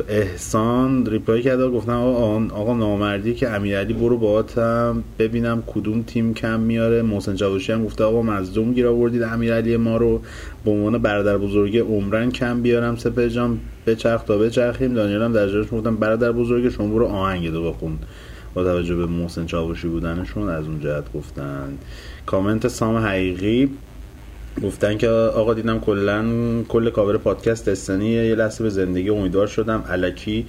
احسان ریپلای کرده و گفتم آقا, آقا نامردی که امیرعلی برو باهاتم ببینم کدوم تیم کم میاره. محسن جواشی هم گفته آقا مظلوم گیر آوردید امیرعلی ما رو. به عنوان برادر بزرگ عمرن کم بیارم سپر جان. بچرخ تا بچرخیم. دانیال هم در جایش گفتم برادر بزرگ شما برو آهنگ دو بخون. با توجه به محسن چاوشی بودنشون از اون جهت گفتن. کامنت سام حقیقی. گفتن که آقا دیدم کلا کل کاور پادکست دستنی یه لحظه به زندگی امیدوار شدم. الکی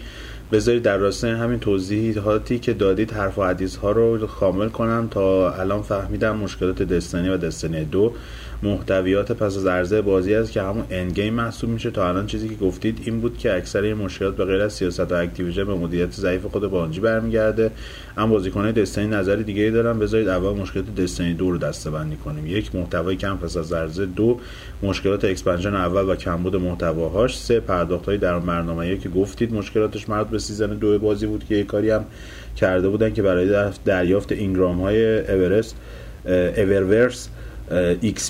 بذارید در راستای همین توضیحاتی که دادید حرف و حدیث ها رو کامل کنم تا الان فهمیدم مشکلات دستنی و دستنی دو. محتویات پس از عرضه بازی است که همون endgame محسوب میشه. تا الان چیزی که گفتید این بود که اکثر این مشکلات به غیر از سیاست و Activision به مدیریت ضعیف خود بانجی برمیگرده. اما بازیکنان Destiny نظر دیگه ای دارن. بذارید اول مشکلات Destiny دو رو دسته بندی کنیم. یک محتوای کم پس از عرضه. دو مشکلات expansion اول و کمبود محتواهاش. سه پرداخت های در برنامه که گفتید مشکلاتش مربوط به season دو بازی بود که یه کاری هم کرده بودن که برای دریافت engram های Eververse Eververse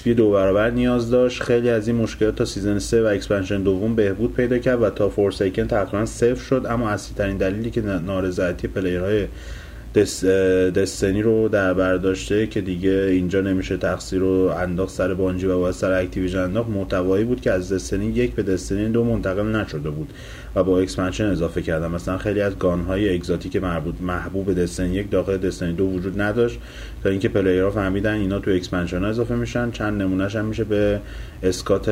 XP دو برابر نیاز داشت. خیلی از این مشکلات تا season 3 و expansion دوم بهبود پیدا کرد و تا Forsaken تقریبا صفر شد. اما اصلی ترین دلیلی که نارضایتی player های دس Destiny رو در برداشته که دیگه اینجا نمیشه تقصیر رو انداخت سر بانجی و باید سر Activision انداخت. محتوایی بود که از Destiny یک به Destiny دو منتقل نشده بود و با expansion اضافه کردم مثلا خیلی از gun های exotic مربوط محبوب Destiny یک داخل Destiny دو وجود نداشت تا اینکه پلیرها فهمیدن اینا تو اکسپنشن ها اضافه میشن. چند نمونهش هم میشه به اسکات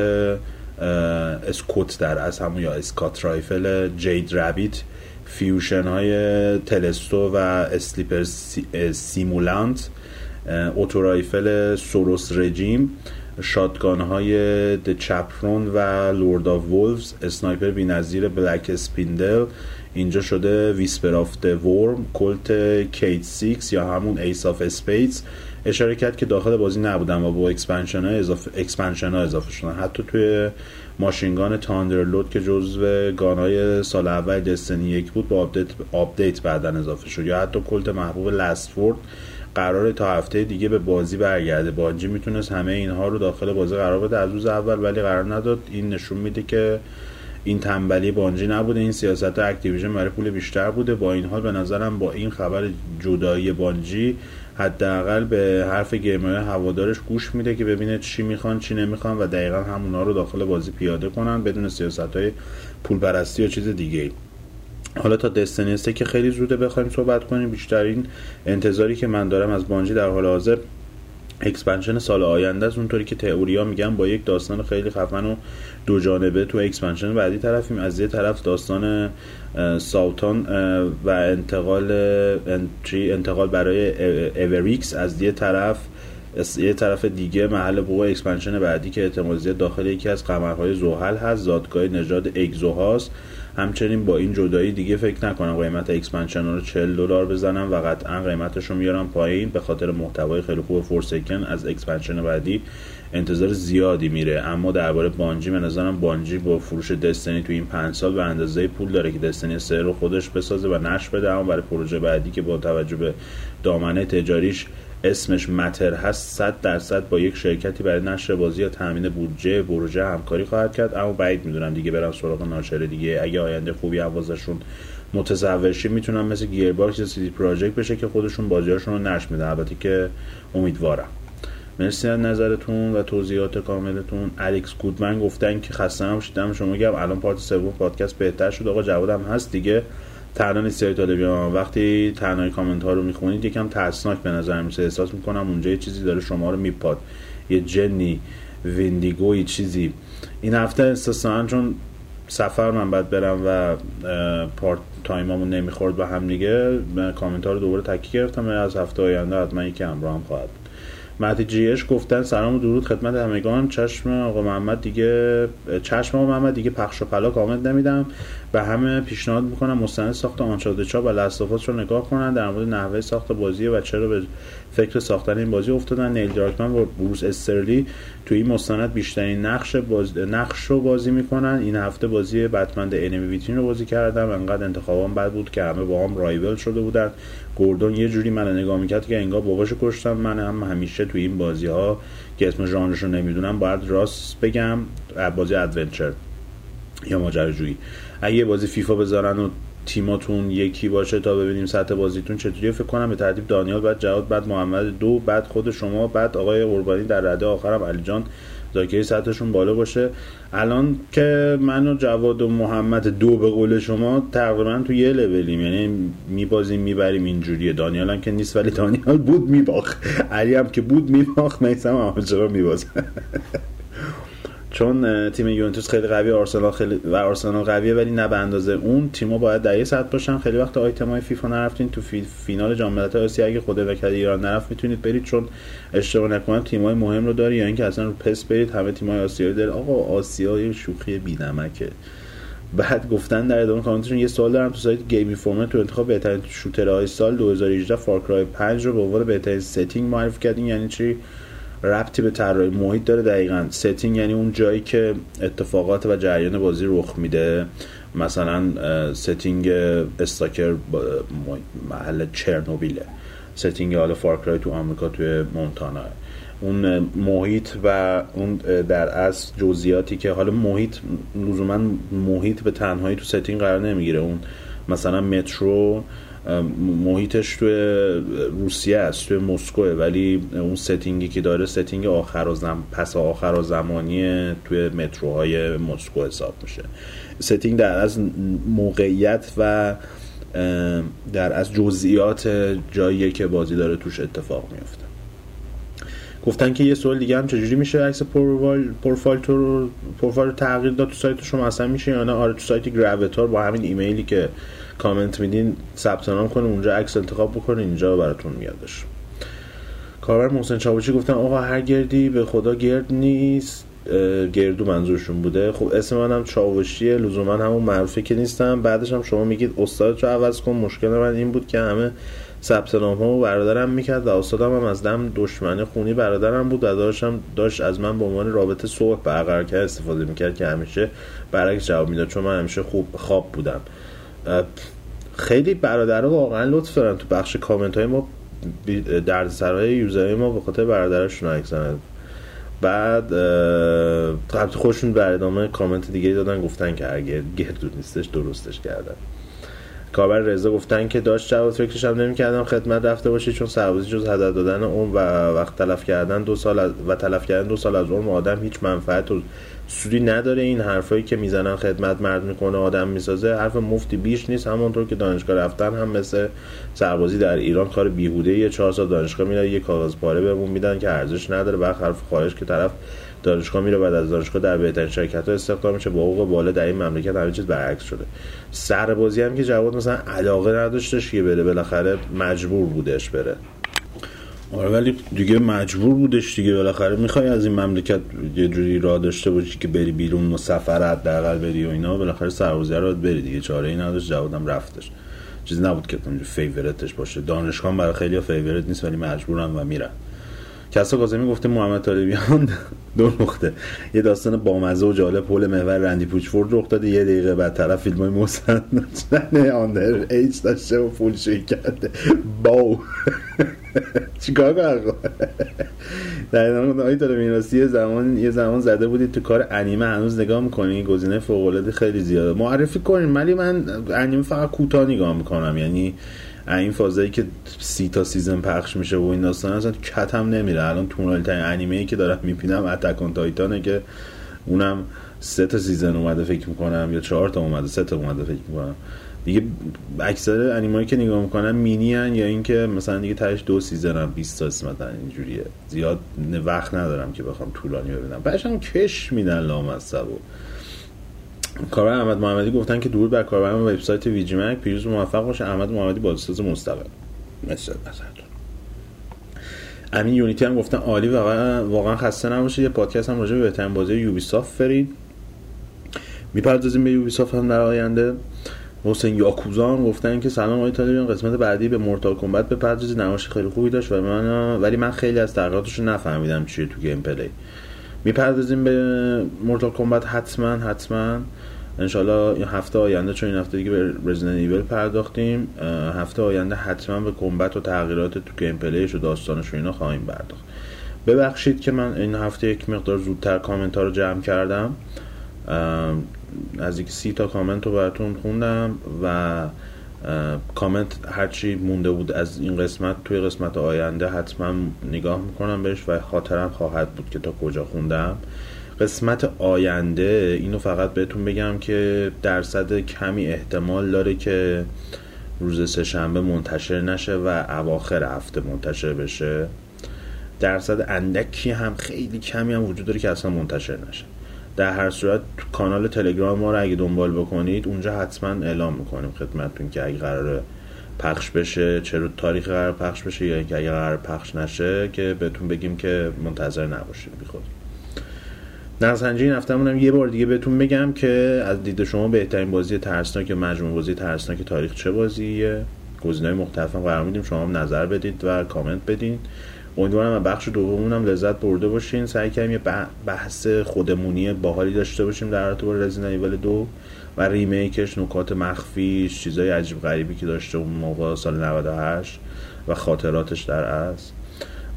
اسکوت در از همون یا اسکات رایفل جید رابیت فیوشن های تلستو و اسلیپر سیمولانت اوتورایفل سوروس رژیم شاتگان های د چپرون و لورد آف وولفز اسنایپر بی نظیر بلک اسپیندل اینجا شده ویسپر آف ورم کلت Cayde-6 یا همون Ace of Spades اشاره کرد که داخل بازی نبودن و با expansion ها اضافه, expansion ها اضافه شدن. حتی توی machine gun Thunderlord که جزو gun های سال اول Destiny یک بود با آپدیت, آپدیت بعدا اضافه شد. یا حتی کلت محبوب Last Word قراره تا هفته دیگه به بازی برگرده. بانجی می‌تونست همه اینها رو داخل بازی قرار بده. از روز اول ولی قرار نداد. این نشون میده که این تنبلی بانجی نبوده این سیاست Activision برای پول بیشتر بوده. با این حال به نظرم با این خبر جدایی بانجی حداقل به حرف گیمر هوادارش گوش میده که ببینه چی می‌خوان چی نمی‌خوان و دقیقا همونا رو داخل بازی پیاده کنن بدون سیاست های پول پرستی یا چیز دیگه حالا تا Destiny که خیلی زوده بخوایم صحبت کنیم. بیشترین انتظاری که من دارم از بانجی در حال حاضر expansion سال آینده است. اونطوری که تئوریا میگن با یک داستان خیلی خفن و دو جانبه تو expansion بعدی طرفیم. از یه طرف داستان ساوتان و انتقام انتقام برای Oryx از یه طرف از یه طرف دیگه محل وقوع expansion بعدی که احتمال زیاد داخل یکی از قمرهای زحل هست. زادگاه نژاد Exo هاست همچنین با این جدایی دیگه فکر نکنم قیمت expansion رو 40 دلار بزنن و قطعا قیمتش رو میارن پایین. به خاطر محتوای خیلی خوب Forsaken از expansion بعدی انتظار زیادی میره. اما درباره بانجی به نظرم بانجی با فروش Destiny تو این پنج سال به اندازه پول داره که Destiny سه رو خودش بسازه و نشر بده. اما برای پروژه بعدی که با توجه به دامنه تجاریش اسمش Matter هست 100 درصد با یک شرکتی برای نشر بازی یا تامین بودجه پروژه همکاری خواهد کرد. اما بعید می‌دونم دیگه برن سراغ ناشر دیگه. اگه آینده خوبی واسشون متصور می‌تونم مثل گیرباکس یا CD Projekt بشه که خودشون بازیاشون رو نشر میدن. البته که امیدوارم. مرسی از نظرتون و توضیحات کاملتون. Alex Goodman گفتن که خسته نباشید. شما گرم. الان part سوم پادکست بهتر شد. آقا جوادم هست دیگه. نیست سری تلویزیون وقتی تنها کامنت ها رو می‌خونید یکم ترسناک به نظر میسه احساس می‌کنم اونجا یه چیزی داره شما رو میپاد. یه جنی Wendigo ی چیزی. این هفته استثنا چون سفر من باید برم و part time مون نمی‌خورد به هم دیگه من کامنت ها رو دوباره تکی گرفتم. از هفته آینده حتما یکی همراه هم خواهد مهدی جیش گفتن سلام و درود خدمت همگان. چشم آقا محمد دیگه چشم آقا محمد دیگه پخش و پلا کامنت نمیدم. به همه پیشنهاد می‌کنم مستند ساخت Uncharted چهار و Last of Us رو نگاه کنن. در مورد نحوه ساخت بازی و چرا به فکر ساختن این بازی افتادن. نیل دراکمن و بروس استرلی تو این مستند بیشترین نقش باز... نقش رو بازی می‌کنن. این هفته بازی Batman Enemy Within رو بازی کردم انقدر انتخابام بد بود که همه با هم رایول شده بودن. گوردون یه جوری من نگاه می‌کرد که انگار باباشو کشتم من هم همیشه تو این بازی ها که اسم ژانرش رو نمی‌دونم باید راست بگم بازی ادونچر یا ماجراجویی. اگه بازی فیفا بذارن و تیماتون یکی باشه تا ببینیم سطح بازیتون چطوریه فکر کنم به ترتیب دانیال بعد جواد بعد محمد دو بعد خود شما بعد آقای قربانی در رده آخرم علی جان ذاکری سطحشون بالا باشه. الان که من و جواد و محمد دو به قول شما تقریبا تو یه لولیم. یعنی میبازیم می‌بریم اینجوریه. دانیال هم که نیست ولی دانیال بود میباخ علی هم که بود میباخ میسم هم چرا میبازه چون تیم یوونتوس خیلی قوی آرسنال خیلی و آرسنال قویه ولی نه به اندازه اون تیم‌ها باید در سطح باشن. خیلی وقت آیتمای فیفا نرفتین تو فی... فینال جام ملت‌های آسیا اگه خدا وکیل ایران نرفت می‌تونید برید چون اشتباه نکنم تیم‌های مهم رو داری یا اینکه اصلا رو پس برید همه تیم‌های آسیایی داره آقا آسیا یه شوخی بی‌نمکه. بعد گفتن در ادامه کامنتشون یه سوال دارم تو سایت گیمی فورمت تو انتخاب بهترین شوترهای سال 2018 فارکرای 5 رو به عنوان بهترین ستینگ معرفی کردین یعنی چی؟ ربطی به طراحی محیط داره دقیقا. setting یعنی اون جایی که اتفاقات و جریان بازی رخ میده. مثلا setting Stalker محل چرنوبیله. setting حالا Far Cry تو آمریکا توی مونتانا. اون محیط و اون در اصل جزئیاتی که حالا محیط لزوما محیط به تنهایی تو setting قرار نمی‌گیره. اون مثلا Metro محیطش توی روسیه است توی مسکوه ولی اون ستینگی که داره ستینگ آخر و زم... پس آخر و زمانی توی متروهای مسکو حساب میشه. setting در از موقعیت و در از جزئیات جاییه که بازی داره توش اتفاق میفته. گفتن که یه سوال دیگه هم چجوری میشه عکس پروفایل پروفایل تو رو تغییر داد تو سایت شما اصلا میشه یا نه؟ آره تو سایت Gravatar با همین ایمیلی که کامنت میدین ثبت نام کنین اونجا عکس انتخاب بکنین اینجا براتون میادش کاربر محسن چاوچی گفتن آقا هر گردی به خدا گرد نیست گردو منظورشون بوده. خب اسم منم چاوشیه لزوما همون معروفه که نیستم. بعدش هم شما میگید استاد رو عوض کن مشکل من این بود که همه ثبت نام ها برادرم می‌کرد و استادم هم از دم دشمنه خونی برادرم بود و داشتم داشت از من به عنوان رابطه صلح برقرار کرد استفاده می‌کرد که همیشه برعکس جواب می‌داد چون من همیشه خوب خواب بودم. خیلی برادرها واقعا لطف دارن تو بخش کامنت های ما درد سرهای یوزرهای ما به خاطر برادرشون عکس. بعد قبل خودشون بر ادامه کامنت دیگه دادن گفتن که اگه گردو نیستش درستش کردن کاربر رضا گفتن که داشت جواد فکرش هم نمی‌کردم خدمت رفته باشی چون سربازی جز هدر دادن عمر و وقت تلف کردن دو سال و تلف کردن دو سال از عمر آدم هیچ منفعت و سودی نداره این حرفایی که می‌زنن خدمت مرد می‌کنه آدم می‌سازه. حرف مفتی بیش نیست همونطور که دانشگاه رفتن هم مثل سربازی در ایران کار بیهوده یه چهار سال دانشگاه میره یه کاغذ پاره بهمون میدن که ارزش نداره. برخلاف خارج که طرف دانشگاه میره بعد از دانشگاه در بهترین شرکت ها استخدام میشه. با حقوق بالا در این مملکت همه چیز برعکس شده. سربازی هم که جواد مثلا علاقه نداشتش که بره بالاخره مجبور بودش بره. آره ولی دیگه مجبور بودش دیگه. بالاخره می‌خوای از این مملکت یه جوری راه داشته باشی که بری بیرون و سفر حداقل بری و اینا بالاخره سربازی رو بری دیگه. چاره ای نداشت جوادم رفتش. چیزی نبود که اونجا فیورتش باشه. دانشگاه برای خیلی فیورت نیست ولی مجبورن و میرن کسا کاظمی گفته محمد طالبیان دو نقطه یه داستان بامزه و جالب حول محور رندی پوچفورد رخ داده. یه دقیقه بعد طرف فیلم های مسند آندر ایج داشته و فول شوی کرده. باو. چیکار کنم؟ در گفتم آقای یه زمان یه زمان زده بودید تو کار انیمه هنوز نگاه می‌کنی؟ گزینه فوق العاده خیلی زیاده. معرفی کنین ولی من انیمه فقط کوتاه نگاه می‌کنم. یعنی این فازایی که سی تا season پخش میشه و این داستان اصلا کتم نمیره. الان طولانی ترین انیمه ای که دارم می‌بینم Attack on Titan ه که اونم سه تا season اومده فکر می‌کنم یا چهار تا اومده سه تا اومده فکر می‌کنم. دیگه اکثر انیمایی که نگاه می‌کنم مینی هن یا اینکه مثلا دیگه تهش دو season هم 20 تا قسمت اینجوریه. زیاد وقت ندارم که بخوام طولانی ببینم. بعدش هم کش میدن لامصب و کاربر احمد محمدی گفتن که درود بر کاربران وبسایت VGMAG پیروز موفق باشه. احمد محمدی بازیساز مستقل. مثل نظرتون. امین Unity هم گفتن عالی واقعا واقعا خسته نباشه یه پادکست هم راجع به بهترین بازی Ubisoft فرید می‌پردازیم به Ubisoft هم در آینده. حسین یاکوزا هم گفتن که سلام آقای طالبیان قسمت بعدی به Mortal Kombat بپردازید. نمایش خیلی خوبی داشت و من ولی من خیلی از تغییراتش نفهمیدم چیه تو gameplay می‌پردازیم به Mortal Kombat حتما حتما. انشالله این هفته آینده چون این هفته دیگه به Resident Evil پرداختیم هفته آینده حتما به Kombat و تغییرات تو gameplay ش و داستانش و اینا خواهیم پرداخت. ببخشید که من این هفته یک مقدار زودتر کامنت ها رو جمع کردم. ام، نزدیک سی تا کامنت رو براتون خوندم و کامنت هرچی مونده بود از این قسمت توی قسمت آینده حتما نگاه می‌کنم بهش و خاطرم خواهد بود که تا کجا خوندم. قسمت آینده اینو فقط بهتون بگم که درصد کمی احتمال داره که روز سهشنبه منتشر نشه و اواخر هفته منتشر بشه. درصد اندکی هم خیلی کمی هم وجود داره که اصلا منتشر نشه. در هر صورت کانال تلگرام ما رو اگه دنبال بکنید اونجا حتما اعلام می‌کنیم خدمتتون که اگه قرار پخش بشه چه رو تاریخ قرار پخش بشه یا اگه قرار پخش نشه که بهتون بگیم که منتظر نباشید. بیخود نظرسنجی این هفتهمون هم یه بار دیگه بهتون بگم که از دید شما بهترین بازی ترسناک مجموع بازی ترسناک تاریخ چه بازیه؟ گزینه‌های مختلف هم قرار میدیم. شما هم نظر بدید و کامنت بدین. امیدوارم از بخش دومون هم لذت برده باشین. سعی کردیم یه بح- بحث خودمونی باحالی داشته باشیم در رابطه با Resident Evil دو و remake ش نکات مخفیش چیزای عجیب غریبی که داشته اون موقع سال 98 و خاطراتش در اصل.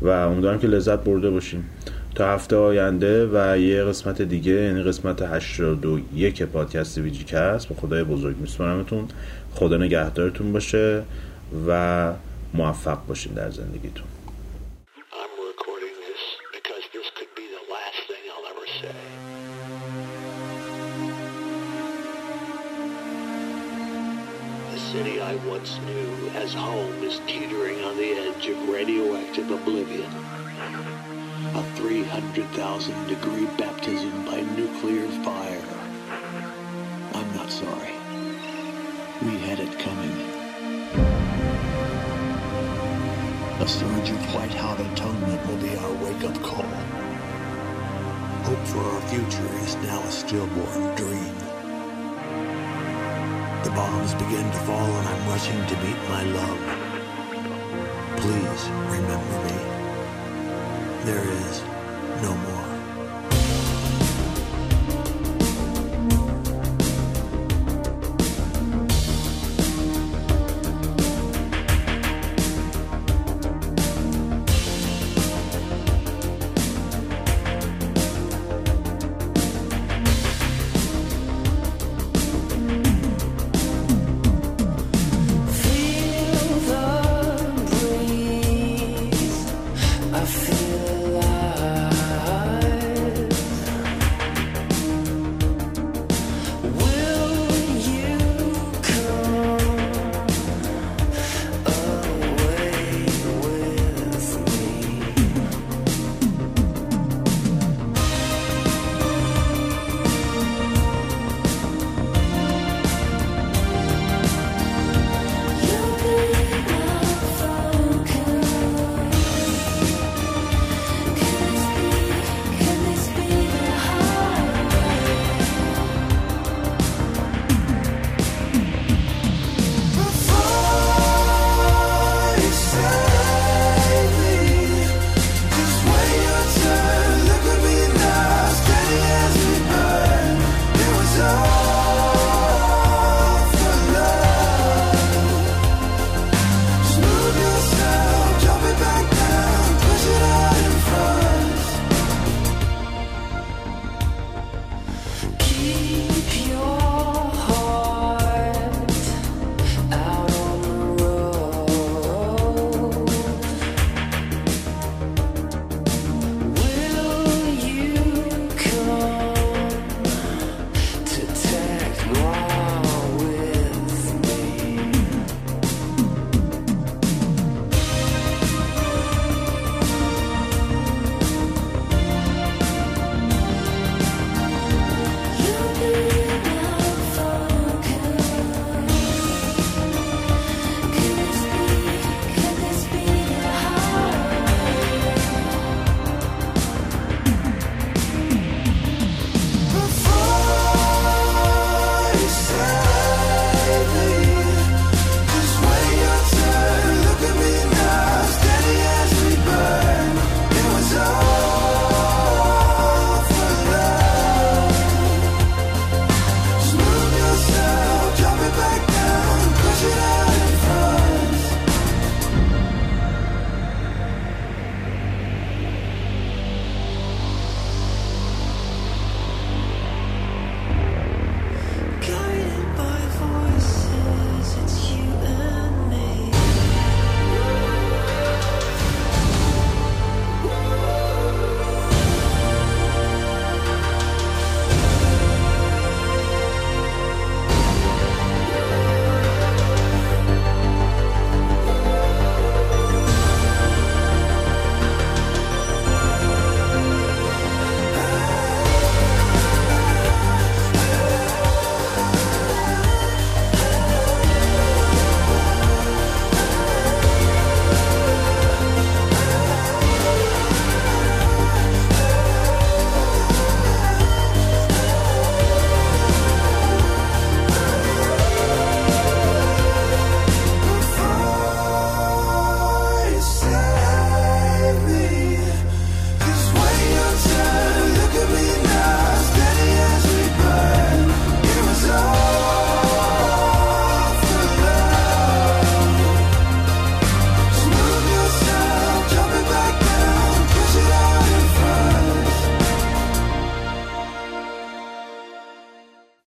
و امیدوارم که لذت برده باشیم. تا هفته آینده و یه قسمت دیگه یعنی قسمت 81 پادکست VGCAST به خدای بزرگ میسپارمتون خدا نگهدارتون باشه و موفق باشین در زندگیتون. I once knew as home is teetering on the edge of radioactive oblivion. A 300,000 degree baptism by nuclear fire. I'm not sorry. We had it coming. A surge of white-hot atonement will be our wake-up call. Hope for our future is now a stillborn dream. The bombs begin to fall and I'm rushing to meet my love. Please remember me. There is no more